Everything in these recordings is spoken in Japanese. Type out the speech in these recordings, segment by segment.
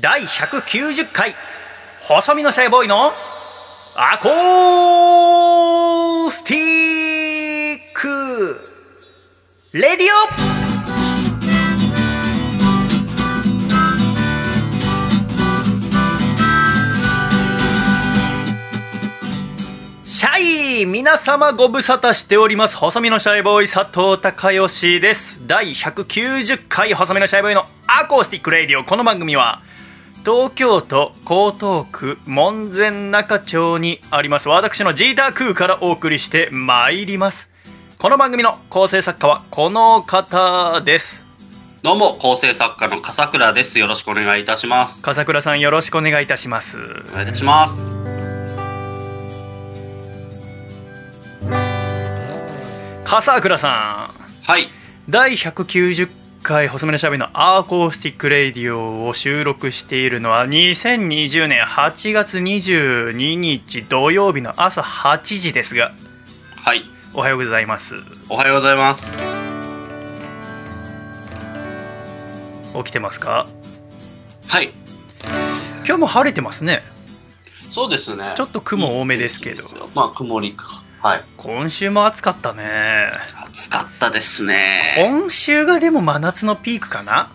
第190回細身のシャイボーイのアコースティックレディオ。シャイ皆様ご無沙汰しております。細身のシャイボーイ佐藤孝義です。第190回細身のシャイボーイのアコースティックレディオ。この番組は東京都江東区門前仲町にあります私のジータークーからお送りしてまいりますこの番組の構成作家はこの方ですどうも、構成作家の笠倉です。よろしくお願いいたします。笠倉さんよろしくお願いいたしますお願いいたします。笠倉さんはい。第190回細身のシャイボーイのアコースティックレディオを収録しているのは2020年8月22日土曜日の朝8時ですがはい。おはようございますおはようございます。起きてますか？はい。今日も晴れてますねそうですね。ちょっと雲多めですけどまあ、曇りか。はい。今週も暑かったね暑かったですね。今週がでも真夏のピークかな？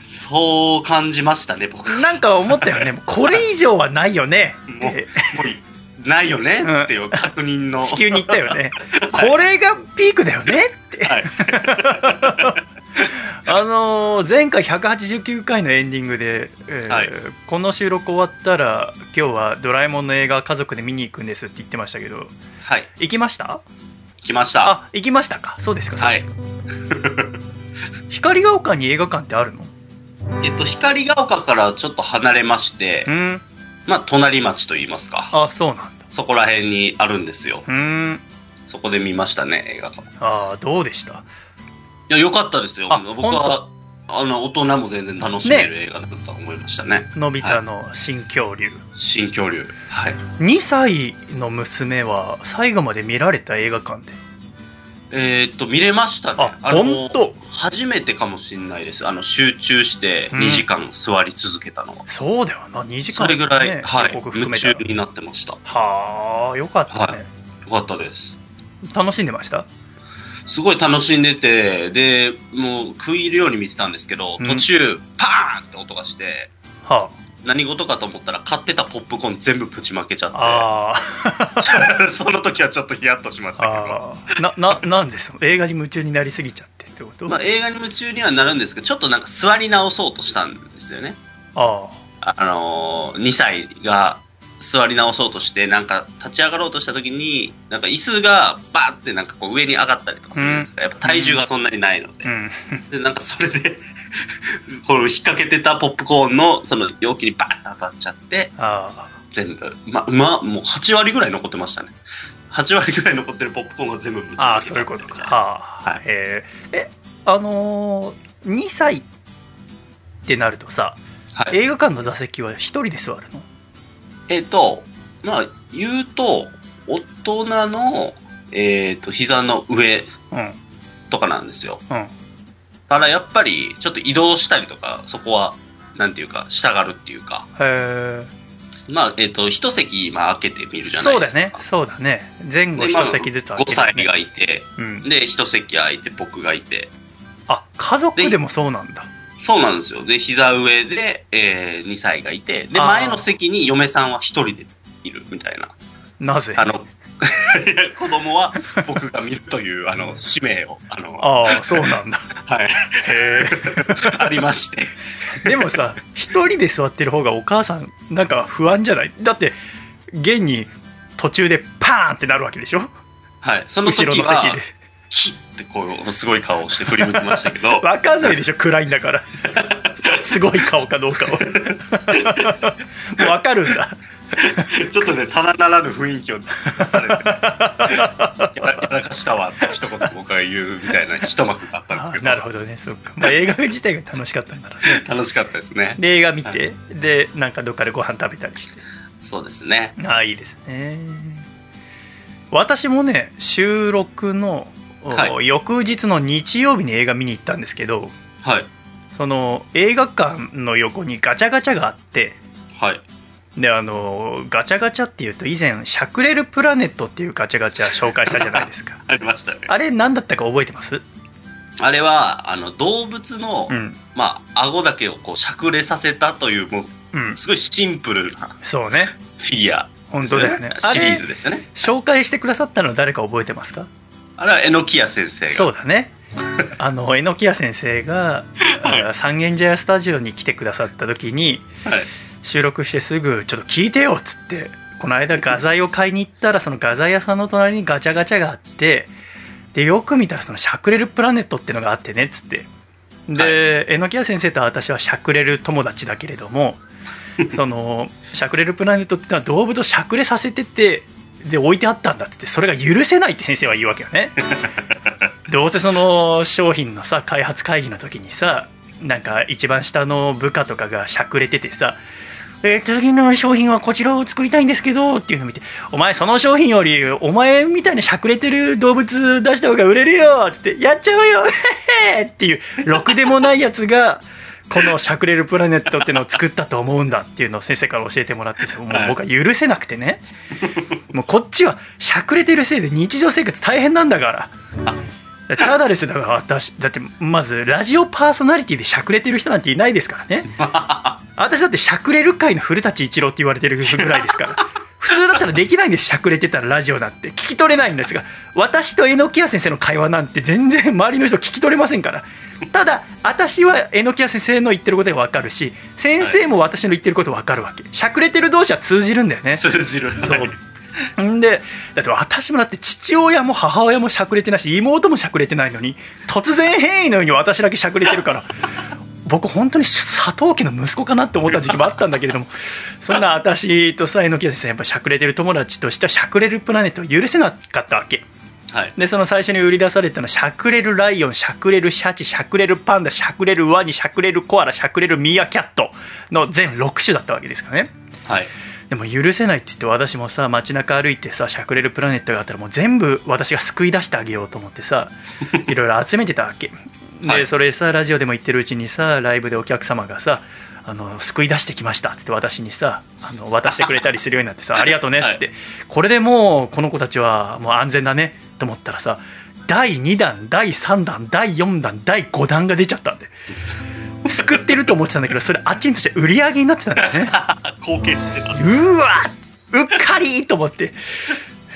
そう感じましたね、僕。もなんか思ったよね これ以上はないよねう、ってもう、ないよね、うんっていう確認の。地球に行ったよね これがピークだよね？ってはい。あのー前回189回のエンディングで、えーはいこの収録終わったら今日は「ドラえもん」の映画家族で見に行くんですって言ってましたけどはい。行きました？来ました。あ行きましたかそうですかそうはいですか。光が丘に映画館ってあるの？えっと、光が丘からちょっと離れましてう、んまあ、隣町と言いますか。あそうなんだそこら辺にあるんですよ。うーんそこで見ましたね、映画館。いああどうでした？や、良かったですよ。あ僕は、あの、大人も全然楽しめる映画だと思いましたね。のび太の新恐竜、新恐竜。はい。2歳の娘は最後まで見られた映画館で？えーっと、見れましたね。あのほんと初めてかもしれないです。あの、集中してうん2時間座り続けたのは。そうだよな2時間、それぐらい、ねはい。夢中になってました。はあよかったね、はいよかったです。楽しんでました？すごい楽しんでて、で、もう食い入るように見てたんですけど、うん。途中、パーンって音がして、は何事かと思ったら買ってたポップコーン全部ぶちまけちゃって、ああ その時はちょっとヒヤッとしましたけど。なななんでその映画に夢中になりすぎちゃってってこと、まあ、映画に夢中にはなるんですけど、ちょっとなんか座り直そうとしたんですよね。ああのー、2歳が座り直そうとして、なんか立ち上がろうとした時に、なんか椅子がバーってなんかこう上に上がったりとかするんですか、やっぱ体重がそんなにないので。うん。で、なんかそれで、この引っ掛けてたポップコーンのその容器にバーッと当たっちゃって、あ全部、ま、ま、もう8割ぐらい残ってましたね。8割ぐらい残ってるポップコーンが全部ぶちああそういうことか。はあ、はい。えー。えあのー、2歳ってなるとさはい。映画館の座席は1人で座るの？えっ、と、まあ、言うと、大人の、えっ、と、膝の上うん。とかなんですよ。うん。ただやっぱり、ちょっと移動したりとか、そこは、なんていうか、従うっていうか、へえまあ、えっ、と、一席、今開けてみるじゃなそいうですか。だね。そうだね。前後でまあ1席ずつ5歳ね。がいて、うん、で、一席空いて、僕がいて。あ家族でもそうなんだそうなんですよ。で、膝上で、えー、2歳がいて、で、あー前の席に嫁さんは一人でいるみたいな。なぜ？あの、子供は僕が見るという、あの、使命を、あの、ああそうなんだ はい、へ ありまして。えでもさ一人で座ってる方がお母さんなんか不安じゃない？だって現に途中でパーンってなるわけでしょ？はい。その後時はろの席で、キッてこう、すごい顔をして振り向きましたけど、わかんないでしょ暗いんだから。すごい顔かどうかをもうわかるんだ。ちょっとね、ただならぬ雰囲気を出されて、やらやらかしたわって一言僕が言うみたいな一幕があったんですけど、なるほどねそうか、まあ、映画自体が楽しかったんだろうね。楽しかったですね。で映画見て、でなんかどっかでご飯食べたりして。そうですね。ああいいですね。私もね収録の、おはい。翌日の日曜日に映画見に行ったんですけどはい。その映画館の横にガチャガチャがあってはい。であのガチャガチャっていうと以前シャクレルプラネットっていうガチャガチャ紹介したじゃないですか。ありましたね。あれ何だったか覚えてます？あれは、あの、動物の、うん。まあ、顎だけをこう、しゃくれさせたという、もうん。う、すごいシンプルなそうね。フィギュア、本当だよね。あシリーれズですよね。紹介してくださったの誰か覚えてますか？あれは榎谷先生が。そうだね あの榎谷先生が、あ三軒茶屋スタジオに来てくださった時にはい。収録してすぐ「ちょっと聞いてよ」っつってこの間画材を買いに行ったらその画材屋さんの隣にガチャガチャがあってでよく見たらそのシャクレルプラネットってのがあってねっつってで榎谷先生と私はシャクレル友達だけれどもそのシャクレルプラネットっていうのは動物をしゃくれさせててで置いてあったんだっつってそれが許せないって先生は言うわけよね。どうせその商品のさ開発会議の時にさなんか一番下の部下とかがしゃくれててさえー次の商品はこちらを作りたいんですけどっていうのを見て「お前その商品よりお前みたいにしゃくれてる動物出した方が売れるよ」っつって「やっちゃうよへへ」っていうろくでもないやつがこのしゃくれるプラネットっていうのを作ったと思うんだっていうのを先生から教えてもらってさもう僕は許せなくてね。もうこっちはしゃくれてるせいで日常生活大変なんだから。ただですよだから私だってまずラジオパーソナリティでしゃくれてる人なんていないですからね。私だってしゃくれる界の古舘一郎って言われてるぐらいですから。普通だったらできないんですしゃくれてたらラジオなんて。聞き取れないんですが私と榎谷先生の会話なんて全然周りの人聞き取れませんからただ私は榎谷先生の言ってることが分かるし先生も私の言ってること分かるわけしゃくれてる同士は通じるんだよね通じる。そう。んで、だって私もだって父親も母親もしゃくれてないし、妹もしゃくれてないのに、突然変異のように私だけしゃくれてるから、僕本当に佐藤家の息子かなって思った時期もあったんだけれども、そんな私とさ、榎谷先生、やっぱしゃくれてる友達としてはしゃくれるプラネットを許せなかったわけ。はい。で、その最初に売り出されたのは、しゃくれるライオン、しゃくれるシャチ、しゃくれるパンダ、しゃくれるワニ、しゃくれるコアラ、しゃくれるミーアキャットの全6種だったわけですからね。はい。でも許せないって言って私もさ街中歩いてさしゃくれるプラネットがあったらもう全部私が救い出してあげようと思ってさ いろいろ集めてたわけで、はいそれさラジオでも言ってるうちにさライブでお客様がさあの救い出してきました。っつって私にさあの渡してくれたりするようになってさありがとうねっつって、これでもうこの子たちはもう安全だね。と思ったらさ第2弾第3弾第4弾第5弾が出ちゃったんで救ってると思ってたんだけどそれあっちにとして売り上げになってたんだよね。貢献してた。うわうっかりと思って。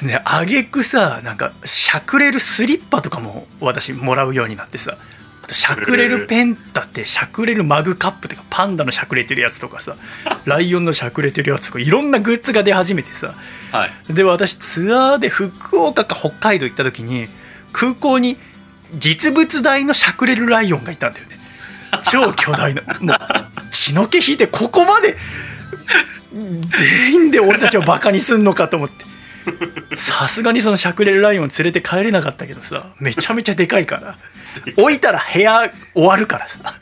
ねあげくさなんかしゃくれるスリッパとかも私もらうようになってさあとしゃくれるペンだってしゃくれるマグカップとかパンダのしゃくれてるやつとかさ ライオンのしゃくれてるやつとかいろんなグッズが出始めてさ。はい。で私ツアーで福岡か北海道行った時に空港に実物大のしゃくれるライオンがいたんだよね。超巨大な。もう血の気引いてここまで全員で俺たちをバカにすんのかと思って。さすがにそのしゃくれるライオン連れて帰れなかったけどさめちゃめちゃでかいから 置いたら部屋終わるからさ。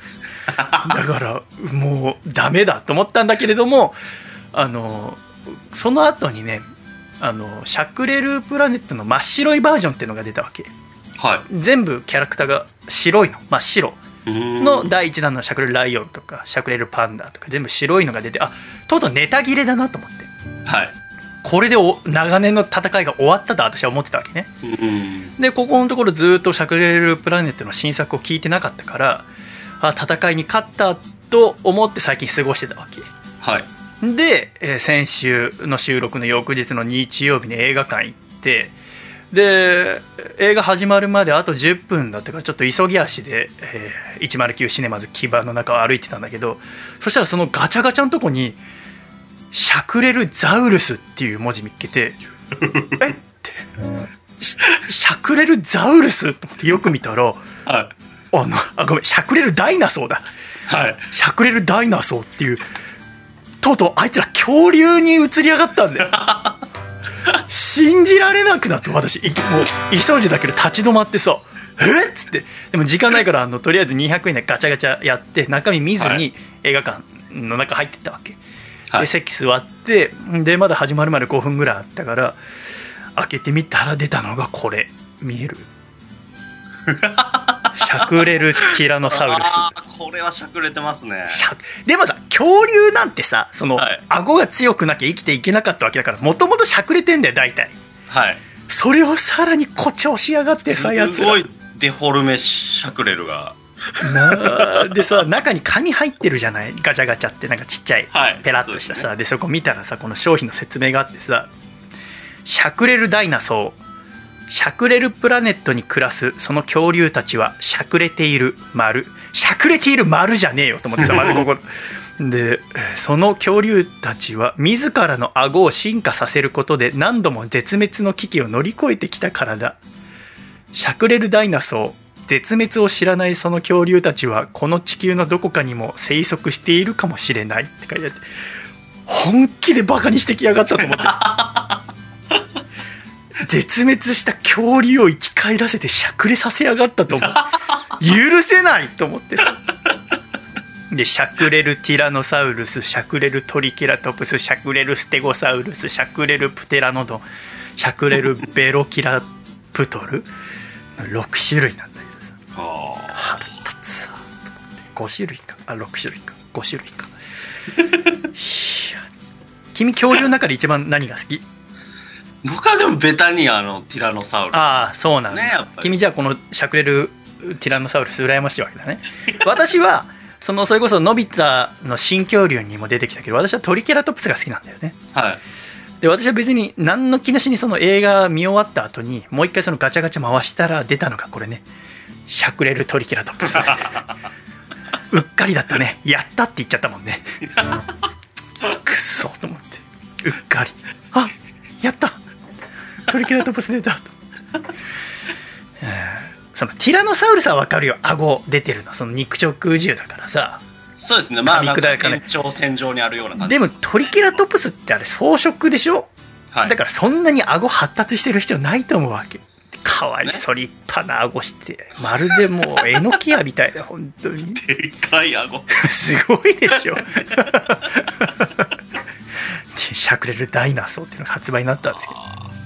だからもうダメだと思ったんだけれどもあのその後にねあのシャクレルプラネットの真っ白いバージョンっていうのが出たわけ。はい。全部キャラクターが白いの。真っ白。のの、第1弾のシャクレルライオンとかシャクレルパンダとか全部白いのが出てあとうとうネタ切れだなと思って。はい。これでお長年の戦いが終わったと私は思ってたわけねうん。でここのところずっとシャクレルプラネットの新作を聞いてなかったからあ戦いに勝ったと思って最近過ごしてたわけはい。で、えー先週の収録の翌日の日曜日に映画館行ってで映画始まるまであと10分だったからちょっと急ぎ足で、えー109シネマズ基盤の中を歩いてたんだけどそしたらそのガチャガチャのとこに「シャクレルザウルス」っていう文字見っけて「えっ?」てシ「シャクレルザウルス?」と思ってよく見たらはい。あのあごめんシャクレルダイナソーだはい。しゃくれるダイナソーっていうとうとうあいつら恐竜に移り上がったんだよ信じられなくなって私いもう急いでだけど立ち止まってさ「えっ?」つってでも時間ないからあのとりあえず200円でガチャガチャやって中身見ずにはい映画館の中入ってったわけ、はいで席座ってでまだ始まるまで5分ぐらいあったから開けてみたら出たのがこれ。見える。シ しゃくれるティラノサウルス。これはしゃくれてますね。でもさ恐竜なんてさその、はい。顎が強くなきゃ生きていけなかったわけだからもともとしゃくれてんだよ大体。はい。それをさらに誇張しやがってさやつらすごいデフォルメしゃくれるがなあ でさ中に紙入ってるじゃない？ガチャガチャってなんかちっちゃい、はい。ペラッとしたさで,、そこ見たらさこの商品の説明があってさ「しゃくれるダイナソー」「しゃくれるプラネットに暮らすその恐竜たちはしゃくれている丸」「しゃくれている丸じゃねえよ」と思ってさ まずここ。でその恐竜たちは自らの顎を進化させることで何度も絶滅の危機を乗り越えてきたからだ。しゃくれるダイナソー絶滅を知らないその恐竜たちはこの地球のどこかにも生息しているかもしれないって書いてあって本気でバカにしてきやがったと思ってさ。絶滅した恐竜を生き返らせてしゃくれさせやがったと思う。許せないと思ってさ。でしゃくれるティラノサウルスしゃくれるトリケラトプスしゃくれるステゴサウルスしゃくれるプテラノドンしゃくれるベロキラプトル6種類なん5種類か。あ6種類か。5種類か。君恐竜の中で一番何が好き？ー僕はでもベタにあのティラノサウルス。ああそうなんだ、ね君じゃあこのしゃくれるティラノサウルス羨ましいわけだね。私はそのそれこそのび太の新恐竜にも出てきたけど私はトリケラトプスが好きなんだよね。はい。で私は別に何の気なしにその映画見終わった後にもう一回そのガチャガチャ回したら出たのがこれね。しゃくれるトリケラトプス うっかりだったね。やったって言っちゃったもんね。くっそと思って。うっかり。あやった。トリケラトプス出たと。えーそのティラノサウルスは分かるよ。顎出てるの。その肉食獣だからさ。そうですね。まあなんか延長線上にあるような感じ。でもトリケラトプスってあれ草食でしょ？はい。だからそんなに顎発達してる必要ないと思うわけかわいそう立派な顎してまるでもうえのき屋みたいな本当に。でっかい顎。すごいでしょ。しゃくれるダイナソーっていうのが発売になったんですけど。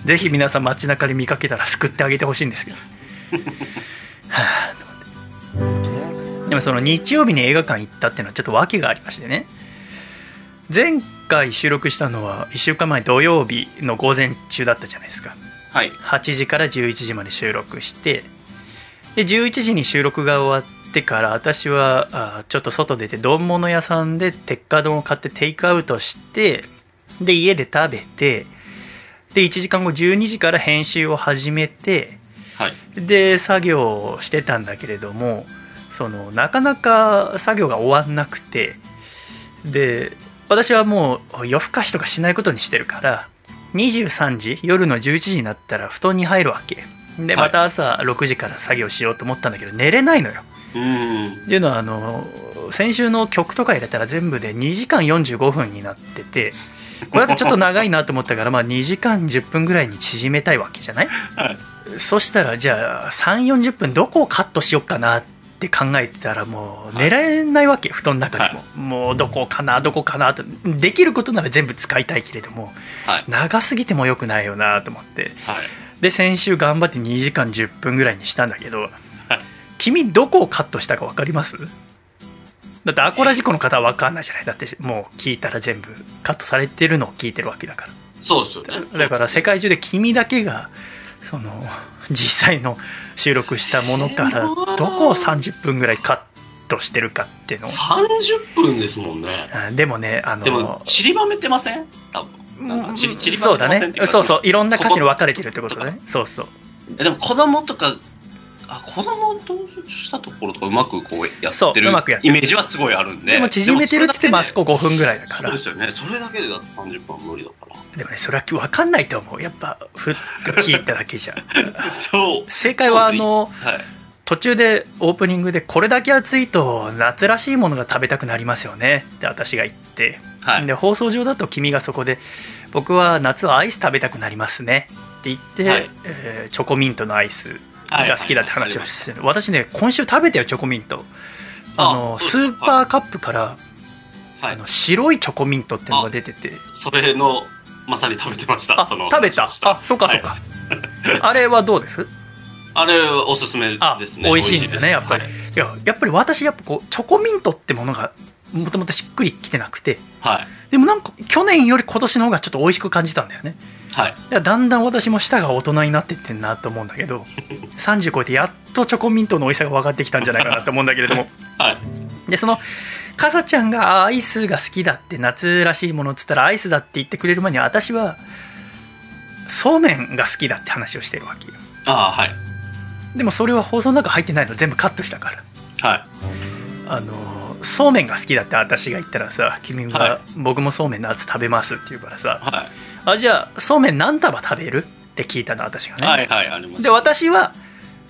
ぜひ皆さん街中で見かけたら救ってあげてほしいんですけど。はあと思って。でもその日曜日に映画館行ったっていうのはちょっと訳がありましてね。前回収録したのは1週間前土曜日の午前中だったじゃないですかはい。8時から11時まで収録してで11時に収録が終わってから私はあちょっと外出て丼物屋さんで鉄火丼を買ってテイクアウトしてで家で食べてで1時間後12時から編集を始めてはい。で作業をしてたんだけれどもそのなかなか作業が終わんなくてで私はもう夜更かしとかしないことにしてるから23時夜の11時になったら布団に入るわけ。ではい。また朝6時から作業しようと思ったんだけど寝れないのよ。うーん。っていうのはあの先週の曲とか入れたら全部で2時間45分になっててこれだとちょっと長いなと思ったからまあ2時間10分ぐらいに縮めたいわけじゃない？はい。そしたらじゃあ3 4 0分どこをカットしよっかなって考えてたらもう寝れないわけ、布団の中でも、もうどこかなどこかなと。できることなら全部使いたいけれどもはい。長すぎてもよくないよなと思って。はい。で先週頑張って2時間10分ぐらいにしたんだけどはい。君どこをカットしたか分かります？だってアコラジコの方は分かんないじゃない。だってもう聞いたら全部カットされてるのを聞いてるわけだから。そうですよね。だから世界中で君だけがその実際の収録したものからどこを30分ぐらいカットしてるかっていうのを。30分ですもんね。うんでもねあのでも散りばめてません？多分。散りばそうだめてませんっていか。ね。そうそう。いろんな歌詞に分かれてるってことね。そうそう。えでも子供とかあ子供を登場したところとかうまくこうやってるうまくやってイメージはすごいあるんで。でも縮めてるっつってもあそこ5分ぐらいだから。そうですよねそれだけでだって30分は無理だから。でもねそれは分かんないと思う。やっぱふっと聞いただけじゃ そう。正解はあのはい。途中でオープニングでこれだけ暑いと夏らしいものが食べたくなりますよね。って私が言って、はい。で放送上だと君がそこで僕は夏はアイス食べたくなりますね。って言って、はい。えーチョコミントのアイスが好きだって話をしてる、私ね今週食べたよチョコミント。あのスーパーカップから、はい。あの白いチョコミントってのが出てて。それのまさに食べてました。あその食べた？あそうかそうか、はい。あれはどうです？あれおすすめあですね。美味しいんだねやっぱり、はい。い、ややっぱり私やっぱこうチョコミントってものがもともとしっくりきてなくて。はい。でもなんか去年より今年の方がちょっと美味しく感じたんだよねはい。だんだん私も舌が大人になってってんなと思うんだけど 30超えてやっとチョコミントの美味しさが分かってきたんじゃないかなと思うんだけれども。はい。でそのかさちゃんがアイスが好きだって夏らしいものっつったらアイスだって言ってくれる前に私はそうめんが好きだって話をしてるわけよ。ああはい。でもそれは放送の中入ってないの全部カットしたから。はいあのそうめんが好きだって私が言ったらさ君が、はい僕もそうめん夏食べますって言うからさはいあじゃあそうめん何束食べる？って聞いたの私がね、はいはいあります。で私は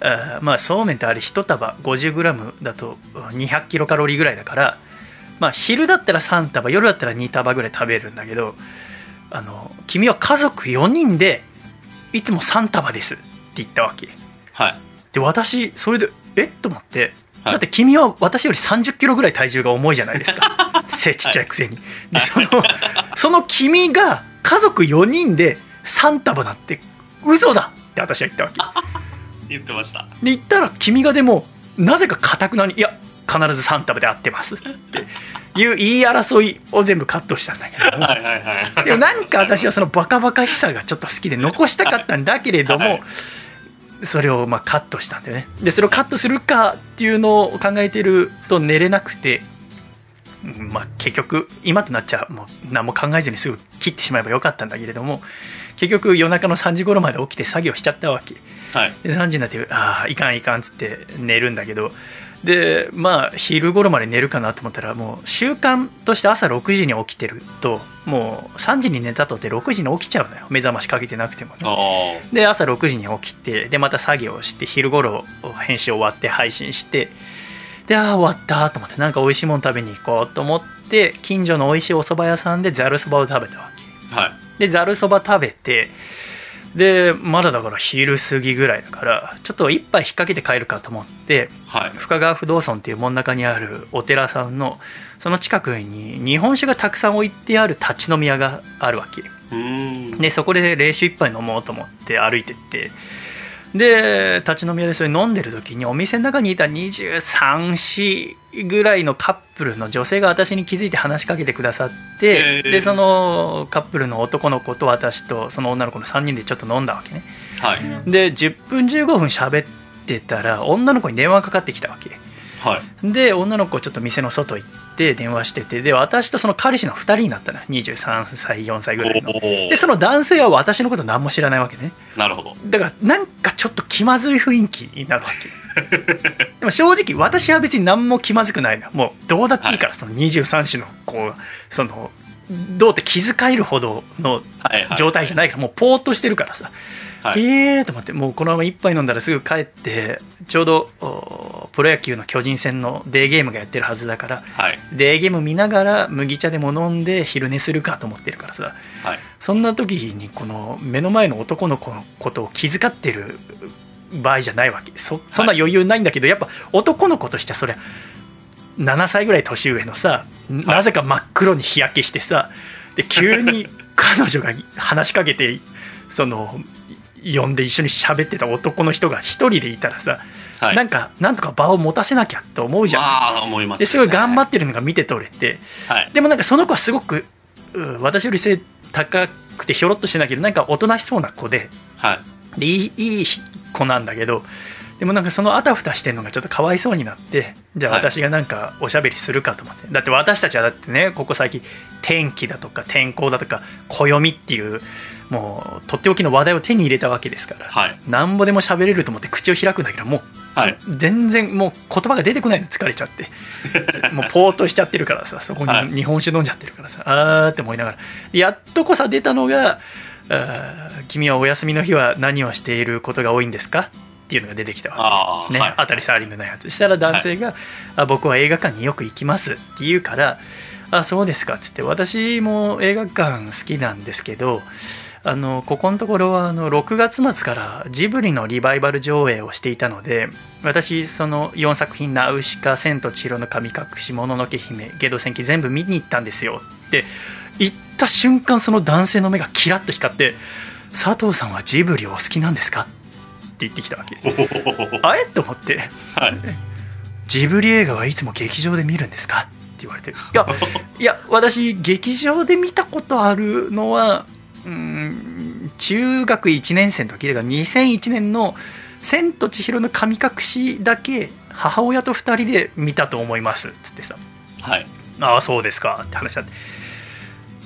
あーまあそうめんってあれ1束 50g だと200キロカロリーぐらいだからまあ昼だったら3束夜だったら2束ぐらい食べるんだけどあの君は家族4人でいつも3束ですって言ったわけ。はい。で私それでえ？っと思って、はい。だって君は私より3 0キロぐらい体重が重いじゃないですか。背ちっちゃいくせに、でそのその君が家族4人で3束なんて嘘だって私は言ったわけ。言ってました。で言ったら君がでもなぜかかたくなに「いや必ず3束で合ってます」っていう言い争いを全部カットしたんだけど。もはいはいはい。でもなんか私はそのバカバカしさがちょっと好きで残したかったんだけれども、はいそれをまあカットしたんだよね。でそれをカットするかっていうのを考えてると寝れなくて、うんまあ、結局今となっちゃもう何も考えずにすぐ切ってしまえばよかったんだけれども結局夜中の3時頃まで起きて作業しちゃったわけ。はい。で3時になってああいかんいかんっつって寝るんだけど。でまあ昼頃まで寝るかなと思ったらもう習慣として朝6時に起きてるともう3時に寝たとって6時に起きちゃうのよ。目覚ましかけてなくてもね。あで朝6時に起きてでまた作業をして昼頃編集終わって配信してでああ終わったと思ってなんか美味しいもの食べに行こうと思って近所の美味しいお蕎麦屋さんでざるそばを食べたわけ。あはい。でざるそば食べてでまだだから昼過ぎぐらいだからちょっと一杯引っ掛けて帰るかと思ってはい。深川不動尊っていう真ん中にあるお寺さんのその近くに日本酒がたくさん置いてある立ち飲み屋があるわけ。でそこで冷酒一杯飲もうと思って歩いてってで立ち飲み屋でそれ飲んでる時にお店の中にいた234ぐらいのカップルの女性が私に気づいて話しかけてくださって、へー。でそのカップルの男の子と私とその女の子の3人でちょっと飲んだわけね。はい。で10分15分喋ってたら女の子に電話がかかってきたわけはい。で女の子ちょっと店の外行って電話しててで私とその彼氏の2人になったの23歳4歳ぐらいの。でその男性は私のこと何も知らないわけね。なるほど。だからなんかちょっと気まずい雰囲気になるわけ。でも正直私は別に何も気まずくないのもうどうだっていいから、その23歳の子がそのどうって気遣えるほどのはいはい。状態じゃないからもうポーっとしてるからさ、はい。えーと思ってもうこのまま一杯飲んだらすぐ帰ってちょうどおプロ野球の巨人戦のデーゲームがやってるはずだからはい。デーゲーム見ながら麦茶でも飲んで昼寝するかと思ってるからさ。はい。そんな時にこの目の前の男の子のことを気遣ってる場合じゃないわけ。そそんな余裕ないんだけど、やっぱ男の子としてはそりゃ7歳ぐらい年上のさなぜか真っ黒に日焼けしてさで急に彼女が話しかけてその呼んで一緒に喋ってた男の人が一人でいたらさ、はい。なんかなんとか場を持たせなきゃって思うじゃん。まあ思いますですごい頑張っってるのが見て取れて、はい。でもなんかその子はすごくう私より背高くてひょろっとしてないけどなんかおとなしそうな子ではい。でいいいい子なんだけどでもなんかそのあたふたしてるのがちょっとかわいそうになってじゃあはい。私がなんかおしゃべりするかと思って、だって私たちはだってねここ最近天気だとか天候だとか暦っていうもうとっておきの話題を手に入れたわけですから、はい。なんぼでも喋れると思って口を開くんだけどもうはい。全然もう言葉が出てこないの疲れちゃって もうポーっとしちゃってるからさそこはい。に日本酒飲んじゃってるからさ、あーって思いながら。やっとこさ出たのがあー「君はお休みの日は何をしていることが多いんですか?」っていうのが出てきたわけ、ねはい。当たり障りのないやつしたら男性が、あ「僕は映画館によく行きます」って言うから「あそうですか」っつって私も映画館好きなんですけどあのここのところはあの6月末からジブリのリバイバル上映をしていたので私その4作品「ナウシカ」「千と千尋の神隠し」「もののけ姫」「ゲド戦記」全部見に行ったんですよ。って言った瞬間その男性の目がキラッと光って「佐藤さんはジブリお好きなんですか?」言ってきたわけ。あれ？と思って。はい。ジブリ映画はいつも劇場で見るんですか？って言われて。いやいや私劇場で見たことあるのはうん中学1年生の時だから2001年の「千と千尋の神隠し」だけ母親と2人で見たと思いますっつってさはい。「ああそうですか」って話だって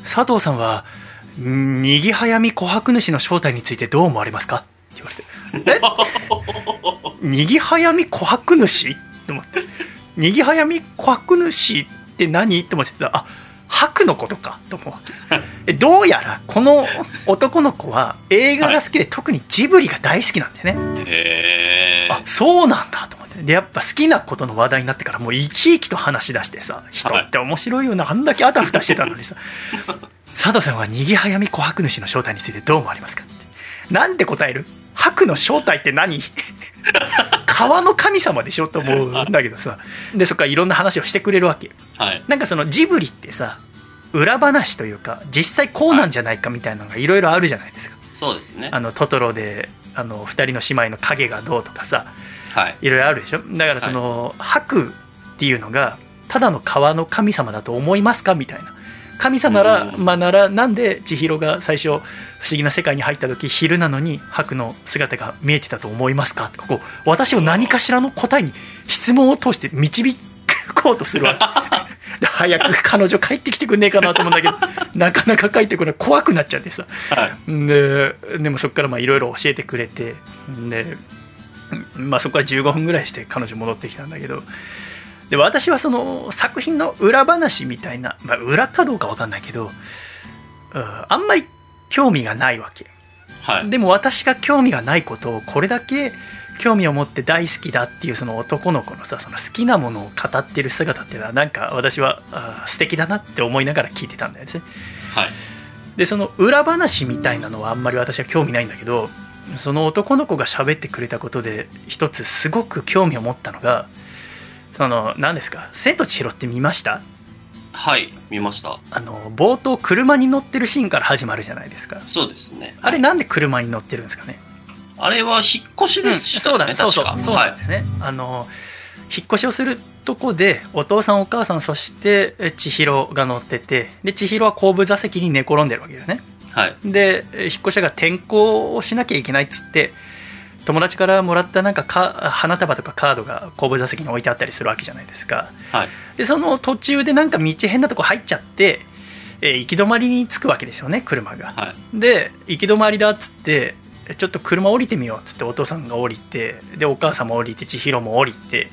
佐藤さんは「んにぎはやみ琥珀主の正体についてどう思われますか?」って言われて「え？にぎはやみ琥珀主?」と思って「にぎはやみ琥珀主って何?」って思ってたあ白のことかと思うどうやらこの男の子は映画が好きで、特にジブリが大好きなんだよね。へー。あそうなんだと思って。でやっぱ好きなことの話題になってからもう生き生きと話し出してさ人って面白いよな、あんだけあたふたしてたのにさ。佐藤さんはにぎはやみ琥珀主の正体についてどう思われますかって。なんで答える？白の正体って何？川の神様でしょと思うんだけどさ。でそっからいろんな話をしてくれるわけ。はい。なんかそのジブリってさ裏話というか実際こうなんじゃないかみたいなのがいろいろあるじゃないですか。そうですね。あのトトロであの2人の姉妹の影がどうとかさ。はい。いろいろあるでしょ。だからその、白っていうのがただの川の神様だと思いますか？みたいな神様なら、うん。まあ、ならなんで千尋が最初不思議な世界に入った時昼なのに白の姿が見えてたと思いますか？こう私を何かしらの答えに質問を通して導こうとするわけ。で早く彼女帰ってきてくんねえかなと思うんだけど なかなか帰ってこない怖くなっちゃってさ。はい。ででもそこからまあいろいろ教えてくれてで、まあ、そこから15分ぐらいして彼女戻ってきたんだけどで私はその作品の裏話みたいな、まあ、裏かどうか分かんないけどうんあんまり興味がないわけはい。でも私が興味がないことをこれだけ興味を持って大好きだっていうその男の子のさその好きなものを語ってる姿っていうのはなんか私はあー素敵だなって思いながら聞いてたんだよねはい。でその裏話みたいなのはあんまり私は興味ないんだけどその男の子が喋ってくれたことで一つすごく興味を持ったのがその何ですか「千と千尋」って見ました？はい。見ました。あの冒頭車に乗ってるシーンから始まるじゃないですかそうですね。あれなんで車に乗ってるんですかね？あれは引っ越しでしたそうよね。だねそうそうそうなんだよね、あの引っ越しをするとこでお父さんお母さんそしてえ千尋が乗っててで千尋は後部座席に寝転んでるわけだよねはい。でえ引っ越しが転校をしなきゃいけないっつって友達からもらったなんかか花束とかカードが後部座席に置いてあったりするわけじゃないですかはい。でその途中でなんか道変なとこ入っちゃって、えー行き止まりに着くわけですよね車がはい。で行き止まりだっつってちょっと車降りてみようっつってお父さんが降りてでお母さんも降りて千尋も降りて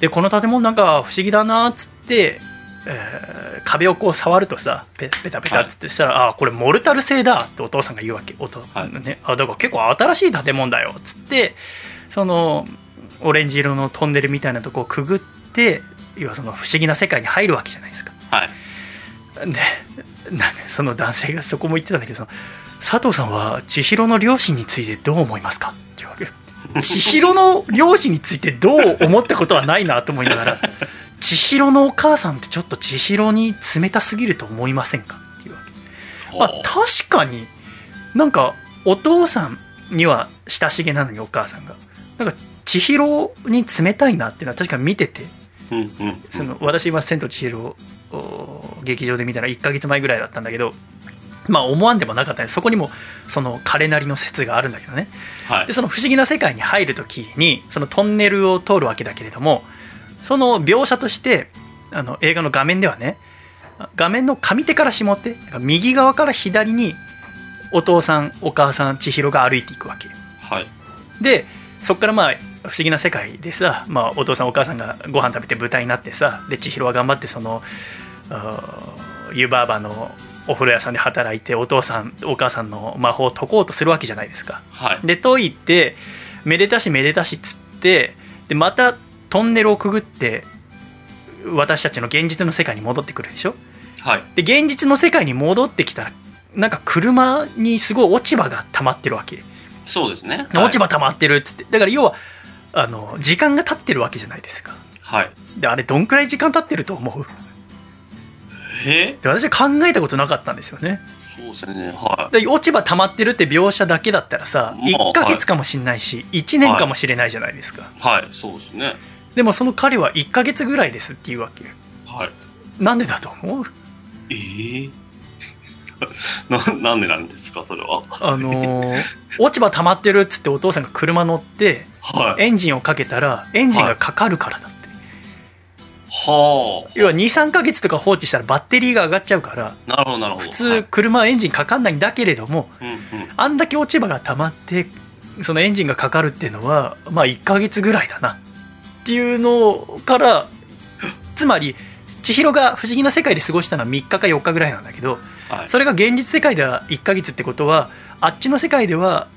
でこの建物なんか不思議だなっつって、えー壁をこう触るとさペペタペタっつってしたら、あこれモルタル製だってお父さんが言うわけ。おと、はい。ね、あだから結構新しい建物だよ。っつってそのオレンジ色のトンネルみたいなとこをくぐって要はその不思議な世界に入るわけじゃないですか。はい。でなんかその男性がそこも言ってたんだけどその佐藤さんは千尋の両親についてどう思いますか？っていうわけ。千尋の両親についてどう思ったことはないなと思いながら千尋のお母さんってちょっと千尋に冷たすぎると思いませんかっていうわけまあ確かになんかお父さんには親しげなのにお母さんがなんか千尋に冷たいなっていうのは確かに見ててうんうん。その私は「千と千尋」を劇場で見たのは1ヶ月前ぐらいだったんだけどまあ思わんでもなかったねそこにもその彼なりの説があるんだけどねはいで。その不思議な世界に入る時にそのトンネルを通るわけだけれどもその描写としてあの映画の画面ではね画面の上手から下手右側から左にお父さんお母さん千尋が歩いていくわけはい。でそこからまあ不思議な世界でさ、まあ、お父さんお母さんがご飯食べて舞台になってさで千尋は頑張ってその湯婆婆のお風呂屋さんで働いてお父さんお母さんの魔法を解こうとするわけじゃないですか。はい。で解いてめでたしめでたしっつってでまたトンネルをくぐって私たちの現実の世界に戻ってくるでしょ？はい。で現実の世界に戻ってきたらなんか車にすごい落ち葉が溜まってるわけ。そうですね。落ち葉溜まってるっつって。だから要はあの時間が経ってるわけじゃないですか。はい。であれどんくらい時間経ってると思う？え？で私は考えたことなかったんですよね。そうですね。はで落ち葉溜まってるって描写だけだったらさまあ1ヶ月かもしんないし1年かもしれないじゃないですか、い。はい。そうですねでもその彼は1ヶ月ぐらいですっていうわけ。はい。なんでだと思う？ええ ななんでなんですか？それは。あのー落ち葉溜まってるっつってお父さんが車乗ってはい。エンジンをかけたらエンジンがかかるからだって、は要は23ヶ月とか放置したらバッテリーが上がっちゃうからあなるほどなるほど。普通車はエンジンかかんないんだけれどもはいあんだけ落ち葉が溜まってそのエンジンがかかるっていうのはまあ1ヶ月ぐらいだなっていうのからつまり千尋が不思議な世界で過ごしたのは3日か4日ぐらいなんだけどはい。それが現実世界では1ヶ月ってことはあっちの世界では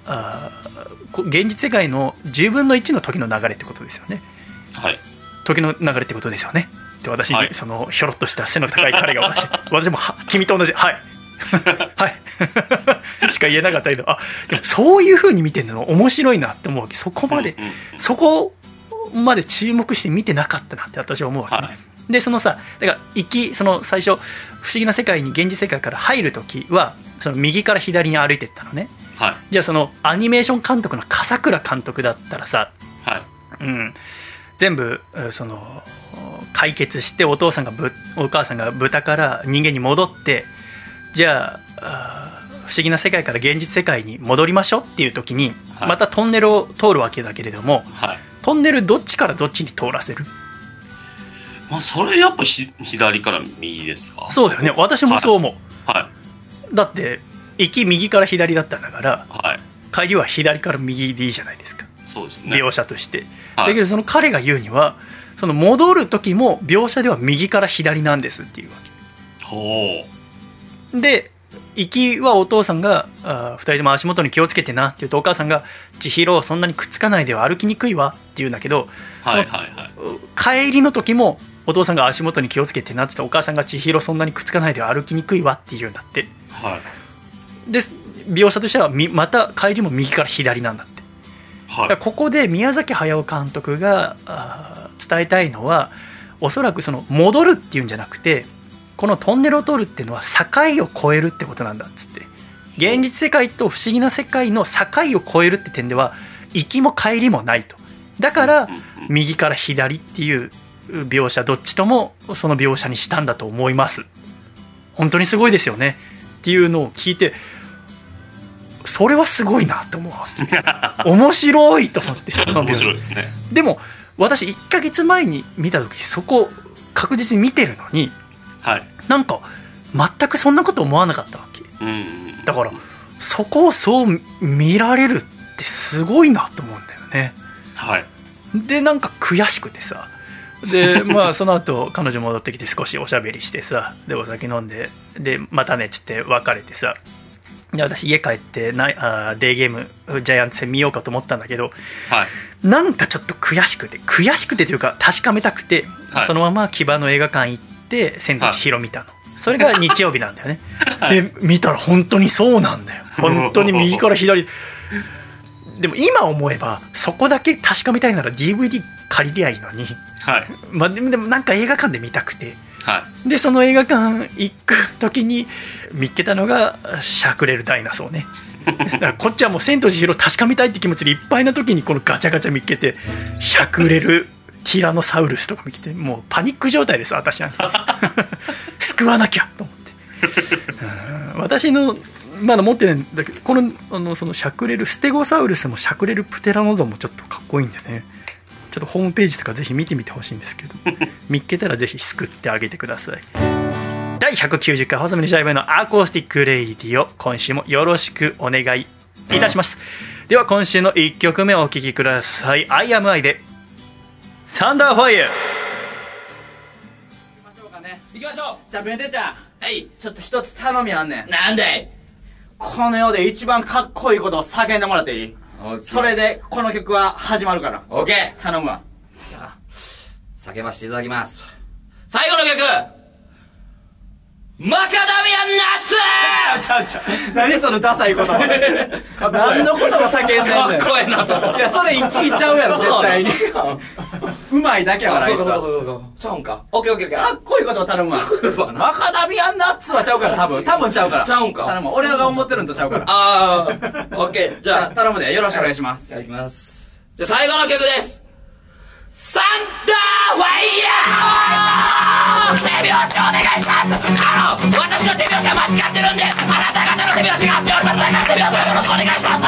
現実世界の10分の1の時の流れってことですよね。はい。時の流れってことですよね。って私に、はい。そのひょろっとした背の高い彼が私私もは君と同じはい。はい。しか言えなかったけどあでもそういう風に見てるの面白いなって思うわけ。そこまで、うんうん。そこまで注目して見てなかったなって私は思うわけね、はい。でそのさだから行きその最初不思議な世界に現実世界から入る時はその右から左に歩いてったのね。はい。じゃあそのアニメーション監督の笠倉監督だったらさ、はい。うん、全部えその解決してお父さんがぶお母さんが豚から人間に戻ってじゃあ不思議な世界から現実世界に戻りましょうっていう時にはい。またトンネルを通るわけだけれどもはいトンネルどっちからどっちに通らせる？まあそれやっぱひ左から右ですか？そうだよね。私もそう思う、はい。だって行き右から左だったんだからはい。帰りは左から右でいいじゃないですか。そうですね。描写として、はい。だけどその彼が言うにはその戻る時も描写では右から左なんですっていうわほけで行きはお父さんがあ2人とも足元に気をつけてなって言うとお母さんが「千尋そんなにくっつかないでは歩きにくいわ」って言うんだけどうはいはいはい。帰りの時もお父さんが足元に気をつけてなって言ってお母さんが「千尋そんなにくっつかないでは歩きにくいわ」って言うんだって。はい。で描写としてはみまた帰りも右から左なんだって。だはいここで宮崎駿監督が伝えたいのはおそらくその戻るっていうんじゃなくてこのトンネルを通るっていうのは境を越えるってことなんだっつって。現実世界と不思議な世界の境を越えるって点では行きも帰りもないと。だから右から左っていう描写どっちともその描写にしたんだと思います。本当にすごいですよね。っていうのを聞いてそれはすごいなと思う 面白いと思ってその描面白い写ですね。でも私1ヶ月前に見た時そこ確実に見てるのにはい。なんか全くそんなこと思わなかったわけ。うんうんだからそこをそう見られるってすごいなと思うんだよね。はい。でなんか悔しくてさ。で まあその後彼女戻ってきて少しおしゃべりしてさでお酒飲んででまたねっつって別れてさ。で私家帰ってなあーデーゲームジャイアンツ戦見ようかと思ったんだけどはい。なんかちょっと悔しくて悔しくてというか確かめたくて、はい。そのまま木場の映画館行って「千と千尋」見たの、それが日曜日なんだよね、で見たら本当にそうなんだよ。本当に右から左。でも今思えばそこだけ確かめたいなら DVD 借りりゃいいのに、はい。まあ、でもなんか映画館で見たくて。はい。でその映画館行く時に見っけたのがしゃくれるダイナソーね。だからこっちはもう「千と千尋」確かめたいって気持ちでいっぱいな時にこのガチャガチャ見っけてしゃくれるティラノサウルスとか見てもうパニック状態です私は 救わなきゃと思って。うん。私のまだ持ってないんだけどこのあのそのしゃくれるステゴサウルスもしゃくれるプテラノドンもちょっとかっこいいんでね。ちょっとホームページとかぜひ見てみてほしいんですけど。見っけたらぜひ救ってあげてください。第190回細身のシャイボーイのアコースティックレイディオ今週もよろしくお願いいたします。では今週の1曲目をお聴きください「I am I」で「サンダーファイヤー」行きましょうかね。行きましょう。じゃあベネテちゃん。はい。ちょっと一つ頼みあんねん。なんだい？この世で一番かっこいいことを叫んでもらっていい？それでこの曲は始まるから。オッケー。頼むわ。じゃあ、叫ばせていただきます。最後の曲マカダミアンナッツちゃうちゃう。何そのダサい言葉。何の言葉叫んでんねん。かっこええなといや、それ1位ちゃうやろ、絶対に。うまいだけやから、あいつは。そうちゃうんかオッケーオッケーオッケーかっこいい言葉頼むわ。マカダミアンナッツはちゃうから、多分。多分ちゃうから。ちゃうんか頼む。俺が思ってるんとちゃうから。あーオッケーじじゃあ、ゃあ頼むで。よろしくお願いします。いただきますじゃあ最後の曲ですサンダーファイヤー手拍子お願いしますあの私の手拍子は間違ってるんであなた方の手拍子が合っておりますだから手拍子をよろしくお願いします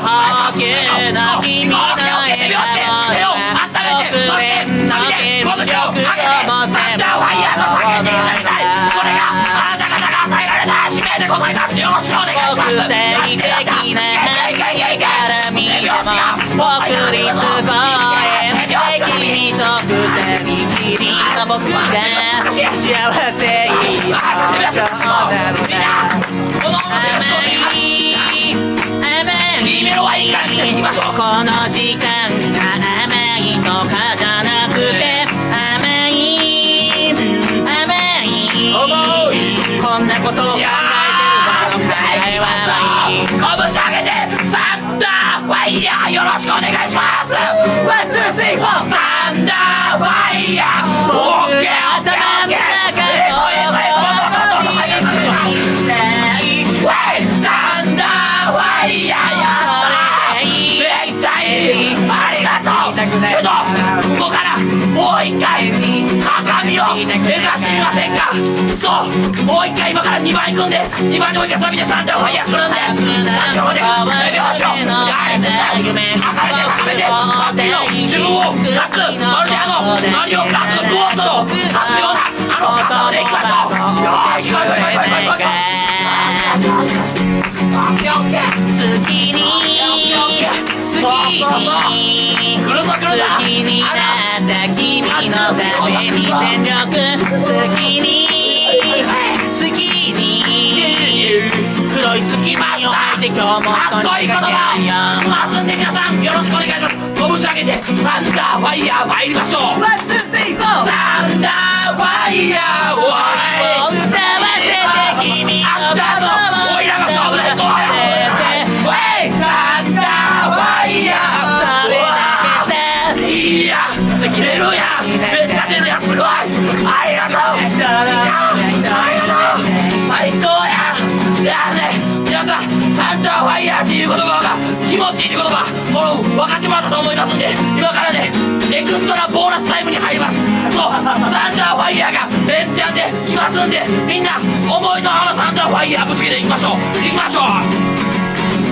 はけな君の笑顔手を温めてそしてサビで拳を上げてサンダーファイヤーと叫んでいただきたいこれがあなた方が与えられた使命でございますよろしくお願いします国際的な絡みでも国立公園きりの僕が幸せになるみんなの手拍子をお願い甘い B メロはいいからみんな弾きましょうこの時間が甘いとかじゃなくて甘い甘いこんなことを考えてるいや場合の答えはない拳上げてサンダーファイヤーよろしくお願いしますワンツースリーフォーサンダーファイヤーオッを目指してみませんか？そうもう一回今から2番行くんで2番でもう一回サビでサンダーファイヤー来るんでそこで手拍子をやれて赤めて高めてさっきの自分を勝つまるであのマリオカートのゴーストの勝つようなあの勝つでいきましょう。よーし行こう行こう行こう行こう行こうオッケーオッケー。好きに好きになった君のために全力好きに好きに黒い隙間を履いて今日もかっこいい言葉をますんで皆さんよろしくお願いします拳上げてサンダーファイヤー参りましょうワンツースリーフォーサンダーファイヤーおい分かってもらったと思いますんで今からねエクストラボーナスタイムに入ります。そうサンダーファイヤーが連チャンで来ますんでみんな思いのあのサンダーファイヤーぶつけていきましょう。いきましょう。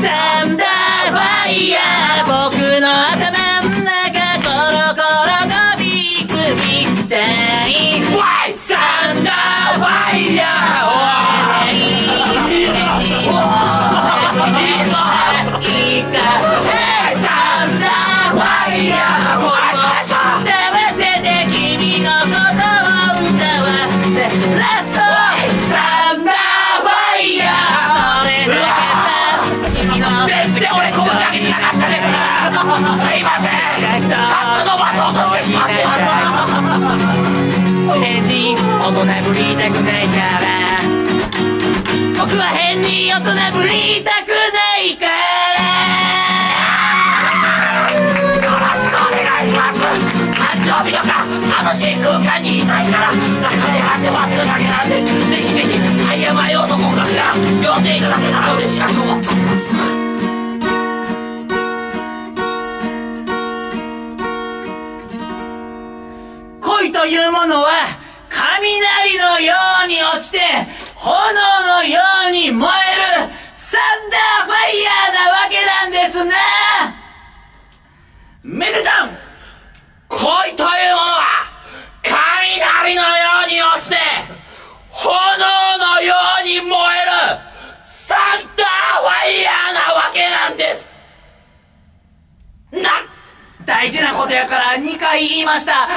サンダーファイヤー僕の頭。変に大人ぶりたくないからよろしくお願いします誕生日とか楽しい空間にいないから中で汗ばってるだけなんでぜひぜひタイヤマヨの子かしら呼んでいただけたら嬉しいなと思ってます恋というものは雷のように落ちて炎のように燃えるサンダーファイヤーなわけなんですなめぐちゃん恋というものは雷のように落ちて炎のように燃えるサンダーファイヤーなわけなんです。な大事なことやから2回言いました。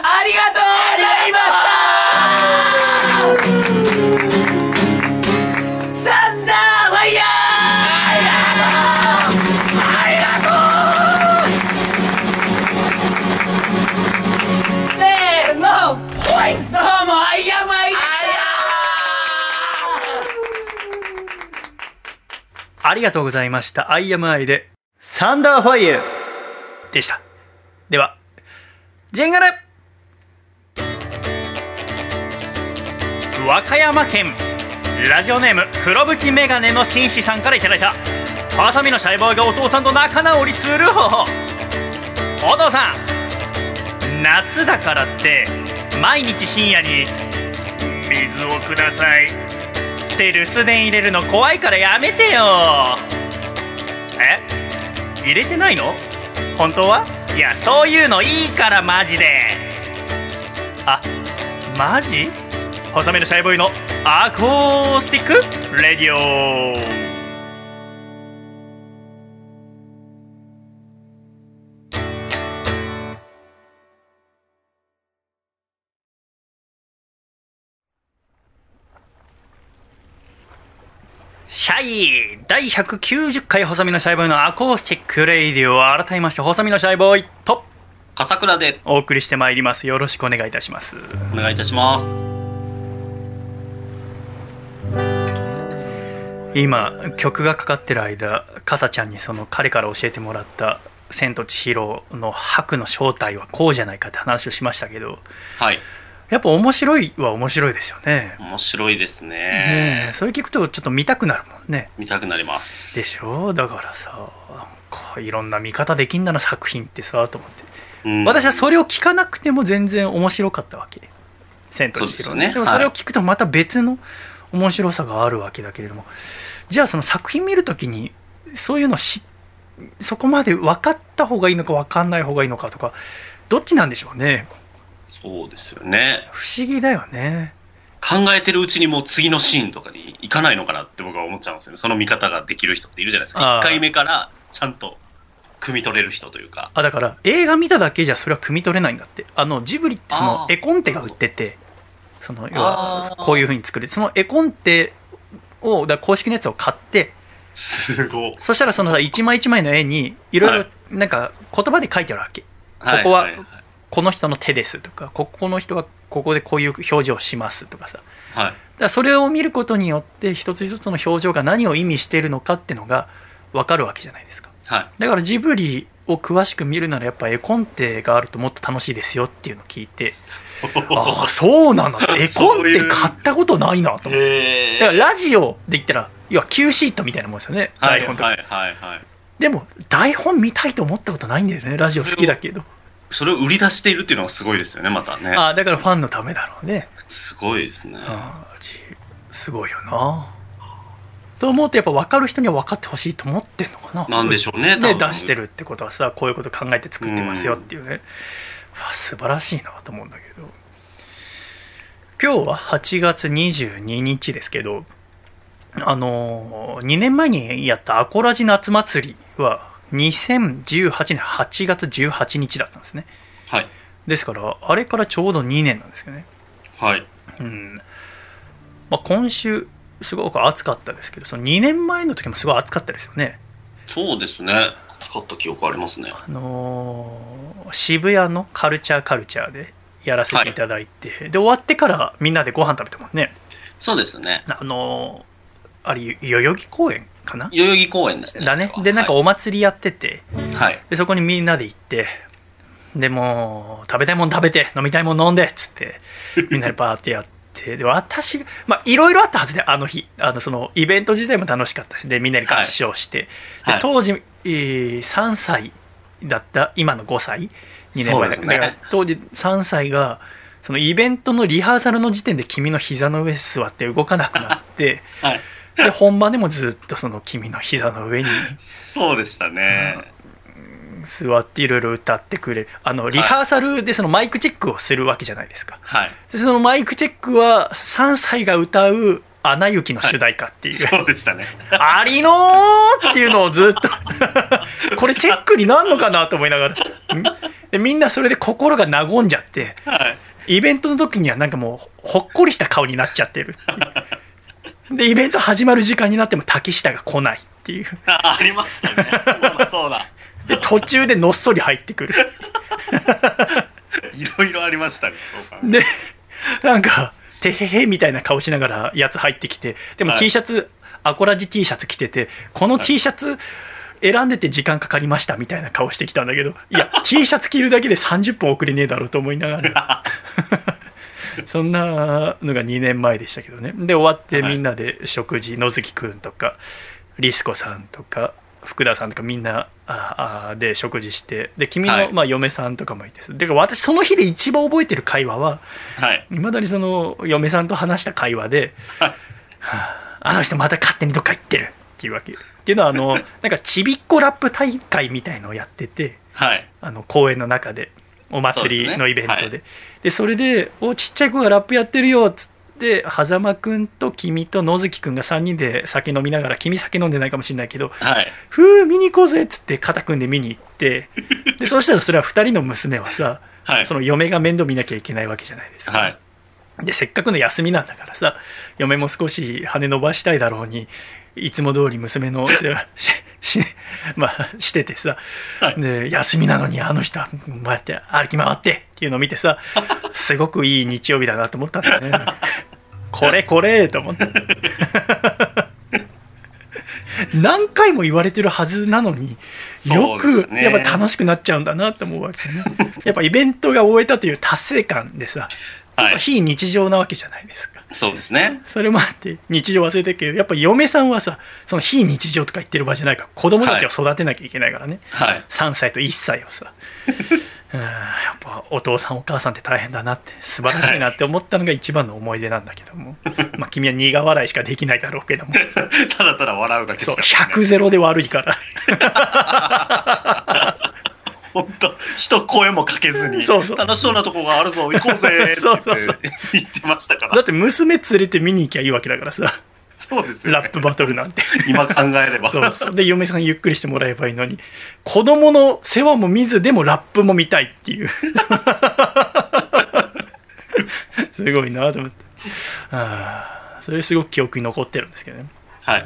りがとうございました。IMI で、サンダーファイアでした。では、ジングル和歌山県ラジオネーム黒縁メガネの紳士さんからいただいたハサミのシャイボーイがお父さんと仲直りする方法お父さん夏だからって毎日深夜に「水をください」って留守電入れるの怖いからやめてよ。え？入れてないの？本当は？いやそういうのいいからマジで。あマジ？細めのシャイボーイのアコースティック？レディオシャイ第190回細身のシャイボーイのアコースティックレディオ改めまして細身のシャイボーイと笠倉でお送りしてまいります。よろしくお願いいたします。お願いいたします。今曲がかかってる間かさちゃんにその彼から教えてもらった「千と千尋」のハクの正体はこうじゃないかって話をしましたけどはいやっぱ面白いは面白いですよね。面白いですね。ねえそれ聞くとちょっと見たくなるもんね。見たくなります。でしょ？だからさなんかいろんな見方できんだな作品ってさと思って、うん。私はそれを聞かなくても全然面白かったわけ「千と千尋ね」ですよね。でもそれを聞くとまた別の面白さがあるわけだけれども。じゃあその作品見るときにそういうのしそこまで分かった方がいいのか分かんない方がいいのかとかどっちなんでしょうね？そうですよね。不思議だよね。考えてるうちにもう次のシーンとかに行かないのかなって僕は思っちゃうんですよね。その見方ができる人っているじゃないですか。あー1回目からちゃんと汲み取れる人というか。あだから映画見ただけじゃそれは汲み取れないんだって。あのジブリってその絵コンテが売っててその要はこういうふうに作る。その絵コンテをだ公式のやつを買ってすごい。そしたらそのさ一枚一枚の絵にいろいはろなんか言葉で書いてあるわけ、はい。ここはこの人の手ですとかここの人はここでこういう表情をしますとかさ。はい。らそれを見ることによって一つ一つの表情が何を意味しているのかっていうのが分かるわけじゃないですか。はい。だからジブリを詳しく見るならやっぱ絵コンテがあるともっと楽しいですよっていうのを聞いて ああそうなんだ。絵コンテ買ったことないなと思って。へだからラジオで言ったら要は Q シートみたいなもんですよね。はい台本とか、はいはいはい。でも台本見たいと思ったことないんだよねラジオ好きだけどそれを売り出しているっていうのがすごいですよねまたね。ああだからファンのためだろうね。すごいですね。すごいよな。と思うとやっぱ分かる人には分かってほしいと思ってんのかな。なんでしょうね多で分。出してるってことはさこういうこと考えて作ってますよっていうね、わ素晴らしいなと思うんだけど。今日は8月22日ですけどあの2年前にやったアコラジ夏祭りは2018年8月18日だったんですね。はい。ですからあれからちょうど2年なんですよね。はい。うん。まあ、今週すごく暑かったですけどその2年前の時もすごい暑かったですよね。そうですね。使った記憶ありますね。あのー渋谷のカルチャーカルチャーでやらせていただいて、で終わってからみんなでご飯食べたもんね。そうですね。あのーあれ代々木公園かな？代々木公園ですねだね。でなんかはお祭りやってて、い、はい。でそこにみんなで行ってでもう食べたいもん食べて飲みたいもん飲んでっつってみんなでバーってやってで私がまあいろいろあったはずであの日。あのそのイベント自体も楽しかったしでみんなで合唱して、はい。で当時、えー3歳だった今の5歳？2年前だ,、ね。だから当時3歳がそのイベントのリハーサルの時点で君の膝の上座って動かなくなって はいで本番でもずっとその君の膝の上に。そうでしたね。座っていろいろ歌ってくれる。あのリハーサルでそのマイクチェックをするわけじゃないですか。はい。でそのマイクチェックは3歳が歌う「アナ雪」の主題歌っていう、そうでしたね。ありのーっていうのをずっと。これチェックになんのかなと思いながら。ん？でみんなそれで心が和んじゃって。はい。イベントの時にはなんかもうほっこりした顔になっちゃってるっていうでイベント始まる時間になっても竹下が来ないっていう。あありましたね。そうだそうだ。で途中でのっそり入ってくる。いろいろありましたねでなんか「てへへ」みたいな顔しながらやつ入ってきてでもはい。T シャツアコラジ T シャツ着ててこの T シャツ選んでて時間かかりましたみたいな顔してきたんだけどいや T シャツ着るだけで30分遅れねえだろうと思いながら そんなのが2年前でしたけどね。で終わってはいみんなで食事野月くんとかリスコさんとか福田さんとかみんなああで食事してで君の、はい。まあ、嫁さんとかもいてで私その日で一番覚えてる会話ははい。いまだにその嫁さんと話した会話ではい「はあ、あの人また勝手にどっか行ってる」っていうわけ。っていうのはあのなんかちびっこラップ大会みたいのをやっててはい。あの公園の中でお祭りのイベントでで,、そうですそれで「おちっちゃい子がラップやってるよ」っつって狭間くんと君と野月くんが3人で酒飲みながら君酒飲んでないかもしれないけどはい。「ふう見に行こうぜ」っつって肩組んで見に行って でそうしたらそれは2人の娘はさはい。その嫁が面倒見なきゃいけないわけじゃないですか。はい。でせっかくの休みなんだからさ嫁も少し羽伸ばしたいだろうにいつも通り娘のしし, まあ、しててさ、はい。で休みなのにあの人はこうやって歩き回ってっていうのを見てさ すごくいい日曜日だなと思ったんだよね。これこれと思って。何回も言われてるはずなのによくやっぱ楽しくなっちゃうんだなって思うわけね。やっぱイベントが終えたという達成感でさはい。非日常なわけじゃないですかそうですね。それもあって日常忘れてるけどやっぱ嫁さんはさその非日常とか言ってる場合じゃないから子供たちを育てなきゃいけないからね、はい。3歳と1歳をさ うんやっぱお父さんお母さんって大変だなって素晴らしいなって思ったのが一番の思い出なんだけども まあ君は苦笑いしかできないだろうけども ただただ笑うだけしそうか。100ゼロで悪いから本当人声もかけずに。そうそう楽しそうなとこがあるぞ、行こうぜって言ってましたから。だって娘連れて見に行きゃいいわけだからさそうですよ、ね。ラップバトルなんて今考えれば。そうそうで嫁さんゆっくりしてもらえばいいのに子供の世話も見ずでもラップも見たいっていう すごいなと思ってあーそれすごく記憶に残ってるんですけどねはい。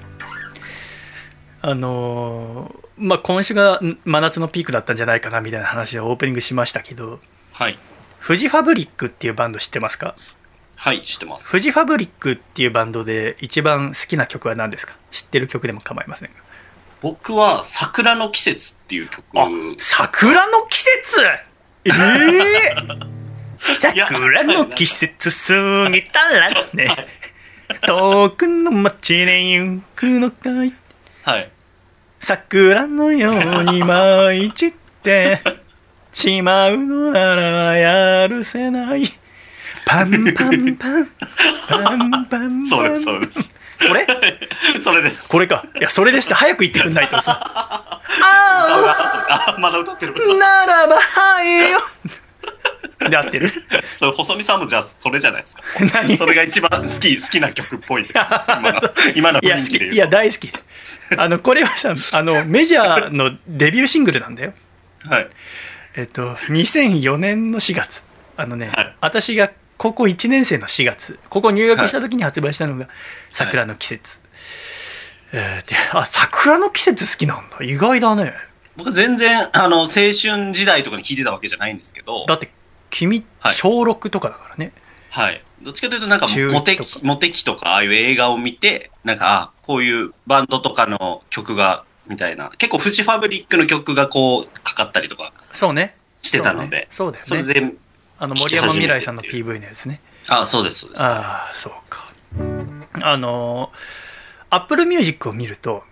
あのーまあ今週がん真夏のピークだったんじゃないかなみたいな話をオープニングしましたけどはい。フジファブリックっていうバンド知ってますか？はい、知ってます。フジファブリックっていうバンドで一番好きな曲は何ですか？知ってる曲でも構いませんが僕は、桜の季節っていう曲。あ桜の季節？ええ 桜の季節過ぎたらね。遠くの街で行くのかい？はい。桜のように舞い散ってしまうのならやるせない。パンパンパンパンパンパン。そうです、そうです。これ？それです。これか。いやそれですって。早く言ってくんないとさ。ああ、まだ歌ってる。あならばはいよ で合ってる。そう、細見さんもじゃあ、それじゃないですか。何？それが一番好き、好きな曲っぽい。今の、今のいや好き。いや大好き。あのこれはさあのメジャーのデビューシングルなんだよ。はい。えっと2004年の4月。あのね、はい。私が高校1年生の4月。ここ入学した時に発売したのが「桜の季節」えーであ桜の季節好きなんだ。意外だね。僕全然、あの、青春時代とかに聴いてたわけじゃないんですけど、だって君はい。小6とかだからね、はい。どっちかというと、なんかモテキ、モテキとか、ああいう映画を見て、なんか、あこういうバンドとかの曲が、みたいな。結構、フジファブリックの曲がこう、かかったりとかそうね。してたので、そうね。そうね。れで、あの森山未来さんの PV のやつね。あそうです、そうです。ああそうか。あのApple Music を見ると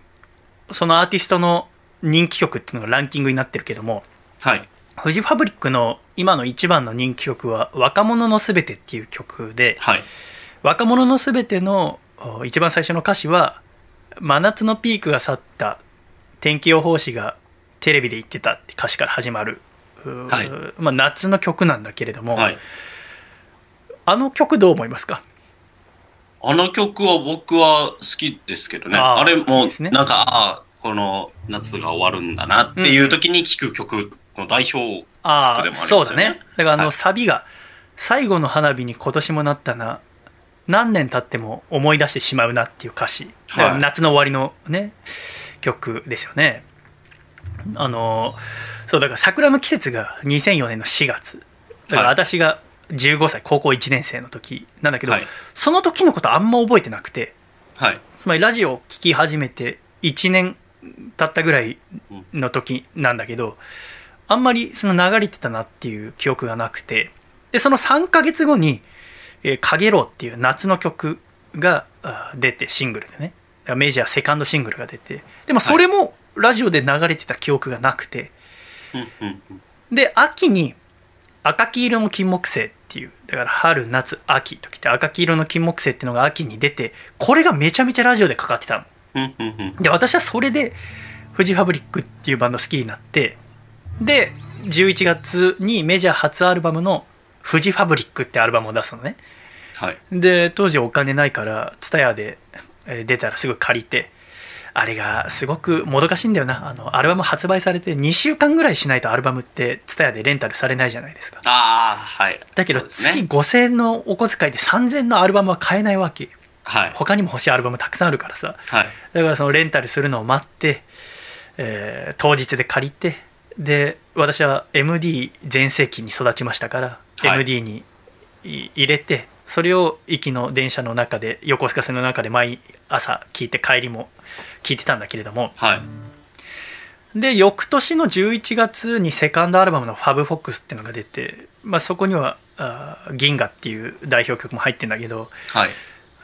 そのアーティストの人気曲っていうのがランキングになってるけどもはい。フジファブリックの今の一番の人気曲は「若者のすべて」っていう曲ではい。「若者のすべて」のお一番最初の歌詞は「真夏のピークが去った天気予報士がテレビで言ってた」って歌詞から始まる、はいまあ、夏の曲なんだけれども、はい。あの曲どう思いますか？あの曲は僕は好きですけどね。あれもなんか、ああ、この夏が終わるんだなっていう時に聴く曲の代表。ああ曲でもありますよね。そうだね。だからあのはい。サビが「最後の花火に今年もなったな何年経っても思い出してしまうな」っていう歌詞。はい。夏の終わりのね曲ですよね。あのそうだから桜の季節が2004年の4月。だからはい。私が15歳高校1年生の時なんだけど、はい。その時のことあんま覚えてなくてはい。つまりラジオを聴き始めて1年経ったぐらいの時なんだけどあんまりその流れてたなっていう記憶がなくて。でその3ヶ月後に「えーかげろう」っていう夏の曲があ出てシングルでね。メジャーセカンドシングルが出て。でもそれもラジオで流れてた記憶がなくて、うんうんうん。で秋に赤黄色の金木犀っていうだから春夏秋ときて赤黄色の金木犀っていうのが秋に出てこれがめちゃめちゃラジオでかかってたの。で私はそれでフジファブリックっていうバンド好きになってで11月にメジャー初アルバムの「フジファブリック」ってアルバムを出すのねはい。で当時お金ないから TSUTAYA でえー出たらすぐ借りてあれがすごくもどかしいんだよなあのアルバム発売されて2週間ぐらいしないとアルバムって TSUTAYA でレンタルされないじゃないですかああ、はい。だけど月5000円のお小遣いで3000円のアルバムは買えないわけはい。他にも欲しいアルバムたくさんあるからさはい。だからそのレンタルするのを待って、えー当日で借りてで私は MD 全盛期に育ちましたから、はい MD にい入れてそれを行きの電車の中で横須賀線の中で毎朝聞いて帰りも聞いてたんだけれどもはい。で翌年の11月にセカンドアルバムの「ファブフォックスっていうのが出て、まあ、そこには銀河っていう代表曲も入ってんだけどはい。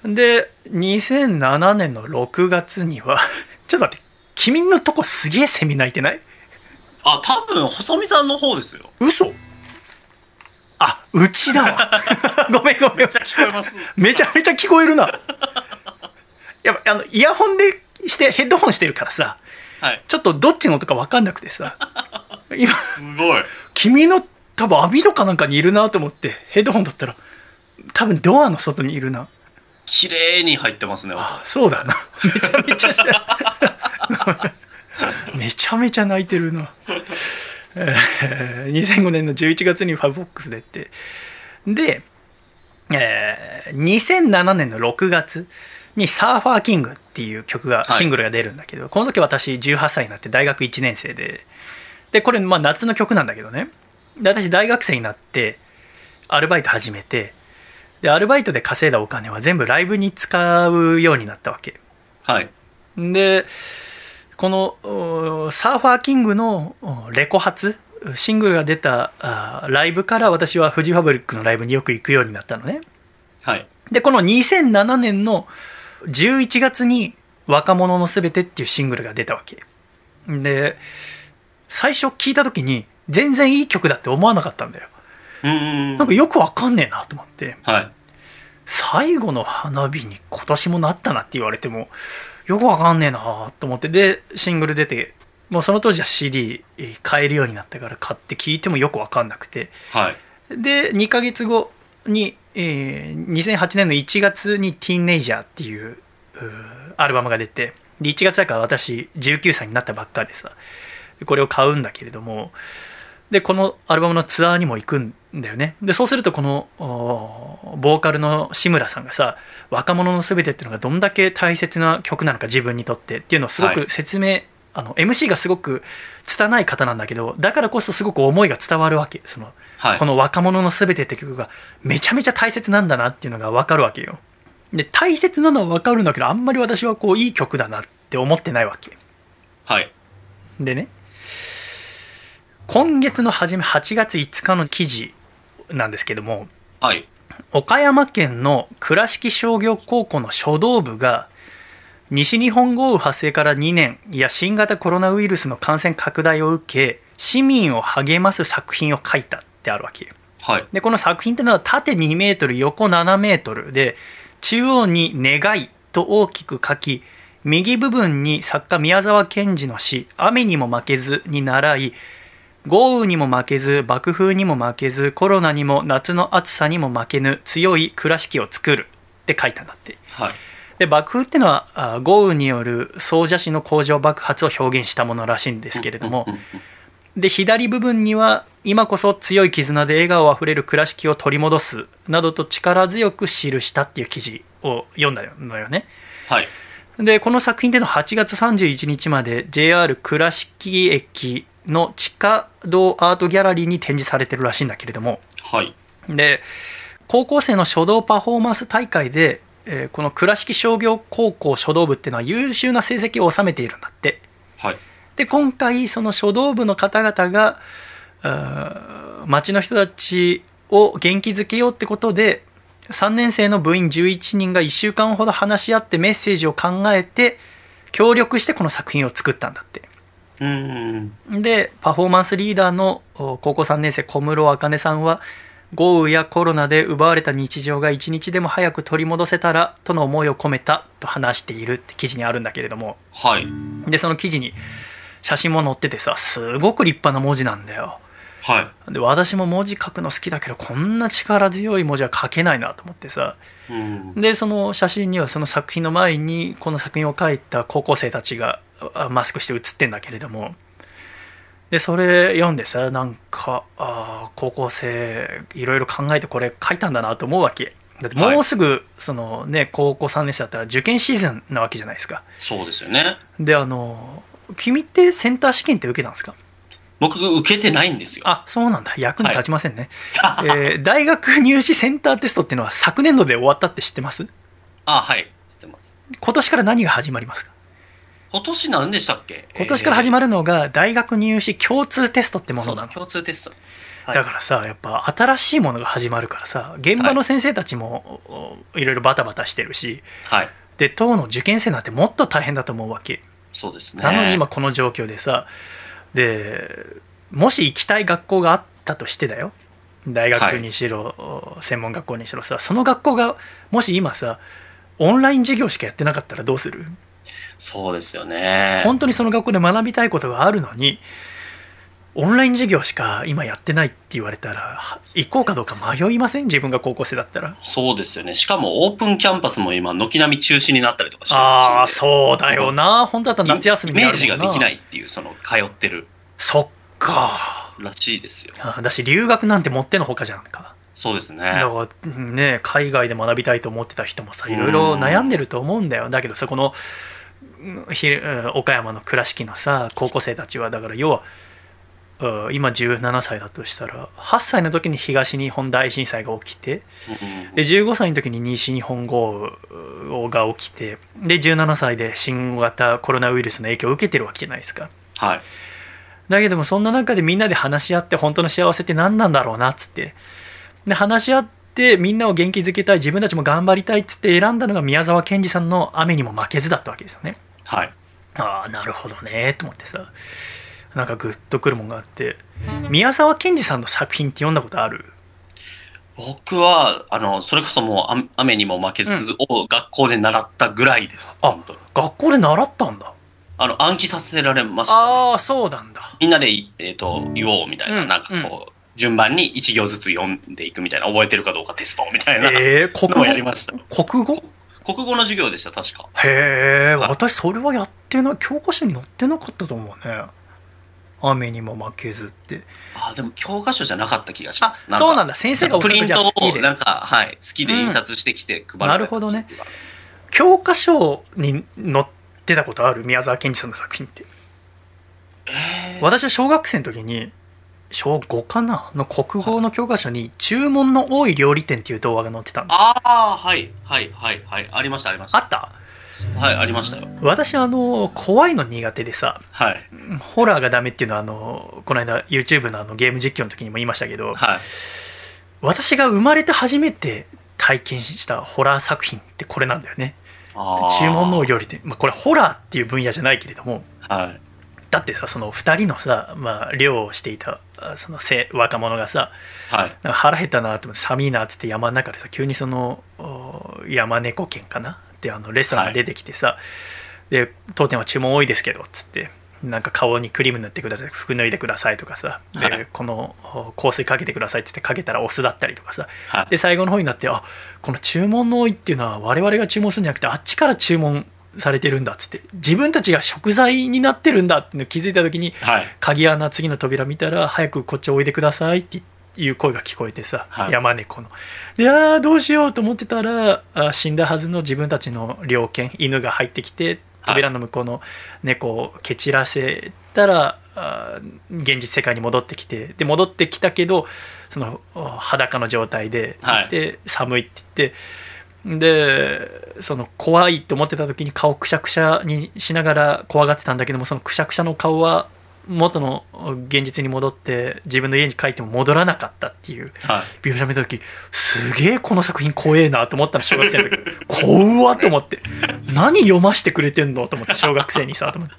で2007年の6月には ちょっと待って君のとこすげえセミ鳴いてない？あ、多分、細見さんの方ですよ。嘘あうちだわ ごめんごめんめっちゃ聞こえます。めちゃめちゃ聞こえるなやっぱあのイヤホンでしてヘッドホンしてるからさはい。ちょっとどっちの音か分かんなくてさ今すごい。君の多分網戸かなんかにいるなと思ってヘッドホン取ったら多分ドアの外にいるな綺麗に入ってますね、音。あそうだなめちゃめちゃし めちゃめちゃ泣いてるな、えー2005年の11月に FAB BOX でって。で、えー2007年の6月に「サーファーキング」っていう曲がはい。シングルが出るんだけど、この時私18歳になって大学1年生で。でこれまあ夏の曲なんだけどね。で私大学生になってアルバイト始めてでアルバイトで稼いだお金は全部ライブに使うようになったわけ。はい。でこのおサーファーキングのおレコ発シングルが出たあライブから私はフジファブリックのライブによく行くようになったのねはい。でこの2007年の11月に「若者のすべて」っていうシングルが出たわけで最初聞いた時に全然いい曲だって思わなかったんだようーん。なんかよくわかんねえなと思ってはい。最後の花火に今年もなったなって言われてもよくわかんねえなと思って。でシングル出てもうその当時は CD 買えるようになったから買って聞いてもよくわかんなくて。はい。で2ヶ月後に、えー2008年の1月に「ティーンネイジャー」っていうアルバムが出て。で1月だから私19歳になったばっかでさ。でこれを買うんだけれども。でこのアルバムのツアーにも行くんだよね。でそうするとこのボーカルの志村さんがさ「若者のすべて」っていうのがどんだけ大切な曲なのか自分にとってっていうのをすごくはい。説明、あの MC がすごく拙い方なんだけどだからこそすごく思いが伝わるわけ。そのはい。この「若者のすべて」って曲がめちゃめちゃ大切なんだなっていうのが分かるわけよ。で大切なのは分かるんだけどあんまり私はこういい曲だなって思ってないわけ。はい。でね。今月の初め8月5日の記事なんですけどもはい。岡山県の倉敷商業高校の書道部が西日本豪雨発生から2年や新型コロナウイルスの感染拡大を受け市民を励ます作品を書いたってあるわけはい。でこの作品っていうのは縦2メートル横7メートルで中央に「願い」と大きく書き右部分に作家宮沢賢治の詩「雨にも負けず」に習い豪雨にも負けず爆風にも負けずコロナにも夏の暑さにも負けぬ強い倉敷を作る。って書いたんだって。はい。で爆風っていうのはあ豪雨による総社市の工場爆発を表現したものらしいんですけれども。で左部分には今こそ強い絆で笑顔あふれる倉敷を取り戻すなどと力強く記したっていう記事を読んだのよね。はい。でこの作品での8月31日まで JR 倉敷駅の地下道アートギャラリーに展示されてるらしいんだけれどもはい。で高校生の書道パフォーマンス大会で、えーこの倉敷商業高校書道部っていうのは優秀な成績を収めているんだってはい。で今回その書道部の方々が町の人たちを元気づけようってことで3年生の部員11人が1週間ほど話し合ってメッセージを考えて協力してこの作品を作ったんだって。でパフォーマンスリーダーのお高校3年生小室茜さんは豪雨やコロナで奪われた日常が一日でも早く取り戻せたらとの思いを込めたと話しているって記事にあるんだけれども。はい。でその記事に写真も載っててさすごく立派な文字なんだよはい。で私も文字書くの好きだけどこんな力強い文字は書けないなと思ってさうん。でその写真にはその作品の前にこの作品を書いた高校生たちがあマスクして写ってんだけれどもでそれ読んでさなんかあー高校生いろいろ考えてこれ書いたんだなと思うわけだってもうすぐそのね高校3年生だったら受験シーズンなわけじゃないですかそうですよね。であの君ってセンター試験って受けたんですか？僕、受けてないんですよ。あそうなんだ役に立ちませんね、えー大学入試センターテストっていうのは昨年度で終わったって知ってます？あ、はい。知ってます。今年から何が始まりますか？今年何でしたっけ？今年から始ままるのが大学入試共通テストってものなの共通テスト。はいだからさやっぱ新しいものが始まるからさ現場の先生たちも、おいろいろバタバタしてるしはい。で当の受験生なんてもっと大変だと思うわけそうですね。なのに今この状況でさでもし行きたい学校があったとしてだよ大学にしろ、専門学校にしろさその学校がもし今さオンライン授業しかやってなかったらどうするそうですよね。本当にその学校で学びたいことがあるのにオンライン授業しか今やってないって言われたらは行こうかどうか迷いません？自分が高校生だったら。そうですよね。しかもオープンキャンパスも今、軒並み中止になったりとかしてるああそうだよな。本当だったら夏休みイメージができないっていう、その、通ってる。そっか。らしいですよ。だし留学なんてもってのほかじゃんか。そうですね。だからね海外で学びたいと思ってた人もさいろいろ悩んでると思うんだよ。だけどさこの岡山の倉敷のさ高校生たちはだから要はうん今17歳だとしたら8歳の時に東日本大震災が起きてうんで15歳の時に西日本豪雨が起きてで17歳で新型コロナウイルスの影響を受けてるわけじゃないですか。はい。だけどもそんな中でみんなで話し合って本当の幸せって何なんだろうなっつって。で話し合ってみんなを元気づけたい自分たちも頑張りたいっつって選んだのが宮沢賢治さんの「雨にも負けず」だったわけですよね。はい。ああなるほどねと思ってさなんかグッとくるもんがあって宮沢賢治さんの作品って読んだことある？僕は、あの、それこそもう、あ雨にも負けずを学校で習ったぐらいです。あ本当に。学校で習ったんだ。あの、暗記させられました、ね。ああそうなんだ。みんなで、えっ、と、言おうみたいな、うんなんかこう、順番に一行ずつ読んでいくみたいな、覚えてるかどうかテストみたいな。えー、国のをやり語ました。国語？国語の授業でした、確か。へえ私それはやってない教科書に載ってなかったと思うね雨にも負けずって。あ、でも教科書じゃなかった気がします。あそうなんだ。だ先生がプリントを、なんか、はい、好きで印刷してきて配られたなるほどね。教科書に載ってたことある？宮沢賢治さんの作品って。えー。私は小学生の時に小5かな？の国語の教科書に注文の多い料理店っていう動画が載ってたんだああ、はい、はい、はい、はい。ありました、ありました。あった？はい、ありましたよ。私あの怖いの苦手でさはい、ホラーがダメっていうのはあのこの間 YouTube のあのゲーム実況の時にも言いましたけどはい。私が生まれて初めて体験したホラー作品ってこれなんだよね注文の料理店、まあ、これホラーっていう分野じゃないけれどもはい。だってさその2人のさ、まあ、漁をしていたあそのせ若者がさはい。腹減ったなと思って寒いなっつって山の中でさ急にそのお山猫犬かなってあのレストランが出てきてさ、で当店は注文多いですけどっつってなんか顔にクリーム塗ってください服脱いでくださいとかさで、はいこのお香水かけてくださいっつってかけたらお酢だったりとかさはい。で最後の方になってあこの注文の多いっていうのは我々が注文するんじゃなくてあっちから注文されてるんだっつって自分たちが食材になってるんだって気づいた時にはい。鍵穴次の扉見たら早くこっちおいでくださいっていう声が聞こえてさ、はい。山猫の。であーどうしようと思ってたらあ死んだはずの自分たちの猟犬犬が入ってきて扉の向こうの猫を蹴散らせたら、あー現実世界に戻ってきてで戻ってきたけどそのお裸の状態で、はい。で寒いって言ってでその怖いと思ってた時に顔くしゃくしゃにしながら怖がってたんだけどもそのくしゃくしゃの顔は元の現実に戻って自分の家に帰っても戻らなかったっていうはい。描写見た時すげえこの作品怖えなと思ったの小学生の時。怖っと思って。何読ましてくれてんのと思って小学生にさと思って。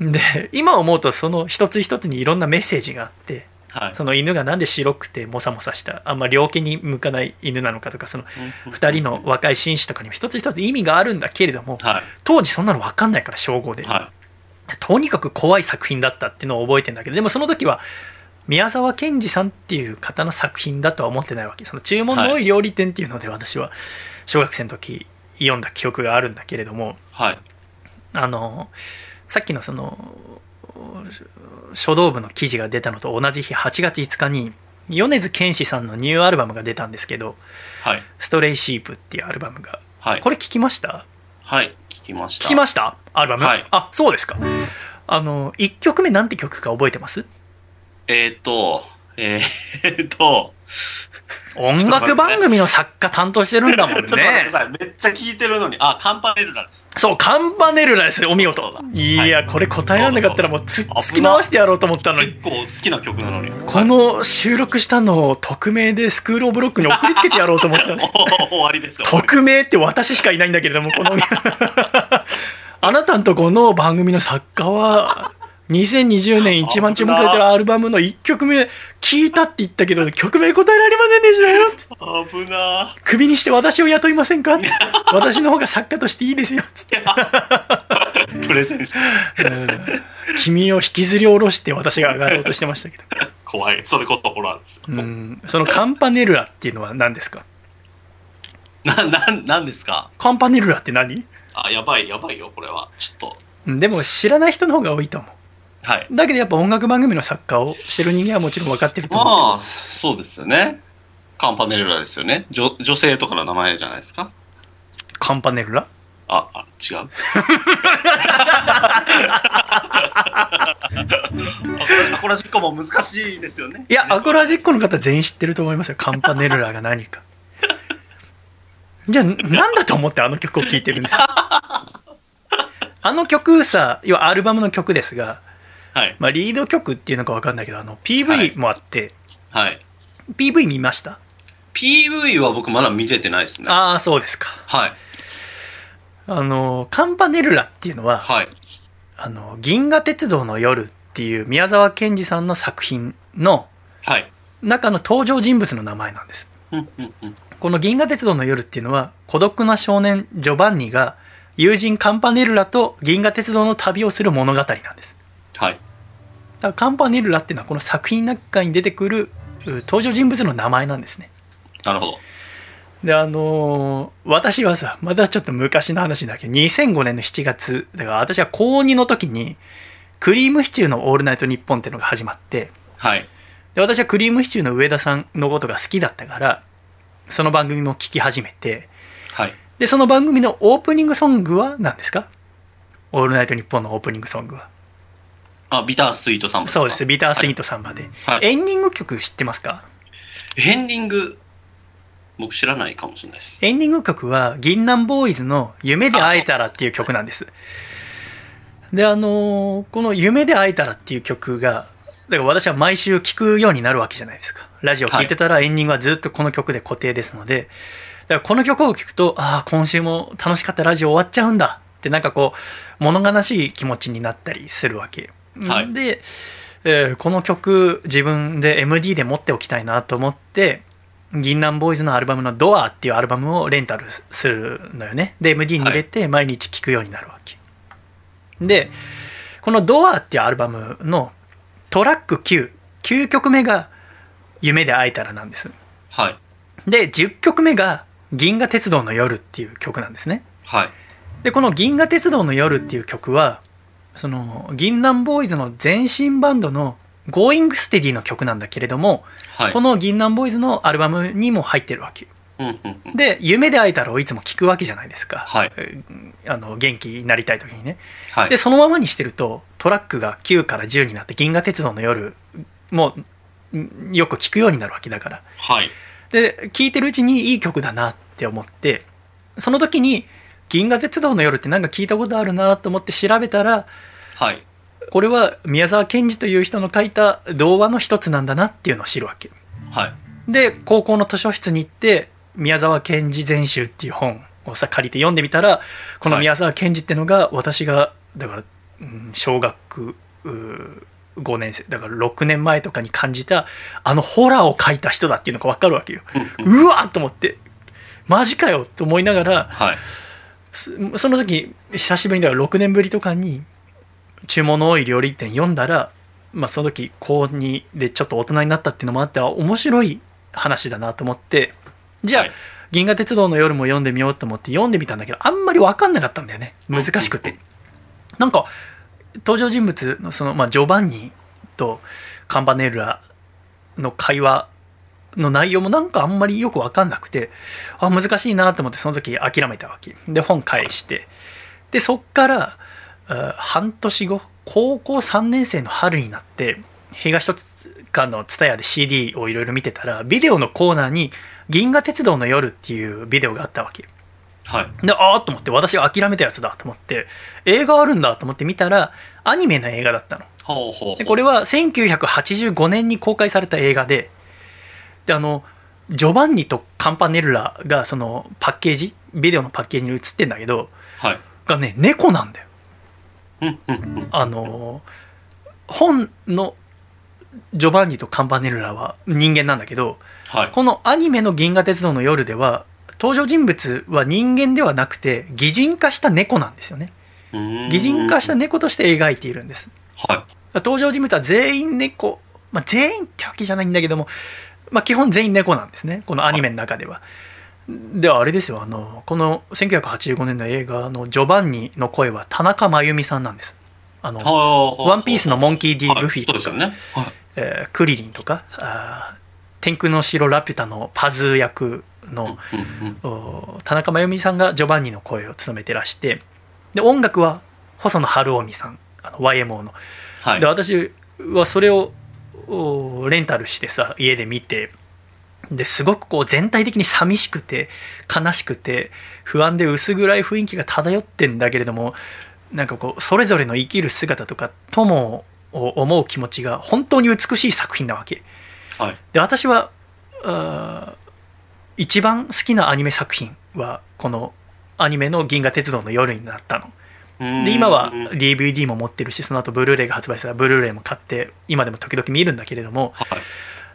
で今思うとその一つ一つにいろんなメッセージがあってはい。その犬がなんで白くてモサモサしたあんま猟奇に向かない犬なのかとかその2人の若い紳士とかにも一つ一つ意味があるんだけれどもはい。当時そんなの分かんないから小5で、はとにかく怖い作品だったっていうのを覚えてんだけどでもその時は宮沢賢治さんっていう方の作品だとは思ってないわけ。その注文の多い料理店っていうので私は小学生の時読んだ記憶があるんだけれどもいはい。あのさっきのその書道部の記事が出たのと同じ日8月5日に米津玄師さんのニューアルバムが出たんですけどはい「ストレイシープ」っていうアルバムが。はい。これ聞きました？はい。聞きました。聞きました？アルバム、はい。あそうですか。あの1曲目なんて曲か覚えてます？えーっとえーっと音楽番組の作家担当してるんだもんね。めっちゃ聞いてるのに。あカンパネルラです。そうカンパネルラですお見事。い。や、はいこれ答えられなかったらもうつそうだ突き回してやろうと思ったのに。結構好きな曲なのに。この収録したのを匿名でスクールオブロックに送りつけてやろうと思ってたのお 終わりですよ。匿名って私しかいないんだけれどもこの。あなたんとこの番組の作家は2020年一番注目されてるアルバムの1曲目聞いたって言ったけど曲名答えられませんでしたよ。危な。クビにして私を雇いませんか？私の方が作家としていいですよ。つってプレゼン君を引きずり下ろして私が上がろうとしてましたけど。怖い。それこそホラーですうん。そのカンパネルラっていうのは何ですか？ななんなんですか？カンパネルラって何？あやばいやばいよこれは。ちょっと。うんでも知らない人の方が多いと思うはい。だけどやっぱ音楽番組の作家をしてる人間はもちろん分かってると思うまあそうですよね。カンパネルラですよね。女女性とかの名前じゃないですか？カンパネルラ？ああ違う。アコラジッコも難しいですよね。いやアコラジックの方全員知ってると思いますよ。カンパネルラが何か。じゃあ何だと思ってあの曲を聴いてるんですか？あの曲さ要はアルバムの曲ですが、はい。まあ、リード曲っていうのか分かんないけどあのはい。PV もあって、はい。PV 見ました？PV は僕まだ見れてないですね。ああそうですか。はい。あのカンパネルラっていうのははい。あの銀河鉄道の夜っていう宮沢賢治さんの作品のはい。中の登場人物の名前なんです。うんうんうん。この銀河鉄道の夜っていうのは孤独な少年ジョバンニが友人カンパネルラと銀河鉄道の旅をする物語なんです。はいだからカンパネルラっていうのはこの作品の中に出てくるう登場人物の名前なんですね。なるほど。であのー私はさまたちょっと昔の話だけど2005年の7月だから私は高2の時にクリームシチューの「オールナイトニッポン」っていうのが始まってはい。で私はクリームシチューの上田さんのことが好きだったからその番組も聞き始めてはい。でその番組のオープニングソングは何ですか？オールナイトニッポンのオープニングソングはあビタースイートサンバそうです。ビタースイート、トサンバで、はい。エンディング曲知ってますか？エンディング僕知らないかもしれないです。エンディング曲は銀杏ボーイズの「夢で会えたら」っていう曲なんです。であのーこの「夢で会えたら」っていう曲がだから私は毎週聴くようになるわけじゃないですか。ラジオ聴いてたらエンディングはずっとこの曲で固定ですので。だからこの曲を聴くとああ今週も楽しかったラジオ終わっちゃうんだってなんかこう物悲しい気持ちになったりするわけ、はい。で、えーこの曲自分で MD で持っておきたいなと思って銀杏ボーイズのアルバムの「ドアっていうアルバムをレンタルするのよね。で MD に入れて毎日聴くようになるわけ、でこの「ドアっていうアルバムのトラック99曲目が「夢で会えたら」なんです。はい。で10曲目が「銀河鉄道の夜」っていう曲なんですね。はい。でこの「銀河鉄道の夜」っていう曲はその銀杏ボーイズの前身バンドの「Going Steady」の曲なんだけれども、はい。この銀杏ボーイズのアルバムにも入ってるわけ。で「夢で会えたら」をいつも聞くわけじゃないですか、はい。えーあの元気になりたい時にね。はい。でそのままにしてるとトラックが9から10になって銀河鉄道の夜もんよく聞くようになるわけだから。はい。で聴いてるうちにいい曲だなっって思ってその時に「銀河鉄道の夜」ってなんか聞いたことあるなと思って調べたらはい。これは宮沢賢治という人の書いた童話の一つなんだなっていうのを知るわけはい。で高校の図書室に行って宮沢賢治全集っていう本をさ借りて読んでみたらこの宮沢賢治ってのが私がだからうん小学う5年生だから6年前とかに感じたあのホラーを書いた人だっていうのが分かるわけようわっと思ってマジかよと思いながらはい。すその時久しぶりにだから6年ぶりとかに注文の多い料理店読んだら、まあ、その時高2でちょっと大人になったっていうのもあってあ面白い話だなと思ってじゃあ、はい銀河鉄道の夜」も読んでみようと思って読んでみたんだけどあんまり分かんなかったんだよね難しくて。なんか登場人物のその、まあ、ジョバンニとカンバネルラの会話の内容もなんかあんまりよく分かんなくてあ難しいなと思ってその時諦めたわけで本返してでそっからあ半年後高校3年生の春になって東戸塚の蔦屋で CD をいろいろ見てたらビデオのコーナーに「銀河鉄道の夜」っていうビデオがあったわけはい。でああと思って私が諦めたやつだと思って映画あるんだと思って見たらアニメの映画だったのほうほう。でこれは1985年に公開された映画でであのジョバンニとカンパネルラがそのパッケージビデオのパッケージに映ってんだけどはい。がね猫なんだよ。あの本のジョバンニとカンパネルラは人間なんだけどはい。このアニメの「銀河鉄道の夜」では登場人物は人間ではなくて擬人化した猫なんですよね擬人化した猫として描いているんですは登場人物は全員猫、まあ、全員ってわけじゃないんだけども、まあ、基本全員猫なんですねこのアニメの中では。ではあれですよあのこの1985年の映画のジョバンニの声は田中真由美さんなんです。あのワンピースのモンキー・はいルフィとか、ね。はい。えークリリンとかあー天空の城ラピュタのパズー役の、田中真由美さんがジョバンニの声を務めてらしてで音楽は細野晴臣さんあの YMO の。はいで。私はそれをおレンタルしてさ家で見てですごくこう全体的に寂しくて悲しくて不安で薄暗い雰囲気が漂ってんだけれどもなんかこうそれぞれの生きる姿とか友を思う気持ちが本当に美しい作品なわけはい。で私は一番好きなアニメ作品はこのアニメの「銀河鉄道の夜」になったので今は DVD も持ってるしその後ブルーレイが発売したらブルーレイも買って今でも時々見るんだけれども。はい。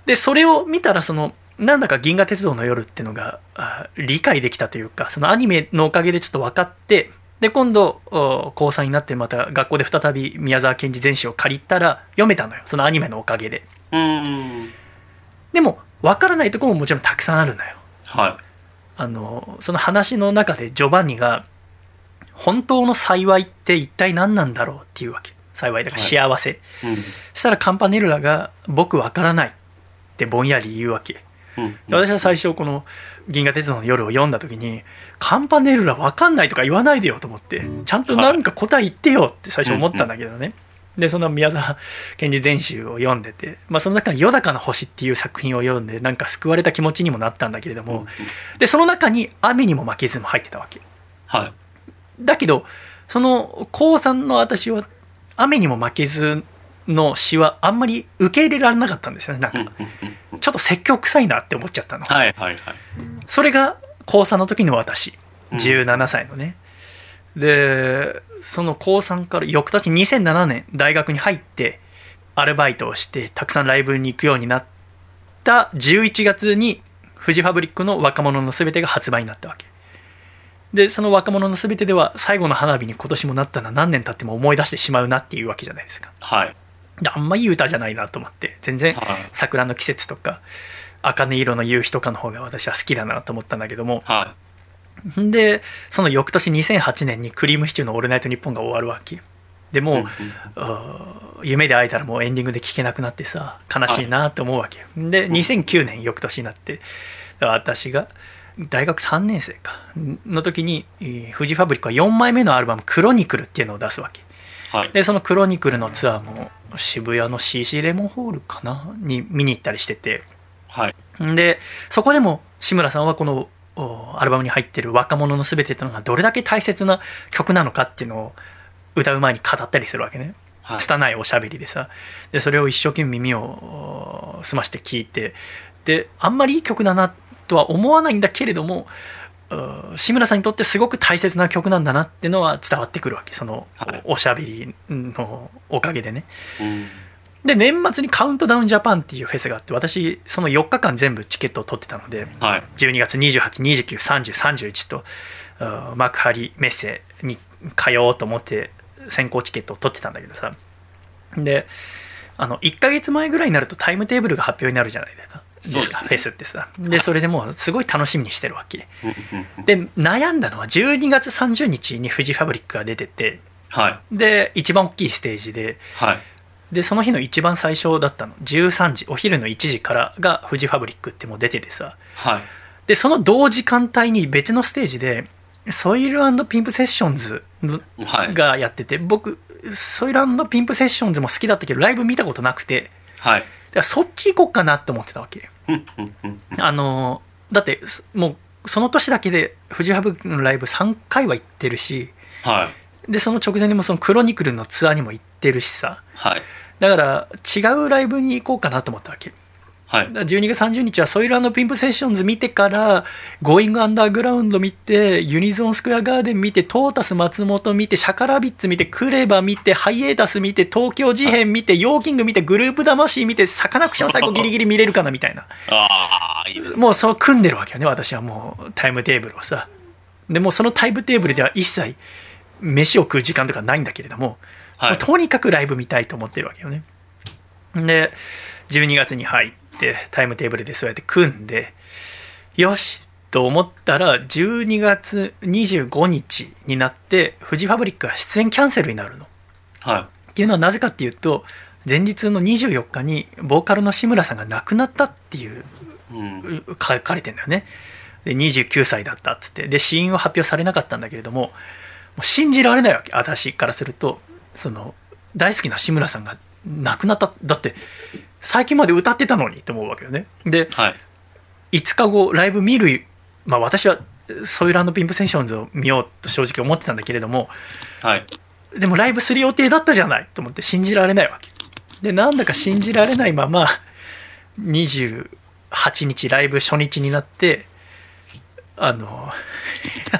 でそれを見たらそのなんだか「銀河鉄道の夜」っていうのがあ理解できたというかそのアニメのおかげでちょっと分かってで今度お高3になってまた学校で再び宮沢賢治全史を借りたら読めたのよ。そのアニメのおかげで。でも分からないところももちろんたくさんあるのよ。はあのその話の中でジョバンニが本当の幸いって一体何なんだろうっていうわけ幸いだから幸せ、い。うん。そしたらカンパネルラが「僕わからない」ってぼんやり言うわけうん。で私は最初この「銀河鉄道の夜」を読んだ時に「カンパネルラわかんないとか言わないでよ」と思ってちゃんとなんか答え言ってよって最初思ったんだけどね、でその宮沢賢治全集を読んでて、まあ、その中に「よだかな星」っていう作品を読んでなんか救われた気持ちにもなったんだけれども、でその中に「雨にも負けず」も入ってたわけはい。だけどその高3の私は「雨にも負けず」の詩はあんまり受け入れられなかったんですよねなんかうんうんうん。ちょっと説教臭いなって思っちゃったのはいはいはい。それが高3の時の私うん17歳のね、でその高3から翌年2007年大学に入ってアルバイトをしてたくさんライブに行くようになった11月にフジファブリックの「若者のすべて」が発売になったわけでその「若者のすべて」では最後の花火に今年もなったな何年経っても思い出してしまうなっていうわけじゃないですか。はい。であんまいい歌じゃないなと思って全然はい。桜の季節とか茜色の夕日とかの方が私は好きだなと思ったんだけども。はでその翌年2008年にクリームシチューの「オールナイトニッポン」が終わるわけ。でもう、夢で会えたらもうエンディングで聴けなくなってさ悲しいなって思うわけ。よで2009年翌年になって私が大学3年生か。の時にえーフジファブリックは4枚目のアルバム「クロニクル」っていうのを出すわけ。い。はい。でそのクロニクルのツアーも渋谷の CC レモンホールかな？に見に行ったりしてて。はい。でそこでも志村さんはこのおアルバムに入ってる「若者のすべて」っていうのがどれだけ大切な曲なのかっていうのを歌う前に語ったりするわけね。はい。拙いおしゃべりでさ。でそれを一生懸命耳をお澄まして聞いて。であんまりいい曲だなとは思わないんだけれどもう志村さんにとってすごく大切な曲なんだなっていうのは伝わってくるわけ。そのはい。おしゃべりのおかげでね。うん。で年末にカウントダウンジャパンっていうフェスがあって私その4日間全部チケットを取ってたのではい。12月28293031とあ幕張メッセに通おうと思って先行チケットを取ってたんだけどさ。であの1ヶ月前ぐらいになるとタイムテーブルが発表になるじゃないですかですね。フェスってさ。でそれでもうすごい楽しみにしてるわけ。で悩んだのは12月30日にフジファブリックが出てて。はい。で一番大きいステージで。はい。でその日の一番最初だったの。13時お昼の1時からがフジファブリックってもう出ててさ。はい。でその同時間帯に別のステージでソイルピンプセッションズがやってて僕ソイルピンプセッションズも好きだったけどライブ見たことなくて。はいらそっち行こうかなって思ってたわけ。あのだってすもうその年だけでフジファブリックのライブ3回は行ってるしはい。でその直前にもそのクロニクルのツアーにも行ってるしさ。はい。だから違うライブに行こうかなと思ったわけはいだから12月30日は SOIL PIMP SESSIONS 見てから、 GOING UNDER GROUND 見て、 UNISON SQUARE GARDEN 見て、トータス松本見て、シャカラビッツ見て、 KREVA 見て、 HIATUS 見て、東京事変見て、ヨーキング見て、グループ魂見て、サカナクション最後 ギリギリ見れるかなみたいな。ああいいですねもうそう組んでるわけよね、私はもうタイムテーブルをさ。でもうそのタイムテーブルでは一切飯を食う時間とかないんだけれども、はいもうとにかくライブ見たいと思ってるわけよね。で、12月に入って、タイムテーブルでそうやって組んで、よしと思ったら、12月25日になって、フジファブリックが出演キャンセルになるの。はっていうのはなぜかっていうと、前日の24日にボーカルの志村さんが亡くなったっていういうん。書かれてんだよね。で29歳だったっつって。で死因は発表されなかったんだけれどももう信じられないわけ。私からするとその大好きな志村さんが亡くなっただって最近まで歌ってたのにと思うわけよね。ではい。5日後ライブ見るまあ私はソイルピンプセッションズを見ようと正直思ってたんだけれどもはい。でもライブする予定だったじゃないと思って信じられないわけ。でなんだか信じられないまま28日ライブ初日になってあの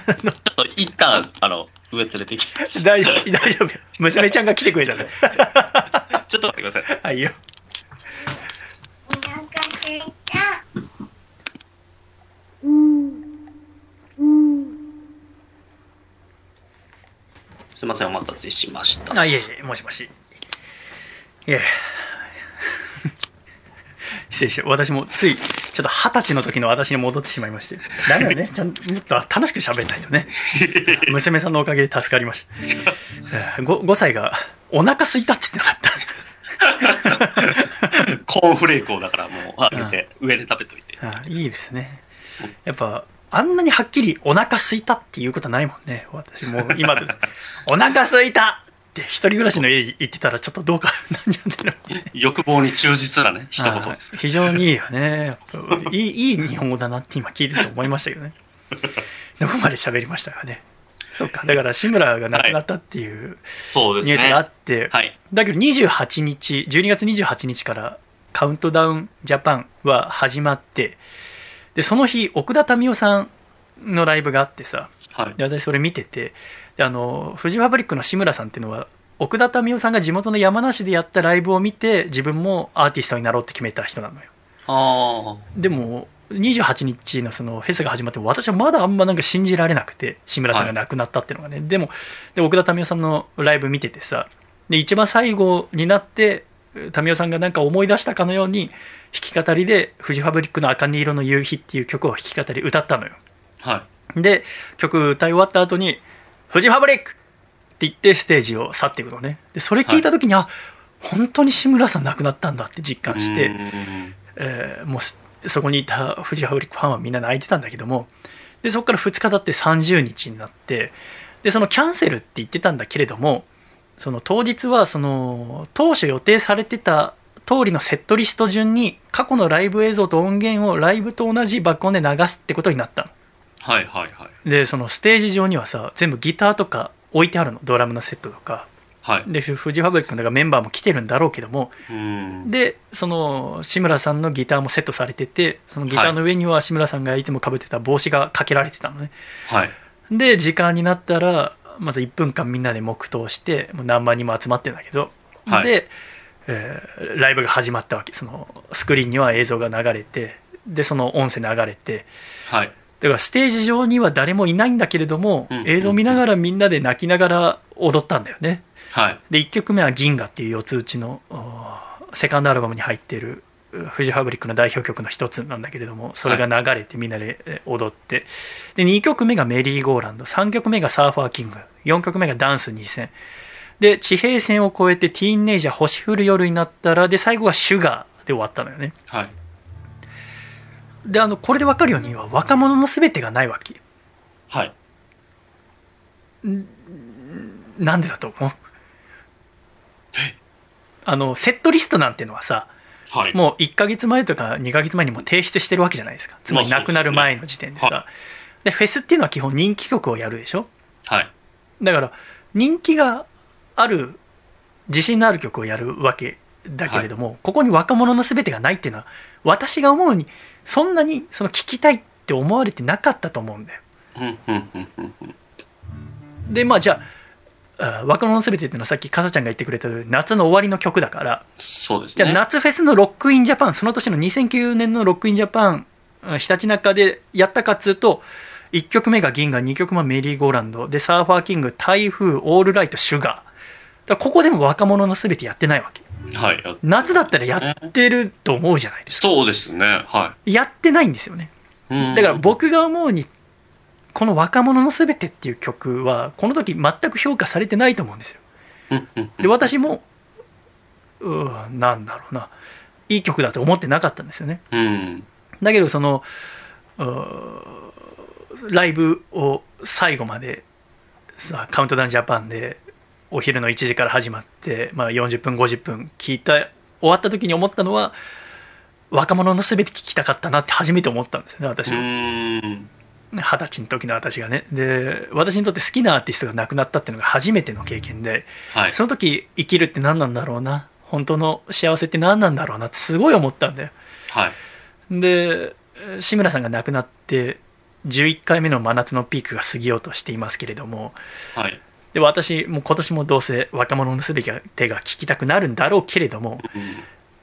ちょっと一旦あの上連れてきます。大丈夫大丈夫。娘ちゃんが来てくれたんだちょっと待ってください。はいよ。お腹すいた。すいませんお待たせしました。あいえいえもしもし。いえ失礼して私もついちょっと二十歳の時の私に戻ってしまいまして。だめだね ちゃんともっと楽しく喋んないとね。娘さんのおかげで助かりました。えー 5, 5歳がお腹空いたって言ってなかった。コーンフレークをだからもうあげて上で食べといて。あいいですね。やっぱあんなにはっきりお腹空いたっていうことないもんね。私もう今でお腹空いたって一人暮らしの家行ってたらちょっとどうか なんじゃってる欲望に忠実なね一言です。はい。非常にいいよね。いいいい日本語だなって今聞いてて思いましたけどね。どこまで喋りましたかね。そうか。だから志村が亡くなったっていうニュースがあって、はい。だけど28日12月28日からカウントダウンジャパンは始まってでその日奥田民生さんのライブがあってさはい。で私それ見ててであのフジファブリックの志村さんっていうのは奥田民生さんが地元の山梨でやったライブを見て自分もアーティストになろうって決めた人なのよ。あでも28日のそのフェスが始まっても私はまだあんまなんか信じられなくて志村さんが亡くなったっていうのがね、でもで奥田民生さんのライブ見ててさで一番最後になって民生さんがなんか思い出したかのように弾き語りでフジファブリックの「茜色の夕日」っていう曲を弾き語り歌ったのよ。あはい。で曲歌い終わった後に「フジファブリック!」って言ってステージを去っていくのね。でそれ聞いた時に、あ本当に志村さん亡くなったんだって実感して、うんえーもうすそこにいたフジファブリックファンはみんな泣いてたんだけどもでそこから2日経って30日になってでそのキャンセルって言ってたんだけれどもその当日はその当初予定されてた通りのセットリスト順に過去のライブ映像と音源をライブと同じ爆音で流すってことになったのはいはいはい。でそのステージ上にはさ全部ギターとか置いてあるの。ドラムのセットとか。はい。でフフジファブリックのだからメンバーも来てるんだろうけども。うん。でその志村さんのギターもセットされててそのギターの上には志村さんがいつもかぶってた帽子がかけられてたのね。はい。で時間になったらまず1分間みんなで黙祷してもう何万人も集まってるんだけど、はい。で、えーライブが始まったわけ。そのスクリーンには映像が流れてでその音声流れて。はいだからステージ上には誰もいないんだけれども、うん。映像を見ながらみんなで泣きながら踊ったんだよね。はい。で1曲目は「銀河」っていう四つ打ちのセカンドアルバムに入ってるうフジファブリックの代表曲の一つなんだけれどもそれが流れてみんなでえ踊って。で2曲目が「メリーゴーランド」3曲目が「サーファーキング」4曲目が「ダンス2000」で地平線を越えてティーンネイジャー星降る夜になったらで最後が「シュガー」で終わったのよね。はいであのこれで分かるようには若者の全てがないわけ。はい。なんでだと思う？あのセットリストなんてのはさはい。もう1ヶ月前とか2ヶ月前にも提出してるわけじゃないですか。つまりまあ亡くなる前の時点でさ、はでフェスっていうのは基本人気曲をやるでしょ？はい。だから人気がある自信のある曲をやるわけだけれども、ここに若者のすべてがないっていうのは私が思うにそんなにその聞きたいって思われてなかったと思うんだよ。でまあじゃああ若者のすべてっていうのはさっきかさちゃんが言ってくれた夏の終わりの曲だから。そうですじゃあね夏フェスの ROCK IN JAPAN その年の2009年の ROCK IN JAPAN うんひたちなかでやったかっつうと1曲目が銀河2曲目はメリーゴーランド。でサーファーキング台風オールライトシュガー。だここでも若者の全てやってないわけはい。や夏だったらやってると思うじゃないですか。そうですね。はやってないんですよね。だから僕が思うにこの「若者のすべて」っていう曲はこの時全く評価されてないと思うんですよ。で私もうーなんだろうな。いい曲だと思ってなかったんですよね。うん。だけどそのライブを最後までさカウントダウンジャパンでお昼の1時から始まって、まあ、40分50分聞いた終わった時に思ったのは若者のすべて聞きたかったなって初めて思ったんですよね私。うは二十歳の時の私がね。で私にとって好きなアーティストが亡くなったっていうのが初めての経験ではい。その時生きるって何なんだろうな？本当の幸せって何なんだろうな？ってすごい思ったんだよ。はい。で志村さんが亡くなって11回目の真夏のピークが過ぎようとしていますけれどもはいで私もう今年もどうせ若者のすべてが聞きたくなるんだろうけれどもうん。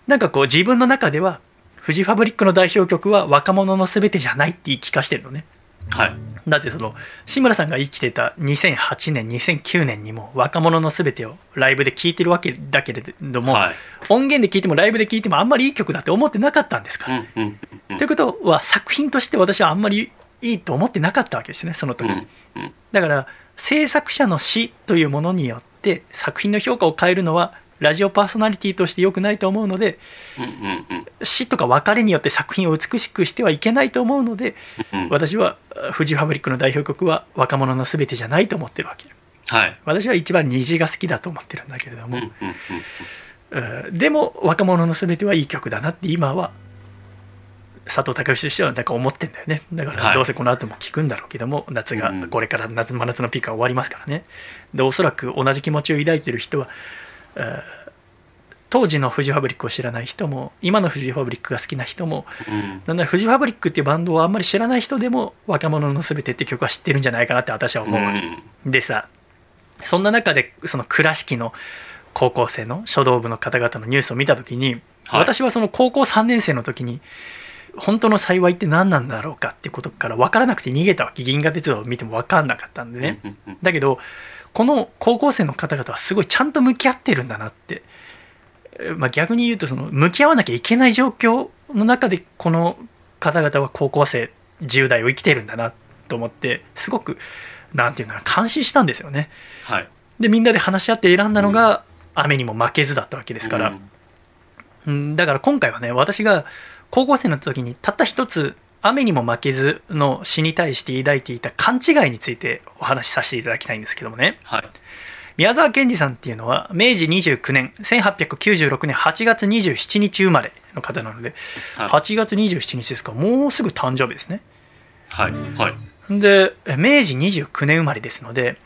なんかこう自分の中ではフジファブリックの代表曲は若者のすべてじゃないって言い聞かしてるのね。はい。だってその志村さんが生きてた2008年2009年にも若者のすべてをライブで聴いてるわけだけれども、はい。音源で聴いてもライブで聴いてもあんまりいい曲だって思ってなかったんですから、うんうんうんということは作品として私はあんまりいいと思ってなかったわけですねその時、だから制作者の死というものによって作品の評価を変えるのはラジオパーソナリティとして良くないと思うので死とか別れによって作品を美しくしてはいけないと思うのでうん私はフジファブリックの代表曲は若者の全てじゃないと思ってるわけ。はい。私は一番虹が好きだと思ってるんだけれども、でも若者の全てはいい曲だなって今は佐藤隆としてはなんか思ってんだよね。だかはい。らどうせこの後も聴くんだろうけども、夏がうん。これから夏真夏のピークが終わりますからね。でおそらく同じ気持ちを抱いてる人は、えー当時のフジファブリックを知らない人も今のフジファブリックが好きな人もうん。なんならフジファブリックっていうバンドをあんまり知らない人でも若者の全てって曲は知ってるんじゃないかなって私は思うわけ、でさそんな中でその倉敷の高校生の書道部の方々のニュースを見た時に、はい。私はその高校3年生の時に本当の幸いって何なんだろうかってことから分からなくて逃げたわけ銀河鉄道を見ても分かんなかったんでね、うんうんうん。だけどこの高校生の方々はすごいちゃんと向き合ってるんだなって、えーまあ、逆に言うとその向き合わなきゃいけない状況の中でこの方々は高校生10代を生きてるんだなと思ってすごくなんていうのかな感心したんですよね。はい。でみんなで話し合って選んだのが「雨にも負けず」だったわけですから、うん。うんだから今回はね私が高校生の時にたった一つ「雨にも負けず」の詩に対して抱いていた勘違いについてお話しさせていただきたいんですけどもね。はい。宮沢賢治さんっていうのは明治29年1896年8月27日生まれの方なのではい。8月27日ですか。らもうすぐ誕生日ですね。はい。はい。で明治29年生まれですので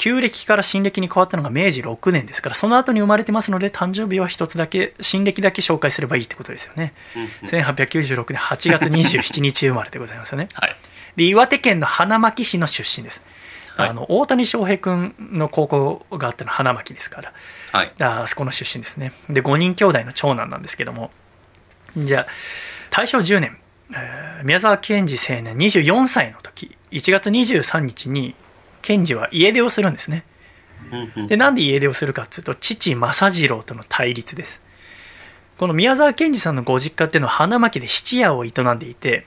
旧暦から新暦に変わったのが明治6年ですからその後に生まれてますので誕生日は一つだけ新暦だけ紹介すればいいってことですよね。1896年8月27日生まれでございますよね。はい。で岩手県の花巻市の出身です、はい。あの大谷翔平君の高校があったのは花巻ですから。はい。あそこの出身ですね。で5人兄弟の長男なんですけども。じゃあ大正10年、えー宮沢賢治青年24歳の時1月23日に賢治は家出をするんですね。でなんで家出をするかっていうと父正次郎との対立です。この宮沢賢治さんのご実家っていうのは花巻で質屋を営んでいて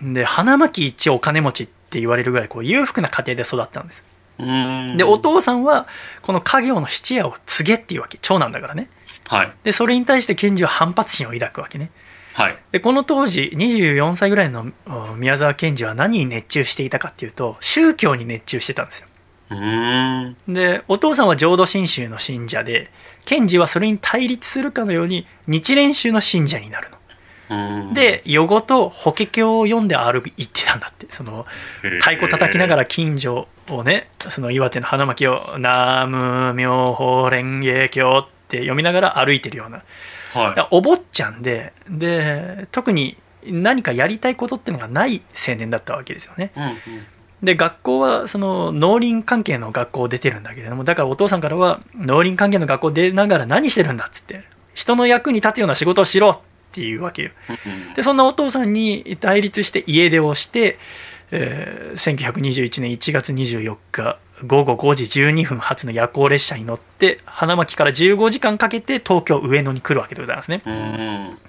で花巻一お金持ちって言われるぐらいこう裕福な家庭で育ったんです。うん。でお父さんはこの家業の質屋を継げっていうわけ長男だからね。はい。でそれに対して賢治は反発心を抱くわけねはい。でこの当時24歳ぐらいのお宮沢賢治は何に熱中していたかっていうと宗教に熱中してたんですよ。でお父さんは浄土真宗の信者で賢治はそれに対立するかのように日蓮宗の信者になるの。うん、で夜ごと法華経を読んで歩いてたんだって。その太鼓叩きながら近所をねその岩手の花巻を「南無妙法蓮華経」って読みながら歩いてるようなはお坊ちゃんでで特に何かやりたいことっていうのがない青年だったわけですよねい。うんうん。で学校はその農林関係の学校を出てるんだけれどもだからお父さんからは農林関係の学校出ながら何してるんだっつって人の役に立つような仕事をしろっていうわけようんでそんなお父さんに対立して家出をして、えー1921年1月24日午後5時12分発の夜行列車に乗って花巻から15時間かけて東京上野に来るわけでございますね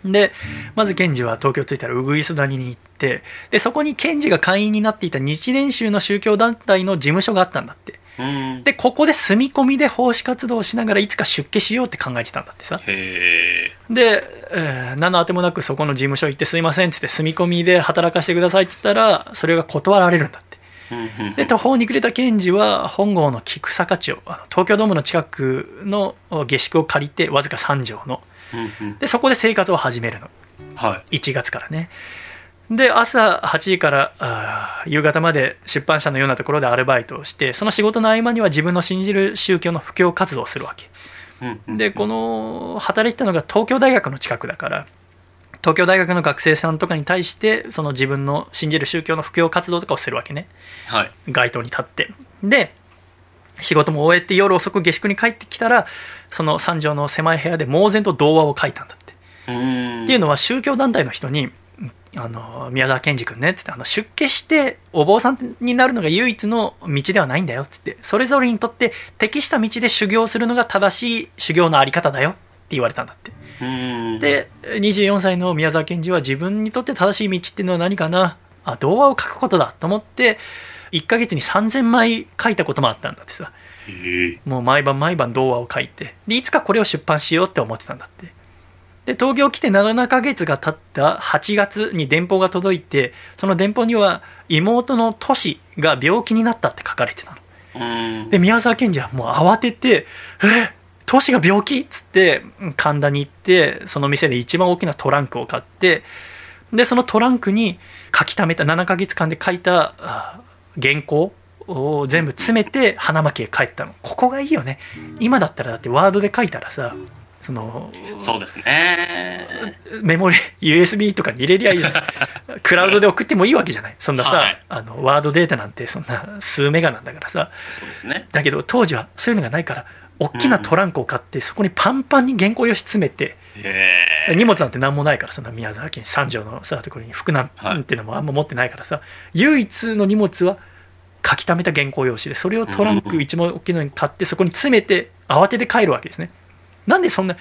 うん。でまず賢治は東京着いたらウグイス谷に行ってでそこに賢治が会員になっていた日蓮宗の宗教団体の事務所があったんだってうん。でここで住み込みで奉仕活動をしながらいつか出家しようって考えてたんだってさ。で、えー何のあてもなくそこの事務所行ってすいませんっつって住み込みで働かせてくださいっつったらそれが断られるんだってで途方に暮れた賢治は本郷の菊坂町あの東京ドームの近くの下宿を借りてわずか3畳の。でそこで生活を始めるの。はい。1月からね。で朝8時から夕方まで出版社のようなところでアルバイトをしてその仕事の合間には自分の信じる宗教の布教活動をするわけ。でこの働いてたのが東京大学の近くだから東京大学の学生さんとかに対してその自分の信じる宗教の布教活動とかをするわけねはい。街頭に立ってで仕事も終えて夜遅く下宿に帰ってきたらその三畳の狭い部屋で猛然と童話を書いたんだってうん。っていうのは宗教団体の人に「あの宮沢賢治君ね」っつってあの出家してお坊さんになるのが唯一の道ではないんだよっつってそれぞれにとって適した道で修行するのが正しい修行のあり方だよって言われたんだってうん。で24歳の宮沢賢治は自分にとって正しい道っていうのは何かな？あ童話を書くことだ。と思って1ヶ月に3000枚書いたこともあったんだってさ。もう毎晩毎晩童話を書いて。でいつかこれを出版しようって思ってたんだって。で東京来て7ヶ月が経った8月に電報が届いてその電報には妹のトシが病気になったって書かれてたの。うん。で宮沢賢治はもう慌てて「えトシが病気?」っつって神田に行ってその店で一番大きなトランクを買ってでそのトランクに書き溜めた7ヶ月間で書いたあ原稿を全部詰めて花巻へ帰ったのここがいいよね今だったらだってワードで書いたらさそのそうですね。メモリ USB とかに入れりゃいいじゃん クラウドで送ってもいいわけじゃないそんなさ、はいあのワードデータなんてそんな数メガなんだからさそうですね。だけど当時はそういうのがないから大きなトランクを買ってそこにパンパンに原稿用紙詰めて。荷物なんて何もないからそんな宮沢賢治三条のさところに服なんはいていうのもあんま持ってないからさ唯一の荷物は書き溜めた原稿用紙でそれをトランク一番大きいのに買ってそこに詰めて慌てて帰るわけですね。なんでそんな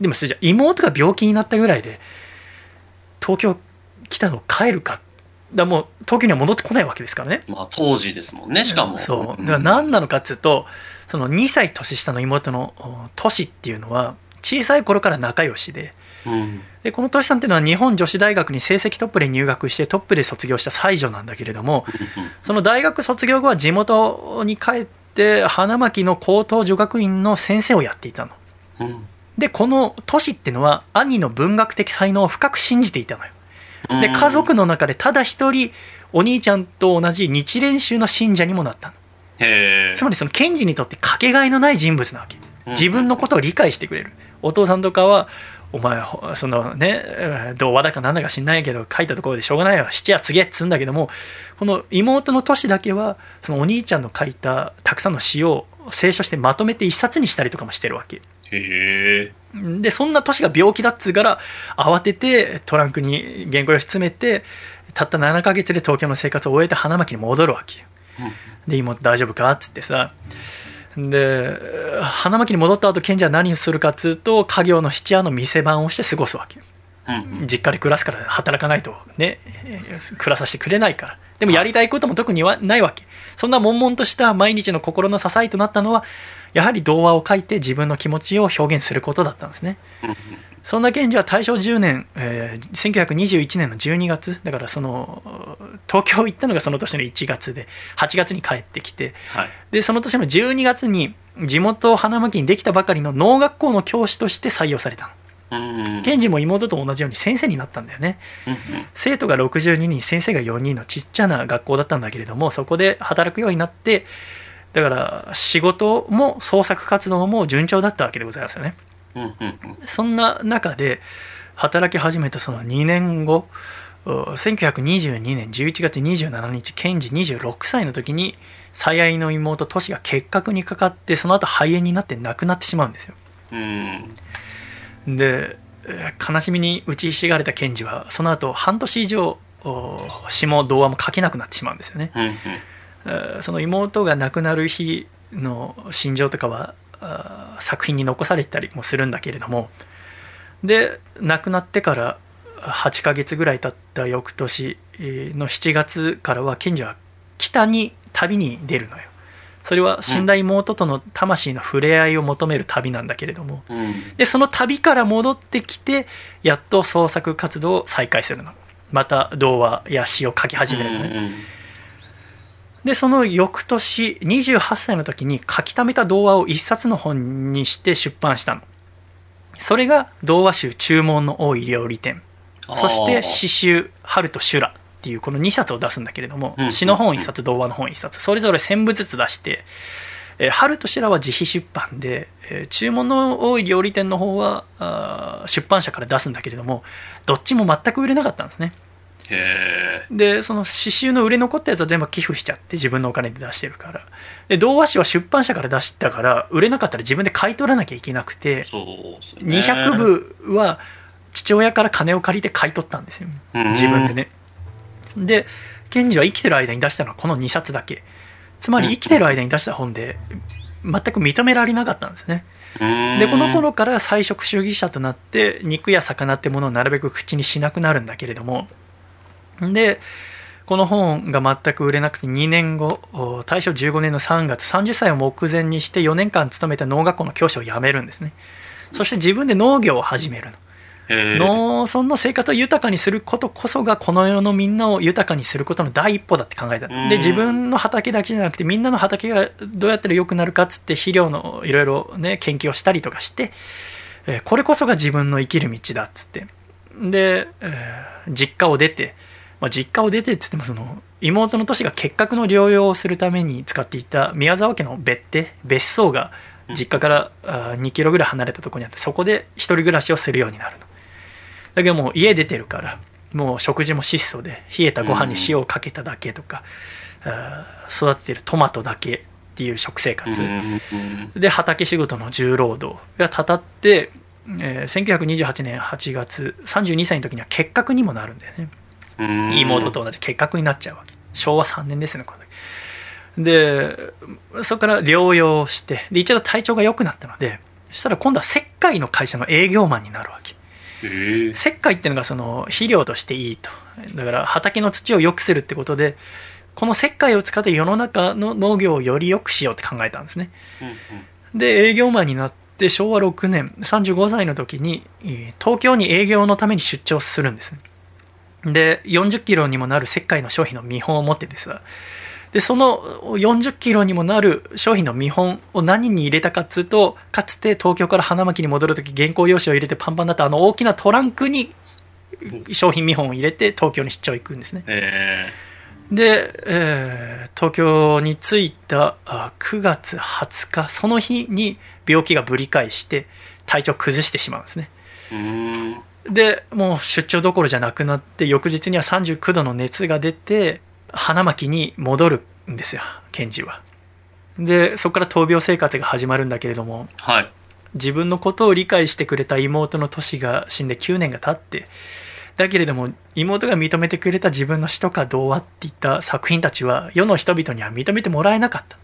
でもそれじゃ妹が病気になったぐらいで東京来たの帰るか。だもう東京には戻ってこないわけですからね。まあ当時ですもんね、しかも。そう。だから何なのかっつうとその2歳年下の妹のおトシっていうのは小さい頃から仲良しでうん。でこのトシさんっていうのは日本女子大学に成績トップで入学してトップで卒業した才女なんだけれどもその大学卒業後は地元に帰って花巻の高等女学院の先生をやっていたの。うん。でこのトシっていうのは兄の文学的才能を深く信じていたのよ。で家族の中でただ一人お兄ちゃんと同じ日蓮宗の信者にもなったのつまりその賢治にとってかけがえのない人物なわけ。うん。自分のことを理解してくれる。お父さんとかはお前ほそのねえー童話だかなんだか知んないけど書いたところでしょうがないわ。七夜告げっつうんだけどもこの妹のトシだけはそのお兄ちゃんの書いたたくさんの詩を清書してまとめて一冊にしたりとかもしてるわけ。へえでそんな年が病気だっつうから慌ててトランクに原稿用紙詰めてたった7ヶ月で東京の生活を終えて花巻に戻るわけよで妹大丈夫か？っつってさ。で花巻に戻った後賢治は何をするかっつうと家業の質屋の店番をして過ごすわけよ。うん実家で暮らすから働かないとねえー暮らさせてくれないから。でもやりたいことも特にはないわけ。そんな悶々とした毎日の心の支えとなったのはやはり童話を書いて自分の気持ちを表現することだったんですねそんな賢治は大正10年、えー1921年の12月だからその東京行ったのがその年の1月で8月に帰ってきてはい。でその年の12月に地元花巻にできたばかりの農学校の教師として採用された賢治も妹と同じように先生になったんだよね。生徒が62人先生が4人のちっちゃな学校だったんだけれどもそこで働くようになってだから仕事も創作活動も順調だったわけでございますよね。うんうんうんそんな中で働き始めたその2年後う1922年11月27日賢治26歳の時に最愛の妹トシが結核にかかってその後肺炎になって亡くなってしまうんですよ。うん。でえー悲しみに打ちひしがれた賢治はその後半年以上お詩も童話も書けなくなってしまうんですよね、その妹が亡くなる日の心情とかは作品に残されてたりもするんだけれどもで亡くなってから8ヶ月ぐらい経った翌年えーの7月からは賢治は北に旅に出るのよ。それは死ん。だ妹との魂の触れ合いを求める旅なんだけれども、うん。でその旅から戻ってきてやっと創作活動を再開するの。また童話や詩を書き始めるのね、うんでその翌年28歳の時に書き溜めた童話を一冊の本にして出版したの。それが童話集注文の多い料理店。そして詩集「春と修羅」っていうこの2冊を出すんだけれどもうん。詩の本1冊童話の本1冊それぞれ1000部ずつ出して「えー春と修羅」は自費出版で、えー注文の多い料理店の方は出版社から出すんだけれどもどっちも全く売れなかったんですねでその詩集の売れ残ったやつは全部寄付しちゃって自分のお金で出してるから。で童話誌は出版社から出したから売れなかったら自分で買い取らなきゃいけなくてね。200部は父親から金を借りて買い取ったんですよ。うん。自分でね。で賢治は生きてる間に出したのはこの2冊だけ。つまり生きてる間に出した本で全く認められなかったんですね。うん。でこの頃から菜食主義者となって肉や魚ってものをなるべく口にしなくなるんだけれどもでこの本が全く売れなくて2年後お大正15年の3月30歳を目前にして4年間勤めた農学校の教師を辞めるんですね。そして自分で農業を始めるの。農村の生活を豊かにすることこそがこの世のみんなを豊かにすることの第一歩だって考えたうん。で自分の畑だけじゃなくてみんなの畑がどうやったら良くなるかっつって肥料のいろいろね研究をしたりとかして、えーこれこそが自分の生きる道だっつって。で、えー実家を出て、まあ、実家を出てっつってもその妹の年が結核の療養をするために使っていた宮沢家の別邸別荘が実家からあー2キロぐらい離れたところにあってそこで一人暮らしをするようになるのだけどもう家出てるからもう食事も質素で冷えたご飯に塩をかけただけとか、あー育ててるトマトだけっていう食生活、うんで畑仕事の重労働がたたって、えー1928年8月32歳の時には結核にもなるんだよね。うん妹と同じ結核になっちゃうわけ。昭和3年ですねこの時。でそこから療養してで一度体調が良くなったのでそしたら今度は石灰の会社の営業マンになるわけ。へえ。石灰っていうのがその肥料としていいと。だから畑の土を良くするってことでこの石灰を使って世の中の農業をより良くしようって考えたんですね。で営業マンになって昭和6年35歳の時にえー東京に営業のために出張するんですねで40キロにもなる石灰の商品の見本を持っててさ。でその40キロにもなる商品の見本を何に入れたかっつうとかつて東京から花巻に戻る時原稿用紙を入れてパンパンだったあの大きなトランクに商品見本を入れて東京に出張行くんですね。えで、えー東京に着いたあ9月20日その日に病気がぶり返して体調崩してしまうんですね。でもう出張どころじゃなくなって翌日には39度の熱が出て花巻に戻るんですよ賢治はでそこから闘病生活が始まるんだけれどもはい。自分のことを理解してくれた妹のトシが死んで9年が経ってだけれども妹が認めてくれた自分の詩とか童話っていった作品たちは世の人々には認めてもらえなかった。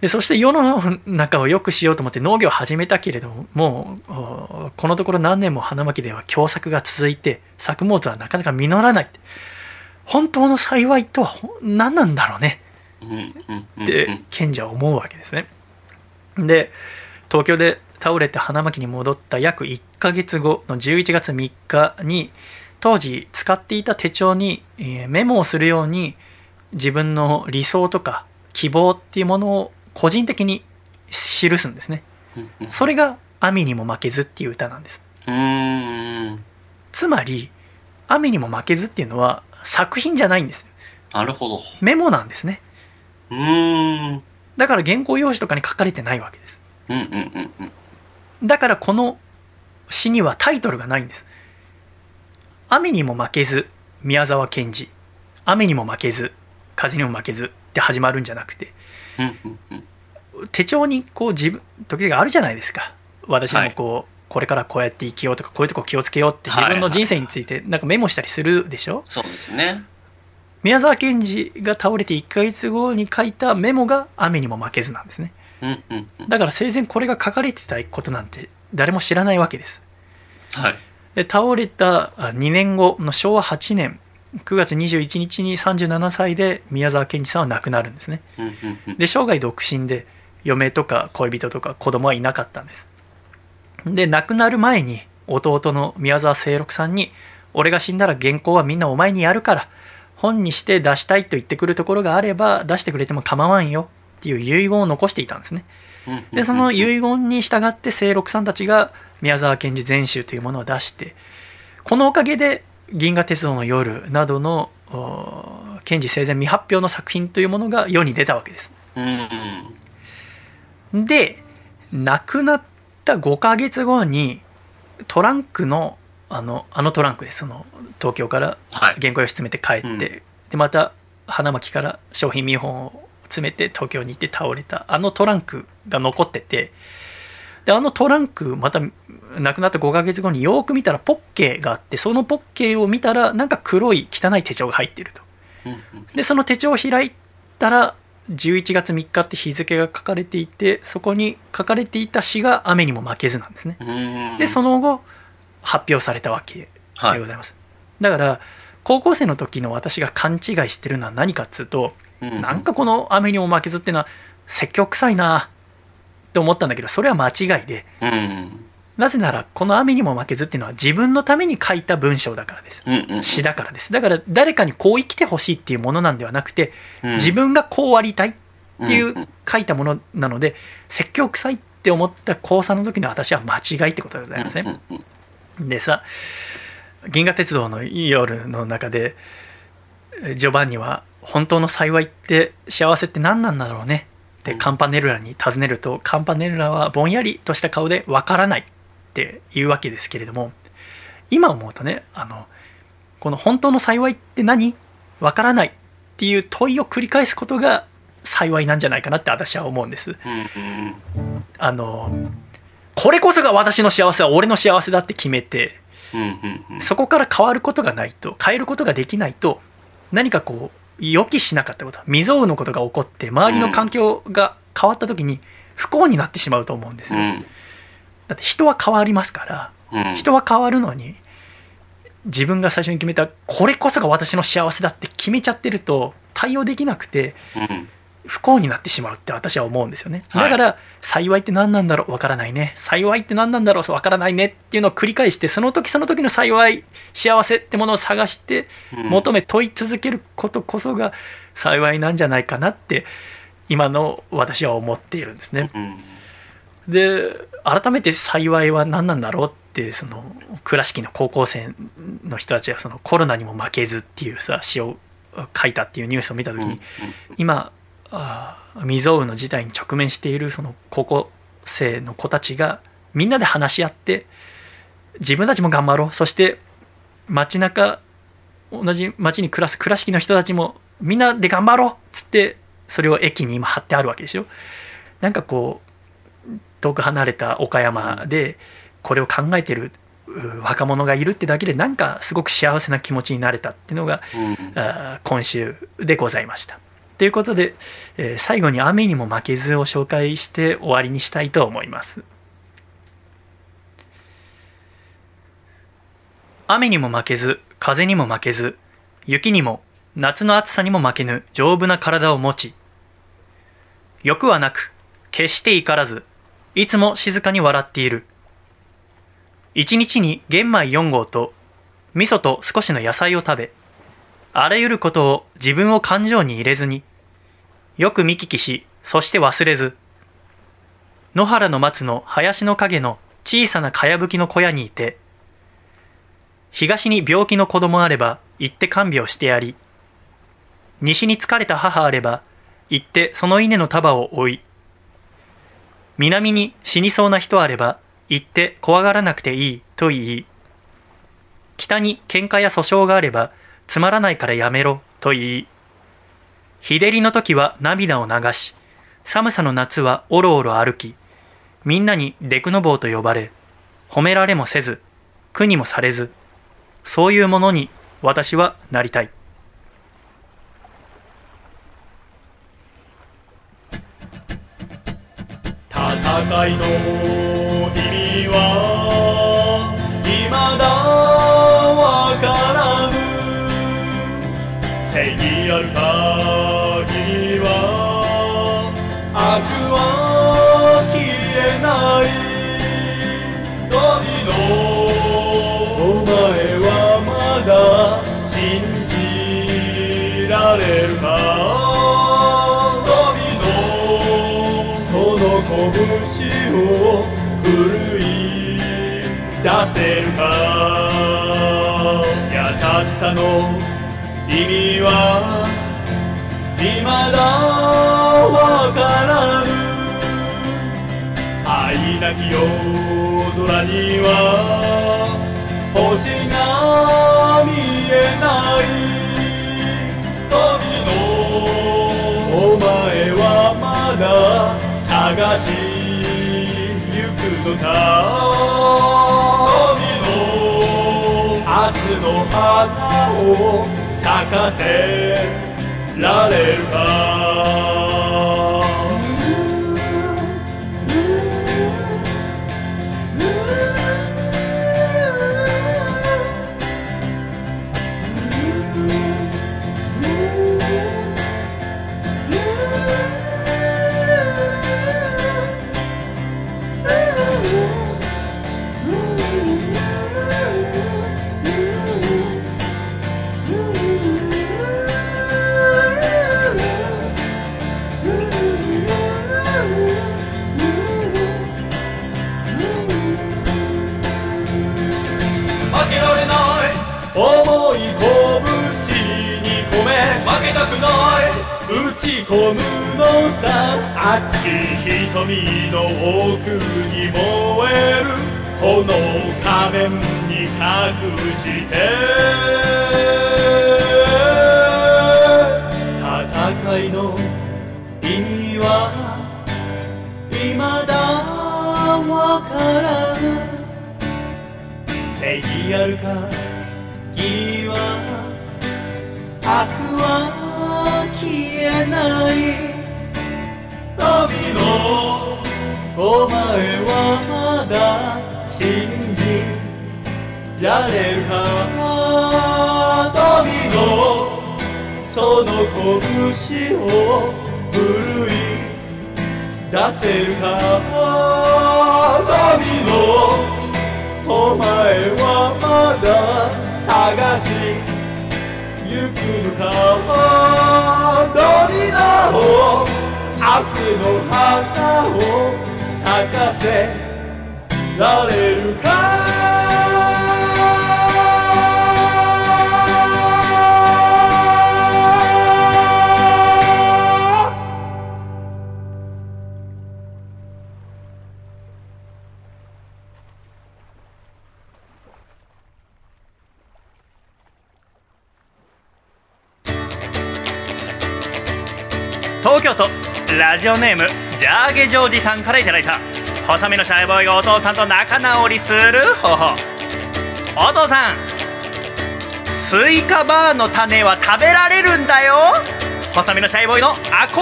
でそして世の中を良くしようと思って農業を始めたけれどももうおこのところ何年も花巻では凶作が続いて作物はなかなか実らない本当の幸いとはほ何なんだろうね。って賢者は思うわけですね。で東京で倒れて花巻に戻った約1ヶ月後の11月3日に当時使っていた手帳にえーメモをするように自分の理想とか希望っていうものを個人的に記すんですね。それが「雨にも負けず」っていう歌なんです。つまり「雨にも負けず」っていうのは作品じゃないんです。なるほど。メモなんですね。うーん。だから原稿用紙とかに書かれてないわけです。うんうんうんうん。だからこの詩にはタイトルがないんです。雨にも負けず宮沢賢治雨にも負けず風にも負けずって始まるんじゃなくて。手帳にこう自分時があるじゃないですか私もこう、これからこうやって生きようとかこういうとこ気をつけようって自分の人生についてなんかメモしたりするでしょ？そうですね。宮沢賢治が倒れて1ヶ月後に書いたメモが雨にも負けずなんですねうんうんうん。だから生前これが書かれてたことなんて誰も知らないわけですはい。で倒れた2年後の昭和8年9月21日に37歳で宮沢賢治さんは亡くなるんですね。で生涯独身で嫁とか恋人とか子供はいなかったんです。で亡くなる前に弟の宮沢清六さんに「俺が死んだら原稿はみんなお前にやるから本にして出したいと言ってくるところがあれば出してくれても構わんよ」っていう遺言を残していたんですね。でその遺言に従って清六さんたちが宮沢賢治全集というものを出してこのおかげで「銀河鉄道の夜」などのお賢治生前未発表の作品というものが世に出たわけです。で亡くなった5ヶ月後にトランクのあのあのトランクですその東京からはい。原稿用紙詰めて帰って、うんでまた花巻から商品見本を詰めて東京に行って倒れたあのトランクが残っててであのトランクまた亡くなった5ヶ月後によーく見たらポッケがあってそのポッケを見たらなんか黒い汚い手帳が入っていると。でその手帳を開いたら11月3日って日付が書かれていてそこに書かれていた詩が雨にも負けずなんですね。うん。でその後発表されたわけはいでご。ざいます、だから高校生の時の私が勘違いしてるのは何かっつうと、なんかこの雨にも負けずっていうのは説教臭いなって思ったんだけどそれは間違いで。うん。なぜならこの雨にも負けずっていうのは自分のために書いた文章だからです。うんうん。詩だからです。だから誰かにこう生きてほしいっていうものなんではなくてうん。自分がこうありたいっていんうん。書いたものなので説教臭いって思った高3の時の私は間違いってことでございません、うんうんでさ「銀河鉄道の夜」の中でえジョバンニは「本当の幸いって幸せって何なんだろうね」ってカンパネルラに尋ねるとカンパネルラはぼんやりとした顔で「わからない」って言うわけですけれども今思うとねあのこの「本当の幸いって何？わからない」っていう問いを繰り返すことが幸いなんじゃないかなって私は思うんです。あのこれこそが私の幸せは俺の幸せだって決めてそこから変わることがないと変えることができないと何かこう予期しなかったこと未曾有のことが起こって周りの環境が変わった時に不幸になってしまうと思うんですよ、うん。だって人は変わりますからうん。人は変わるのに自分が最初に決めたこれこそが私の幸せだって決めちゃってると対応できなくてうん不幸になってしまうって私は思うんですよね。はい。だから幸いって何なんだろう？わからないね。幸いって何なんだろう？わからないねっていうのを繰り返してその時その時の幸い幸せってものを探してうん。求め問い続けることこそが幸いなんじゃないかなって今の私は思っているんですね。うん。で改めて幸いは何なんだろうっでその倉敷の高校生の人たちがそのコロナにも負けずっていうさ詩を書いたっていうニュースを見た時に、今未曾有の事態に直面しているその高校生の子たちがみんなで話し合って自分たちも頑張ろう。そして街中同じ街に暮らす倉敷の人たちもみんなで頑張ろうっつってそれを駅に今貼ってあるわけでしょ。なんかこう遠く離れた岡山でこれを考えてるう若者がいるってだけでなんかすごく幸せな気持ちになれたっていうのがうん。今週でございました。ということで、えー最後に「雨にも負けず」を紹介して終わりにしたいと思います。雨にも負けず風にも負けず雪にも夏の暑さにも負けぬ丈夫な体を持ち欲はなく決して怒らずいつも静かに笑っている一日に玄米4合と味噌と少しの野菜を食べあらゆることを自分を感情に入れずによく見聞きしそして忘れず。野原の松の林の陰の小さなかやぶきの小屋にいて東に病気の子供あれば行って看病してやり西に疲れた母あれば行ってその稲の束を追い南に死にそうな人あれば行って怖がらなくていいと言い北に喧嘩や訴訟があればつまらないからやめろと言い日照りの時は涙を流し寒さの夏はおろおろ歩きみんなにデクノボーと呼ばれ褒められもせず苦にもされずそういうものに私はなりたい。戦いの意味は未だわからぬ。正義ある限れるか神のその拳を奮い出せるか優しさの意味は未だわからぬ愛なき夜空には星が見えないな探し行くのか？神の明日の花を咲かせられるか？ち込むのさ。熱き瞳の奥に燃える。炎仮面に隠して。戦いの意味は？未だわからぬ。正義あるか？義は？悪は？消えない旅のお前はまだ信じられるか旅のその拳を奮い出せるか旅のお前はまだ探しゆくのかどりだを明日の花を咲かせられるか？東京都ラジオネームジャーゲジョージさんからいただいた細身のシャイボーイがお父さんと仲直りする方法お父さんスイカバーの種は食べられるんだよ。細身のシャイボーイのアコ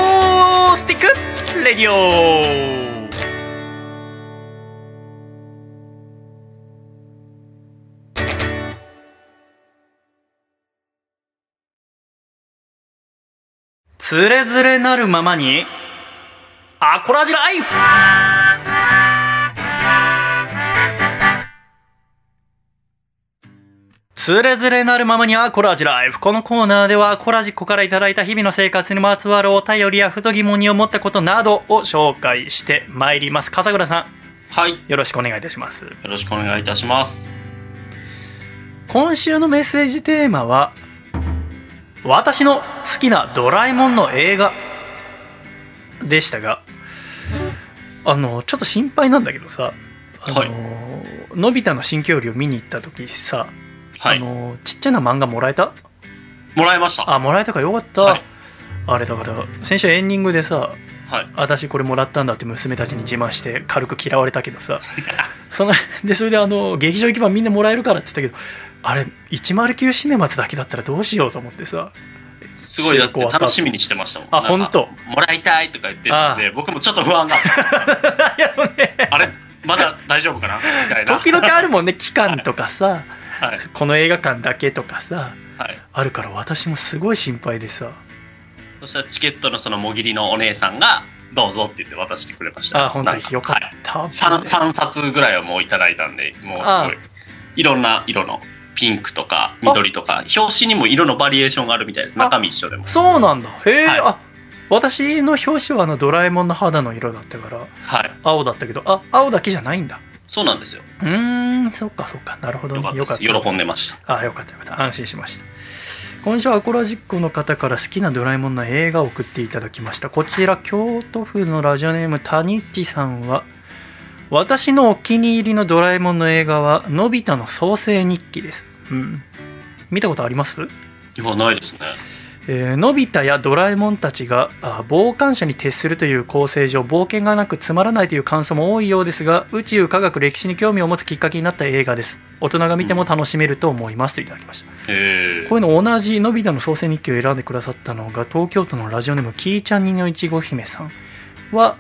ースティックレディオ。つれづれなるままに。アコラジライフつれづれなるままにアコラジライフこのコーナーではアコラジコからいただいた日々の生活にまつわるお便りやふと疑問に思ったことなどを紹介してまいります。笠倉さはい。んよろしくお願いいたします。よろしくお願いいたします。今週のメッセージテーマは私の好きなドラえもんの映画でしたがあのちょっと心配なんだけどさあの、はい。のび太の新恐竜を見に行った時さ、はい。あのちっちゃな漫画もらえた？もらいました。あもらえたかよかった、はい。あれだから先週エンディングでさはい。私これもらったんだって娘たちに自慢して軽く嫌われたけどさ。そのでそれであの劇場行けばみんなもらえるからって言ったけどあれ109シネマズだけだったらどうしようと思ってさ。すごいだって楽しみにしてましたもん。あなんかほんともらいたいとか言ってたんで、僕もちょっと不安が。あれまだ大丈夫かな？みたいな。時々あるもんね 期間とかさ、はい。この映画館だけとかさ。はい。あるから私もすごい心配でさ。そしたらチケットのそのもぎりのお姉さんが、どうぞって言って渡してくれました。あ本当によかっはい。た、3, 3冊ぐらいはもういただいたんでもうすあごい。いろんな色のピンクとか緑とか表紙にも色のバリエーションがあるみたいです。中身一緒でも。そうなんだ。へえ、はい。あ私の表紙はあのドラえもんの肌の色だったからはい。青だったけどあ青だけじゃないんだ。そうなんですよ。うーんそっかそっか。なるほど。よかねった。喜んでました。あよかったよかった。安心しました。今週はアコラジックの方から好きなドラえもんの映画を送っていただきました。こちら京都府のラジオネームタニッチさんは私のお気に入りのドラえもんの映画は「のび太の創世日記」です、うん、見たことあります？いやないですね。えーのび太やドラえもんたちがあ傍観者に徹するという構成上冒険がなくつまらないという感想も多いようですが宇宙科学歴史に興味を持つきっかけになった映画です。大人が見ても楽しめると思いますといただきました。へえこういうの同じのび太の創世日記を選んでくださったのが東京都のラジオネームキーちゃんにのいちご姫さんは、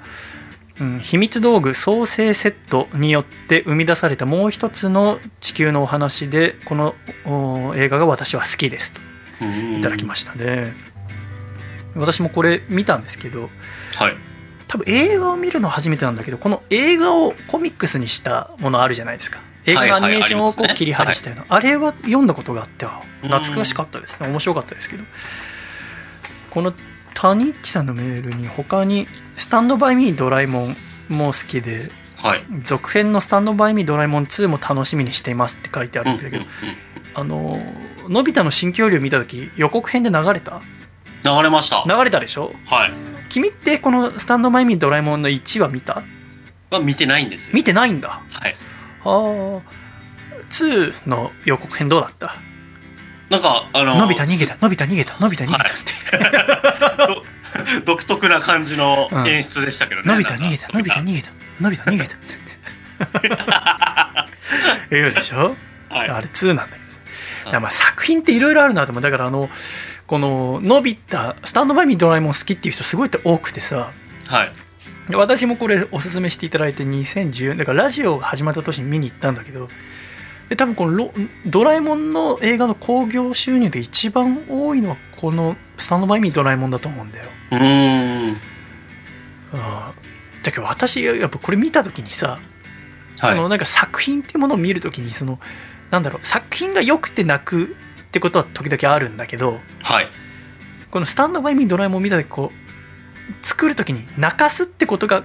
うん、秘密道具創世セットによって生み出されたもう一つの地球のお話でこのお映画が私は好きですといただきましたね。私もこれ見たんですけどはい。多分映画を見るのは初めてなんだけどこの映画をコミックスにしたものあるじゃないですか。映画のアニメーションをこはいはいありますねう切り張りしたような、あれは読んだことがあってあ懐かしかったですね。面白かったですけど。このタニッチさんのメールに他に「スタンドバイミードラえもん」も好きではい。続編の「スタンドバイミードラえもん2」も楽しみにしていますって書いてあるんだけど、あののび太の新恐竜見た時予告編で流れた？流れました。流れたでしょ？はい。君ってこの「スタンドバイミードラえもん」の1話見た？は見てないんですよ。見てないんだ。はい。あー。2の予告編どうだった？なんかあののび太逃げたのび太逃げたのび太逃げた。って、ど独特な感じのうん。演出でしたけどね、のび太逃げたのび太逃げたのび太逃げた。言う でしょ、はい。あれ2なんだけどさ。だまあ作品っていろいろあるなと思う。だからあのこののび太スタンドバイミードラえもん好きっていう人すごい多くてさ。はい。で私もこれおすすめしていただいて2014だからラジオが始まった年に見に行ったんだけどで多分このロドラえもんの映画の興行収入で一番多いのはこの「スタンドバイミードラえもん」だと思うんだよ。うーんだけど私やっぱこれ見た時にさ、はい。そのなんか作品っていうものを見る時にそのなんだろう作品が良くて泣くってことは時々あるんだけどはい。この「スタンドバイミードラえもん」見た時こう作る時に泣かすってことが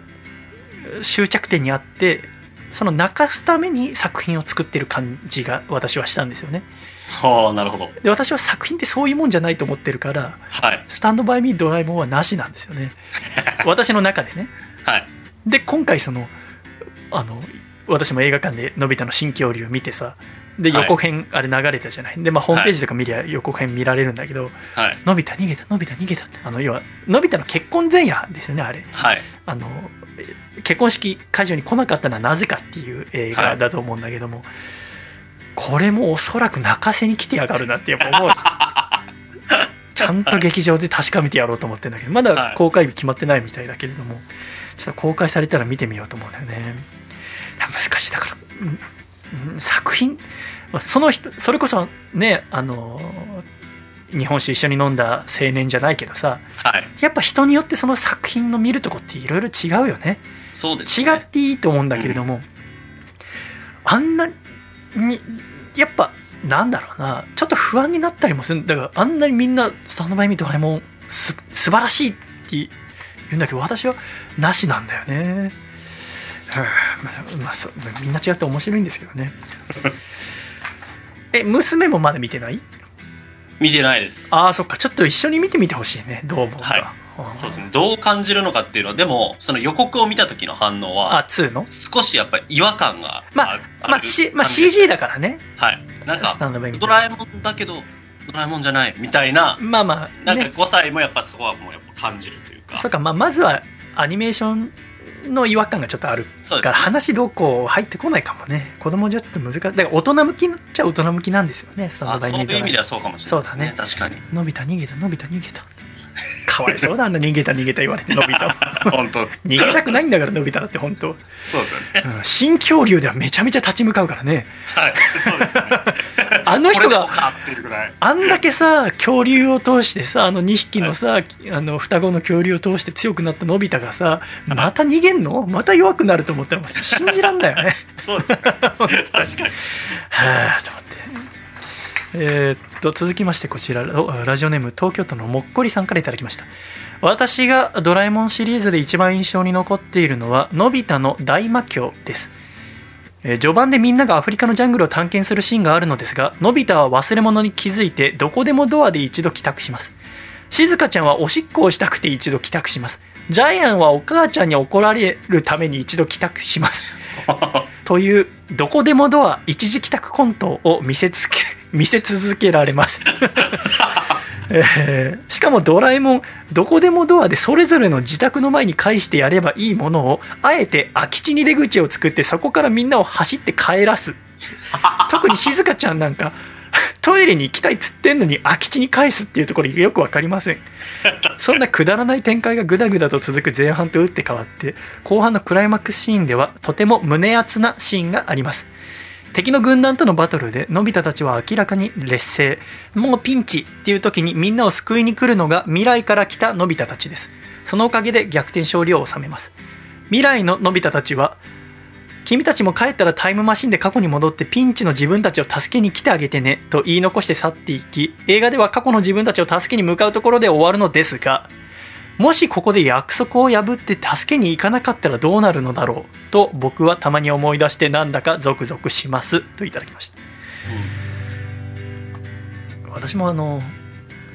終着点にあってその泣かすために作品を作ってる感じが私はしたんですよね。はあなるほど。で私は作品ってそういうもんじゃないと思ってるからはい「スタンドバイミードラえもん」はなしなんですよね。私の中でね。はい。で今回そのあの私も映画館でのび太の新恐竜を見てさではい。予告編あれ流れたじゃない、で、まあ、ホームページとか見りゃ予告編見られるんだけどはい「のび太逃げたのび太逃げた」ってあの要はのび太の結婚前夜ですよねあれ。はい。あのえ結婚式会場に来なかったのはなぜかっていう映画だと思うんだけども、これもおそらく泣かせに来てやがるなってやっぱ思うちゃんと劇場で確かめてやろうと思ってるんだけどまだ公開日決まってないみたいだけれども、ちょっと公開されたら見てみようと思うんだよね。難しい。だから、うんうん作品まあその人それこそねあの日本酒一緒に飲んだ青年じゃないけどさはいやっぱ人によってその作品の見るとこっていろいろ違うよねそうですね違っていいと思うんだけれども、あんなにやっぱなんだろうなちょっと不安になったりもするだからあんなにみんな「スタンドバイミーもんす素晴らしい」って言うんだけど私はなしなんだよね。はあまあみんな違って面白いんですけどね。え娘もまだ見てない？見てないです。ああそっか。ちょっと一緒に見てみてほしいね。どう思うか、はい。そうですね。どう感じるのかっていうのはでもその予告を見た時の反応あは2の？少しやっぱり違和感がまあまあ、る C まあ、CG だからね。はい。なんかドラえもんだけどドラえもんじゃないみたいなまあまあなんかね5歳もやっぱそこはもうやっぱ感じるというか。そうか、まあ、まずはアニメーションの違和感がちょっとあるから話どうこう入ってこないかもね。子供じゃちょっと難しい。だから大人向きっちゃ大人向きなんですよねスタンドあそういうバイミード意味ではそうかもしれないですね。確かに。のび太逃げたのび太逃げたかわいそうだあんな逃げた逃げた言われてのび太も本当。逃げたくないんだからのび太だって本当、そうですよね。うん、新恐竜ではめちゃめちゃ立ち向かうからね。はいそうですよね。あの人があんだけさ恐竜を通してさあの2匹のさ、あの双子の恐竜を通して強くなったのび太がさまた逃げんの？また弱くなると思ったら信じらんないよね。そうですね。確かに。はあえーっと続きましてこちらララジオネーム東京都のもっこりさんからいただきました。私がドラえもんシリーズで一番印象に残っているのはのび太の大魔教です。えー序盤でみんながアフリカのジャングルを探検するシーンがあるのですがのび太は忘れ物に気づいてどこでもドアで一度帰宅します。静香ちゃんはおしっこをしたくて一度帰宅します。ジャイアンはお母ちゃんに怒られるために一度帰宅します。というどこでもドア一時帰宅コントを見せつけ見せ続けられます、えーしかもドラえもんどこでもドアでそれぞれの自宅の前に返してやればいいものをあえて空き地に出口を作ってそこからみんなを走って帰らす。特に静香ちゃんなんかトイレに行きたいっつってんのに空き地に返すっていうところよく分かりません。そんなくだらない展開がぐだぐだと続く前半と打って変わって後半のクライマックスシーンではとても胸熱なシーンがあります。敵の軍団とのバトルでのび太たちは明らかに劣勢。もうピンチっていう時にみんなを救いに来るのが未来から来たのび太たちです。そのおかげで逆転勝利を収めます。未来ののび太たちは君たちも帰ったらタイムマシンで過去に戻ってピンチの自分たちを助けに来てあげてねと言い残して去っていき映画では過去の自分たちを助けに向かうところで終わるのですがもしここで約束を破って助けに行かなかったらどうなるのだろうと僕はたまに思い出してなんだかゾクゾクします。といただきました、私もあの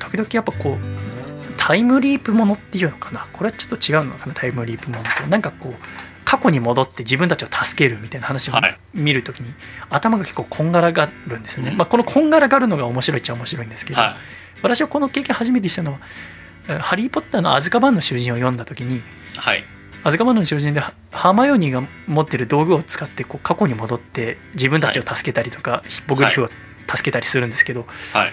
時々やっぱこうタイムリープものっていうのかな。これはちょっと違うのかなタイムリープものとなんかこう過去に戻って自分たちを助けるみたいな話をはい。見るときに、頭が結構こんがらがるんですよね、まあ、このこんがらがるのが面白いっちゃ面白いんですけど、は私はこの経験初めてしたのは「えーハリー・ポッター」のアズカバンの囚人を読んだ時にいはい。アズカバンの囚人でハハーマイオニーが持ってる道具を使ってこう過去に戻って自分たちを助けたりとか、ヒッポグリフを助けたりするんですけど、はい。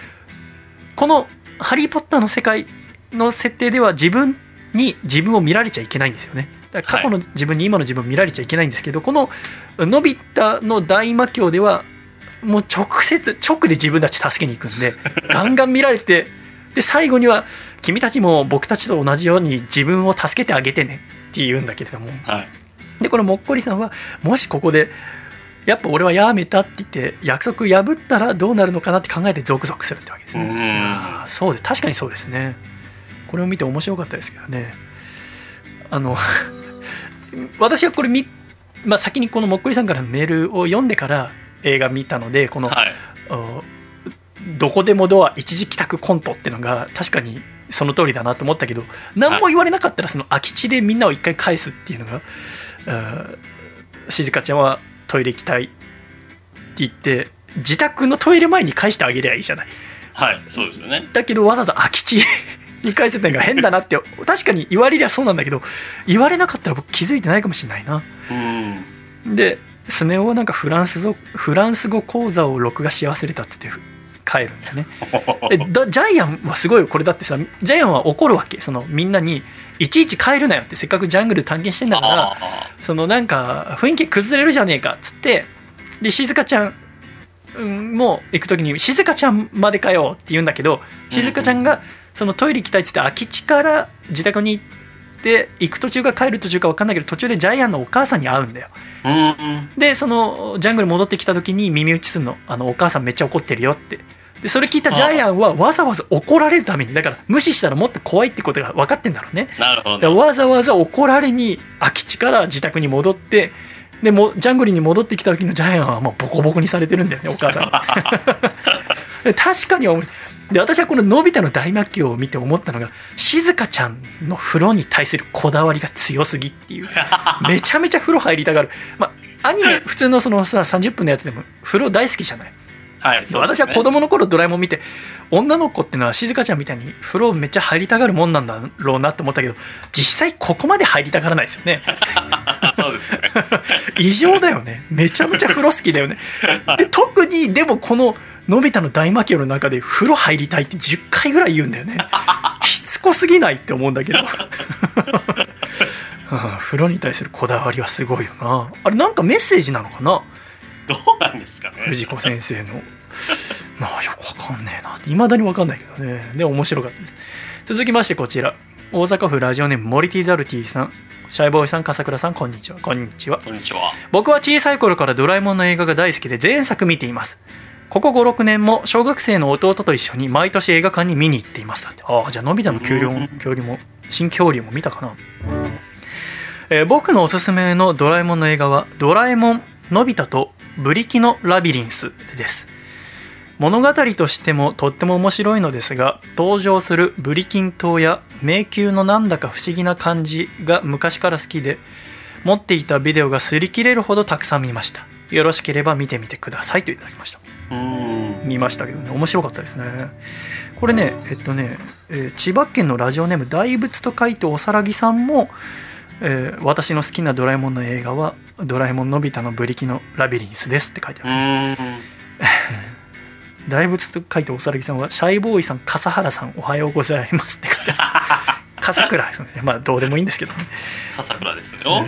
この「ハリー・ポッター」の世界の設定では自分に自分を見られちゃいけないんですよね。だから過去の自分に今の自分を見られちゃいけないんですけど、この「のび太の大魔教」ではもう直接直で自分たち助けに行くんで ガンガン見られてで最後には「君たちも僕たちと同じように自分を助けてあげてね」って言うんだけれども。はい。でこのもっこりさんはもしここでやっぱ俺はやめたって言って約束破ったらどうなるのかなって考えてゾクゾクするってわけですね。そうです。確かにそうですね。これを見て面白かったですけどね。あの 私はこれ見、まあ、先にこのもっこりさんからのメールを読んでから映画見たのでこの、はい。あどこでもドア一時帰宅コントってのが確かにその通りだなと思ったけど何も言われなかったらその空き地でみんなを一回返すっていうのが、あ静香ちゃんはトイレ行きたいって言って自宅のトイレ前に返してあげりゃいいじゃない。はいそうですよね。だけどわざわざ空き地に返すってのが変だなって確かに言われりゃそうなんだけど言われなかったら僕気づいてないかもしれないな。うん。でスネ夫はなんかフランス語フランス語講座を録画し忘れたっつって帰るんだよね。でだジャイアンはすごいよこれだってさジャイアンは怒るわけ。そのみんなにいちいち帰るなよってせっかくジャングル探検してんだからあそのなんか雰囲気崩れるじゃねえかっつって。で静香ちゃんうんもう行く時に「静香ちゃんまでかよ」って言うんだけど静香ちゃんがそのトイレ行きたいっつって空き地から自宅に行って行く途中か帰る途中か分かんないけど途中でジャイアンのお母さんに会うんだよでそのジャングル戻ってきた時に耳打ちするの。あのお母さんめっちゃ怒ってるよって。でそれ聞いたジャイアンはわざわざ怒られるためにだから無視したらもっと怖いってことが分かってんだろうね。なるほどわざわざ怒られに空き地から自宅に戻ってでもジャングルに戻ってきた時のジャイアンはもうボコボコにされてるんだよねお母さん 確かに思うで私はこののび太の大魔教を見て思ったのが静香ちゃんの風呂に対するこだわりが強すぎっていう。めちゃめちゃ風呂入りたがる。まあアニメ普通のそのさ30分のやつでも風呂大好きじゃない。はいね私は子供の頃ドラえもん見て女の子ってのは静香ちゃんみたいに風呂めっちゃ入りたがるもんなんだろうなって思ったけど実際ここまで入りたがらないですよね。そうですね。異常だよね。めちゃめちゃ風呂好きだよね。で特にでもこののび太の大魔教の中で風呂入りたいって10回ぐらい言うんだよね。しつこすぎないって思うんだけど。うん風呂に対するこだわりはすごいよな。あれなんかメッセージなのかな？どうなんですかね。藤子先生の。なあよくわかんねえな。いまだにわかんないけどね。でも面白かったです。続きましてこちら。大阪府ラジオネームモリティダルティさん。シャイボーイさん笠倉さんこんにちは。こんにちは。こんにちは。僕は小さい頃からドラえもんの映画が大好きで前作見ていますここ56年も小学生の弟と一緒に毎年映画館に見に行っています。だってああじゃあのび太の恐竜も恐竜も新恐竜も見たかな、えー僕のおすすめのドラえもんの映画は「ドラえもんのび太とブリキのラビリンス」です。物語としてもとっても面白いのですが登場するブリキン島や迷宮のなんだか不思議な感じが昔から好きで持っていたビデオが擦り切れるほどたくさん見ました。よろしければ見てみてください。といただきました。うん見ましたけどね。面白かったですね。これねえっとね、えー千葉県のラジオネーム大仏と書いておさらぎさんも、えー私の好きなドラえもんの映画は「ドラえもんのび太のブリキのラビリンスです」って書いてあうるん。大仏と書いておさらぎさんはシャイボーイさん笠原さんおはようございますって書いてある。笠倉ですね。まあどうでもいいんですけどね。笠倉ですよ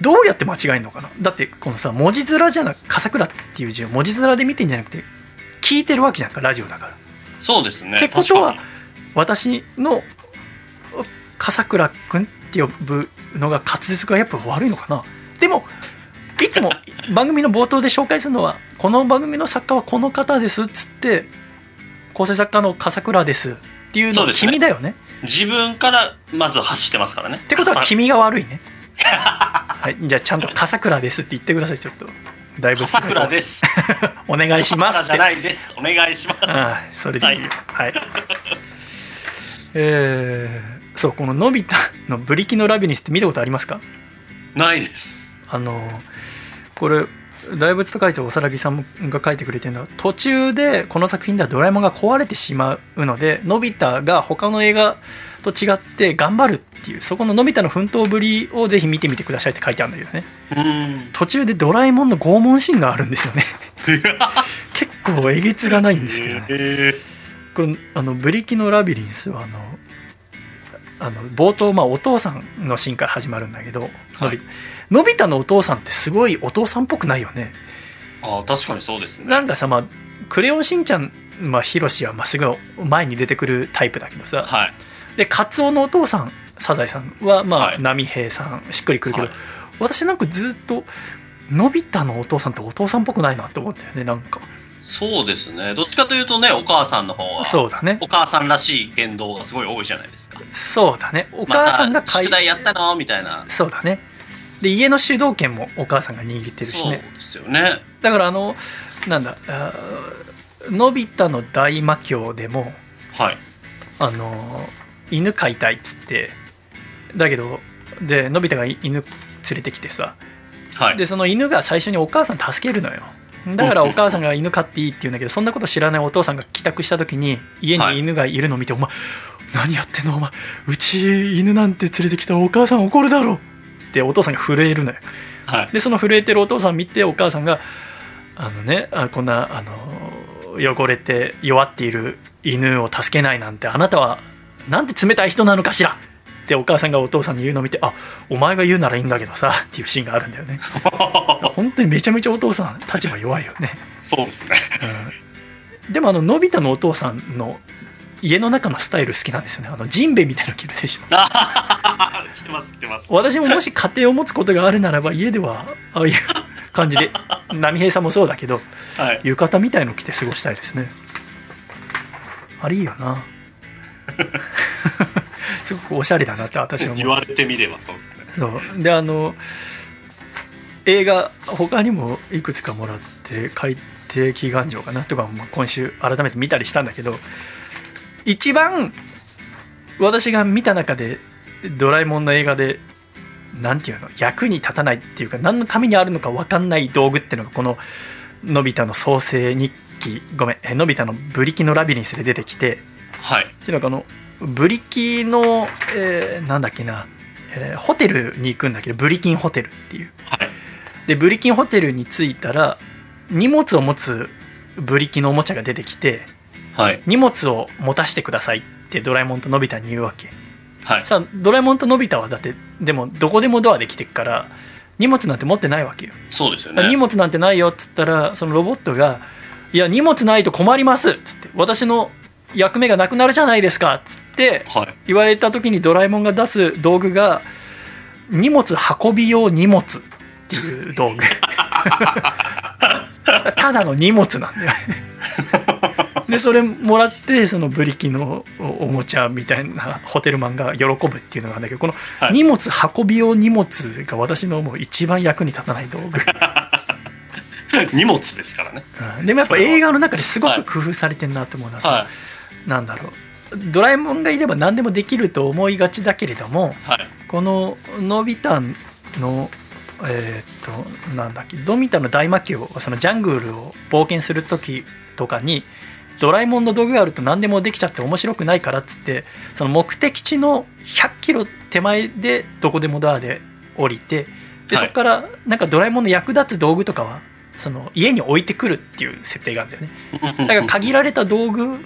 どうやって間違えるのかな？だってこのさ文字面じゃな笠倉っていう字を文字面で見てんじゃなくて聞いてるわけじゃんかラジオだから。そうですね。ってことは私の笠倉くんって呼ぶのが滑舌がやっぱ悪いのかな？でもいつも 番組の冒頭で紹介するのはこの番組の作家はこの方ですっつって構成作家の笠倉ですっていうのは君だよね？に自分からまず発してますからね。っってことは君が悪いねはいじゃあちゃんと笠倉ですって言ってくださいちょっと。だいぶ。笠倉です。お願いしますじゃないです。お願いします。ああそれでいい。よはい、えー、そうこののび太のブリキのラビリンスって見たことありますか？ないです。あのこれ大仏と書いておさらぎさんが書いてくれてるのは途中でこの作品ではドラえもんが壊れてしまうのでのび太が他の映画と違って頑張るっていうそこののび太の奮闘ぶりをぜひ見てみてくださいって書いてあるんだけどね。うん途中でドラえもんの拷問シーンがあるんですよね。結構えげつがないんですけどね。えこれあのブリキのラビリンスはあのあの冒頭、まあ、お父さんのシーンから始まるんだけど、のびのび太のお父さんってすごいお父さんっぽくないよね。ああ確かにそうですね。なんかさまあクレヨンしんちゃんまあヒロシはまあすごい前に出てくるタイプだけどさ。はい。でカツオのお父さんサザエさんはまあ、はい。波平さんしっくりくるけど、はい。私なんかずっとのび太のお父さんってお父さんっぽくないなって思ったよねなんか。そうですね。どっちかというとねお母さんの方はそうだね。お母さんらしい言動がすごい多いじゃないですか。そうだね。お母さんが宿題やったの？みたいな。そうだねで家の主導権もお母さんが握ってるしそうねですよね。だからあのなんだのび太の大魔教でもはい。あの犬飼いたいっつってだけどでのび太が犬連れてきてさはい。でその犬が最初にお母さん助けるのよ。だからお母さんが犬飼っていいって言うんだけどそんなこと知らないお父さんが帰宅した時に家に犬がいるのを見て「お前何やってんの？お前うち犬なんて連れてきたらお母さん怒るだろ」ってお父さんが震えるのよ。はい。でその震えてるお父さん見てお母さんが「あのねあこんなあの汚れて弱っている犬を助けないなんてあなたはなんて冷たい人なのかしら」ってお母さんがお父さんに言うのを見て「あお前が言うならいいんだけどさ」っていうシーンがあるんだよね。本当にめちゃめちゃお父さん立場弱いよね、そうですね。うん、でもあののび太のお父さんの家の中のスタイル好きなんですよねあのジンベエみたいなの着るでしょ 来てます、来てます。私ももし家庭を持つことがあるならば家ではああいう感じで波平さんもそうだけどはい。浴衣みたいの着て過ごしたいですねあれいいよな すごくおしゃれだなって私は思う言われてみればそうですね。そうであの映画他にもいくつかもらって海底祈願城かなとかも今週改めて見たりしたんだけど一番私が見た中でドラえもんの映画でなんていうの役に立たないっていうか何のためにあるのか分かんない道具っていうのがこののび太の創世日記ごめんえのび太のブリキのラビリンスで出てきてはい。っていうのがあのブリキの、えーなんだっけな、えーホテルに行くんだけどブリキンホテルっていうはい。でブリキンホテルに着いたら荷物を持つブリキのおもちゃが出てきてはい。荷物を持たせてくださいってドラえもんとのび太に言うわけはい。さあドラえもんとのび太はだってでもどこでもドアできてくから荷物なんて持ってないわけよそうですよね。荷物なんてないよっつったらそのロボットが「いや荷物ないと困ります」っつって「私の役目がなくなるじゃないですか」っつってはい。言われた時にドラえもんが出す道具が荷物運び用荷物っていう道具 ただの荷物なんだよね でそれもらってそのブリキのおもちゃみたいなホテルマンが喜ぶっていうのがあるんだけどこのはい荷物運び用荷物が私のもう一番役に立たない道具 荷物ですからね。うんでもやっぱ映画の中ですごく工夫されてんなと思うのはさ、はなんだろうドラえもんがいれば何でもできると思いがちだけれどもい。はい。こののび太のえーっとなんだっけのび太の大魔教そのジャングルを冒険する時とかにドラえもんの道具があると何でもできちゃって面白くないからっつってその目的地の100キロ手前でどこでもドアで降りてではい。そこからなんかドラえもんの役立つ道具とかはその家に置いてくるっていう設定があるんだよね。だから限られた道具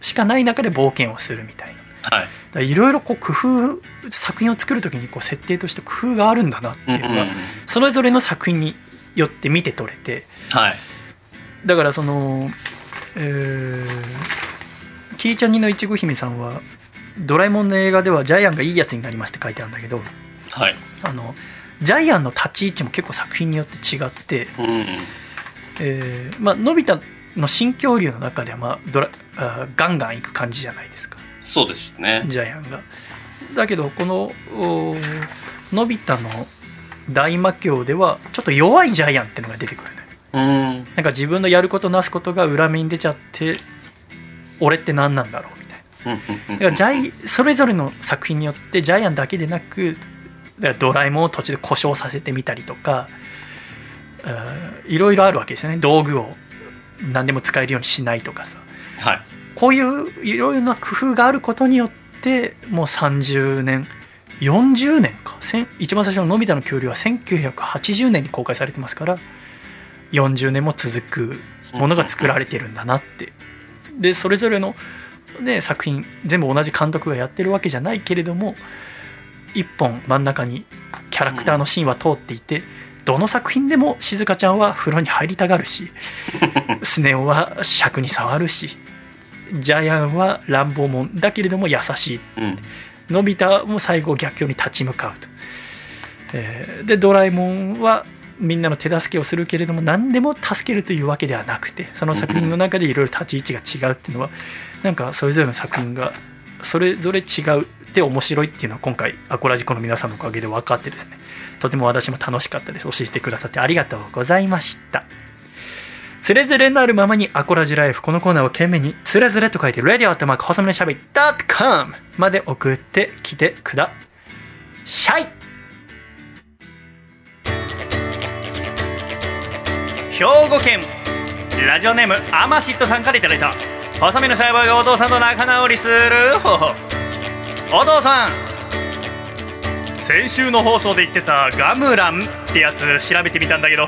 しかない中で冒険をするみたいな。はい。いろいろこう工夫作品を作る時にこう設定として工夫があるんだなっていうのがそれぞれの作品によって見て取れて。はい。だからそのえーキーちゃんにのいちご姫さんはドラえもんの映画ではジャイアンがいいやつになりますって書いてあるんだけどはい。あのジャイアンの立ち位置も結構作品によって違って、うん。えーまあのび太の新恐竜の中では、まあ、ドラあガンガンいく感じじゃないですかそうですね。ジャイアンが。だけどこのおのび太の大魔教ではちょっと弱いジャイアンってのが出てくるねうん。なんか自分のやることなすことが裏目に出ちゃって俺って何なんだろうみたいな。だからジャイそれぞれの作品によってジャイアンだけでなくドラえもんを途中で故障させてみたりとかいろいろあるわけですよね。道具を何でも使えるようにしないとかさ。はい。こういういろいろな工夫があることによってもう30年40年か。一番最初の「のび太の恐竜」は1980年に公開されてますから40年も続くものが作られてるんだなって。でそれぞれの、ね、作品全部同じ監督がやってるわけじゃないけれども一本真ん中にキャラクターのシーンは通っていてどの作品でも静香ちゃんは風呂に入りたがるし スネ夫は尺に触るしジャイアンは乱暴者だけれども優しい。うん。のび太も最後逆境に立ち向かうと、えーでドラえもんはみんなの手助けをするけれども何でも助けるというわけではなくてその作品の中でいろいろ立ち位置が違うっていうのはなんかそれぞれの作品がそれぞれ違うって面白いっていうのは今回アコラジコの皆さんのおかげで分かってですね。とても私も楽しかったです。教えてくださってありがとうございました。つれづれなるままにアコラジライフこのコーナーを懸命につれづれと書いて radio ってマーク細めのしゃべり .com まで送ってきてください。兵庫県ラジオネームアマシットさんからいただいた細身のシャイボーイがお父さんと仲直りする方法お父さん。先週の放送で言ってたガムランってやつ調べてみたんだけど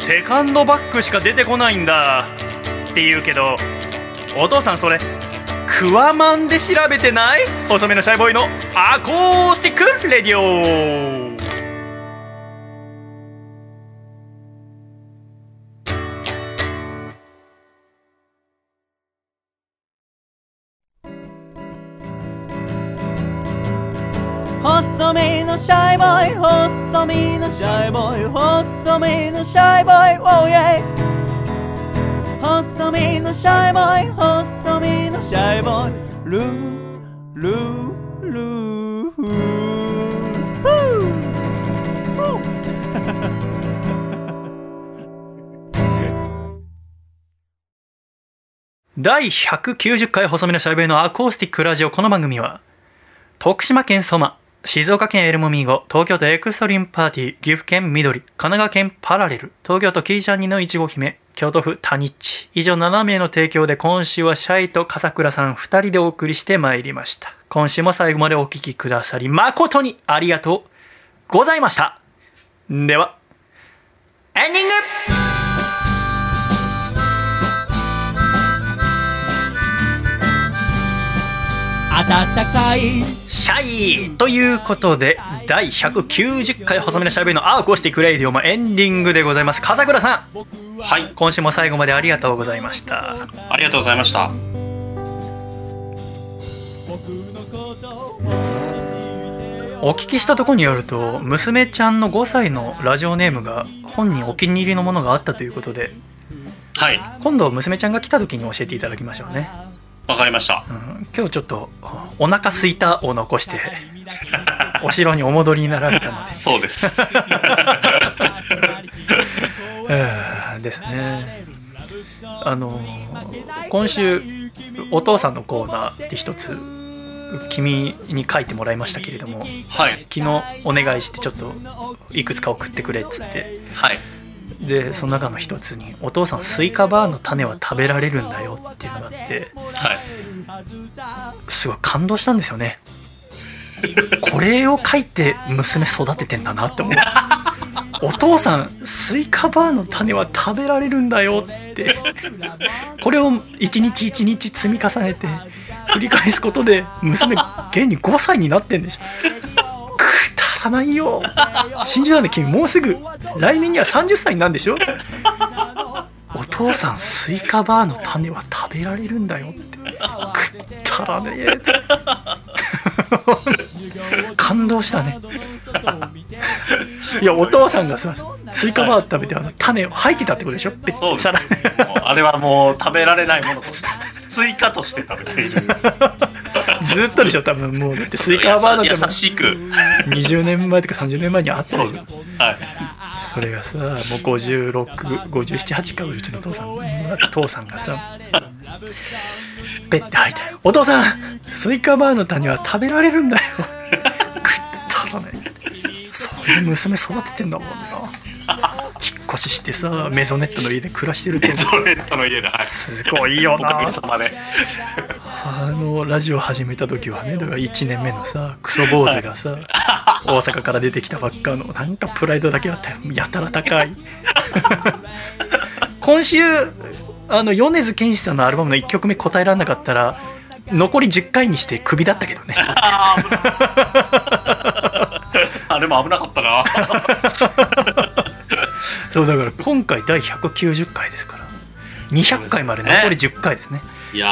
セカンドバッグしか出てこないんだって言うけどお父さんそれクワマンで調べてない？細身のシャイボーイのアコースティックレディオ。ャイボーイ細身のシャイボーイ細身のシャイボーイ Oh yeah. 細身のシャイボーイ細身のシャイボーイルールールー第190回細身のシャイボーイのアコースティックラジオ。この番組は徳島県ソマ静岡県エルモミーゴ東京都エクストリームパーティー岐阜県緑神奈川県パラレル東京都キーちゃんにのいちご姫京都府タニッチ以上7名の提供で今週はシャイと笠倉さん2人でお送りしてまいりました。今週も最後までお聞きくださり誠にありがとうございました。ではエンディング。暖かいシャイということで第190回細身のシャイボーイのアーコースティックレイディオもエンディングでございます。笠倉さん。はい。今週も最後までありがとうございました。ありがとうございました。お聞きしたところによると娘ちゃんの5歳のラジオネームが本人お気に入りのものがあったということではい。今度娘ちゃんが来た時に教えていただきましょうね、わかりました。うん今日ちょっとお腹すいたを残して お城にお戻りになられたので。そうです。えーですね。あの今週お父さんのコーナーで一つ君に書いてもらいましたけれどもはい。昨日お願いしてちょっといくつか送ってくれっつって。はいでその中の一つに「お父さんスイカバーの種は食べられるんだよ」っていうのがあってはい。すごい感動したんですよね。これを書いて娘育ててんだなって思う。お父さんスイカバーの種は食べられるんだよって。これを一日一日積み重ねて繰り返すことで娘現に5歳になってんでしょ。くかないよ信じられない君もうすぐ。来年には30歳になるんでしょ。お父さんスイカバーの種は食べられるんだよって。食ったらね。え 感動したね。いやお父さんがさスイカバー食べてあの種を吐いてたってことでしょ？ってしたら。あれはもう食べられないものとしてスイカとして食べている。ずっとでしょ多分もう。だってスイカバーなんて優しく。20年前とか30年前にあったでしょ？はい。それがさもう565758かうちの父さん。父さんがさペッて吐いて「お父さんスイカバーの種は食べられるんだよ」食ったらね。そういう娘育ててんだもんな。引っ越ししてさメゾネットの家で暮らしてるとメゾネットの家ではい。すごいよな。あのラジオ始めた時はねだから1年目のさクソ坊主がさ大阪から出てきたばっかのなんかプライドだけあったよ。やたら高い。今週あの米津玄師さんのアルバムの1曲目答えられなかったら残り10回にしてクビだったけどね。あ れも危なかったな。そうだから今回第190回ですから。200回まで残り10回ですね。いや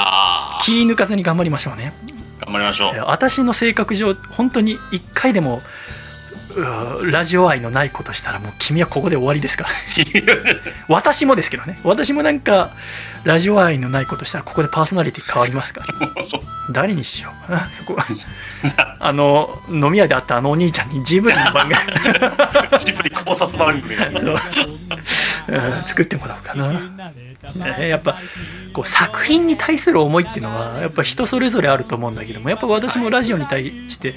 ー。気抜かずに頑張りましょうね。頑張りましょう。私の性格上本当に1回でもラジオ愛のないことしたらもう君はここで終わりですか？ら 私もですけどね。私もなんかラジオ愛のないことしたらここでパーソナリティ変わりますか？ら 誰にしよう？か なそこは。あの飲み屋で会ったあのお兄ちゃんにジブリの番組ジブリ考察番組作ってもらおうかな、ね、やっぱこう作品に対する思いっていうのはやっぱ人それぞれあると思うんだけどもやっぱ私もラジオに対して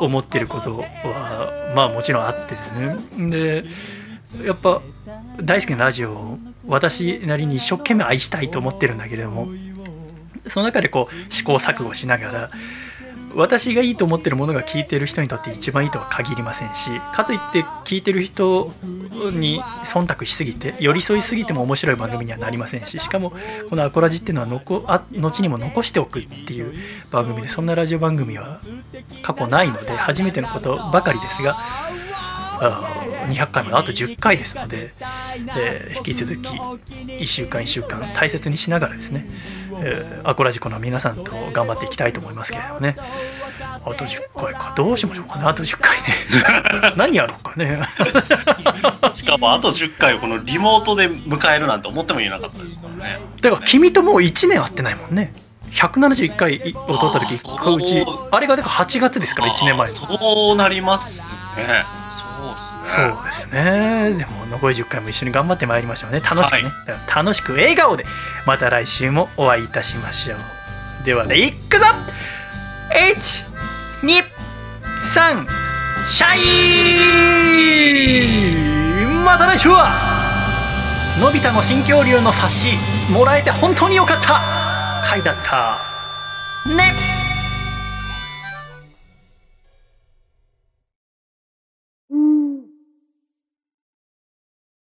思ってることはまあもちろんあってですね。でやっぱ大好きなラジオを私なりに一生懸命愛したいと思ってるんだけれどもその中でこう試行錯誤しながら私がいいと思ってるものが聞いてる人にとって一番いいとは限りませんしかといって聞いてる人に忖度しすぎて寄り添いすぎても面白い番組にはなりませんししかもこの「アコラジ」っていうのはのこあ後にも残しておくっていう番組でそんなラジオ番組は過去ないので初めてのことばかりですが200回まであと10回ですので、えー引き続き1週間1週間大切にしながらですね、えーアコラジコの皆さんと頑張っていきたいと思いますけれどもね。あと10回か。どうしましょうかね。あと10回ね。何やろうかね。しかもあと10回をこのリモートで迎えるなんて思ってもいなかったですからね。だから君ともう1年会ってないもんね。171回を撮った時う。ちあれがだから8月ですから1年前の。そうなりますねそうですね。でも残り10回も一緒に頑張ってまいりましょうね。楽しくね、だから楽しく笑顔でまた来週もお会いいたしましょう。ではねいくぞ。123シャイ。また来週はのび太の新恐竜の冊子もらえて本当によかった。回だった。ね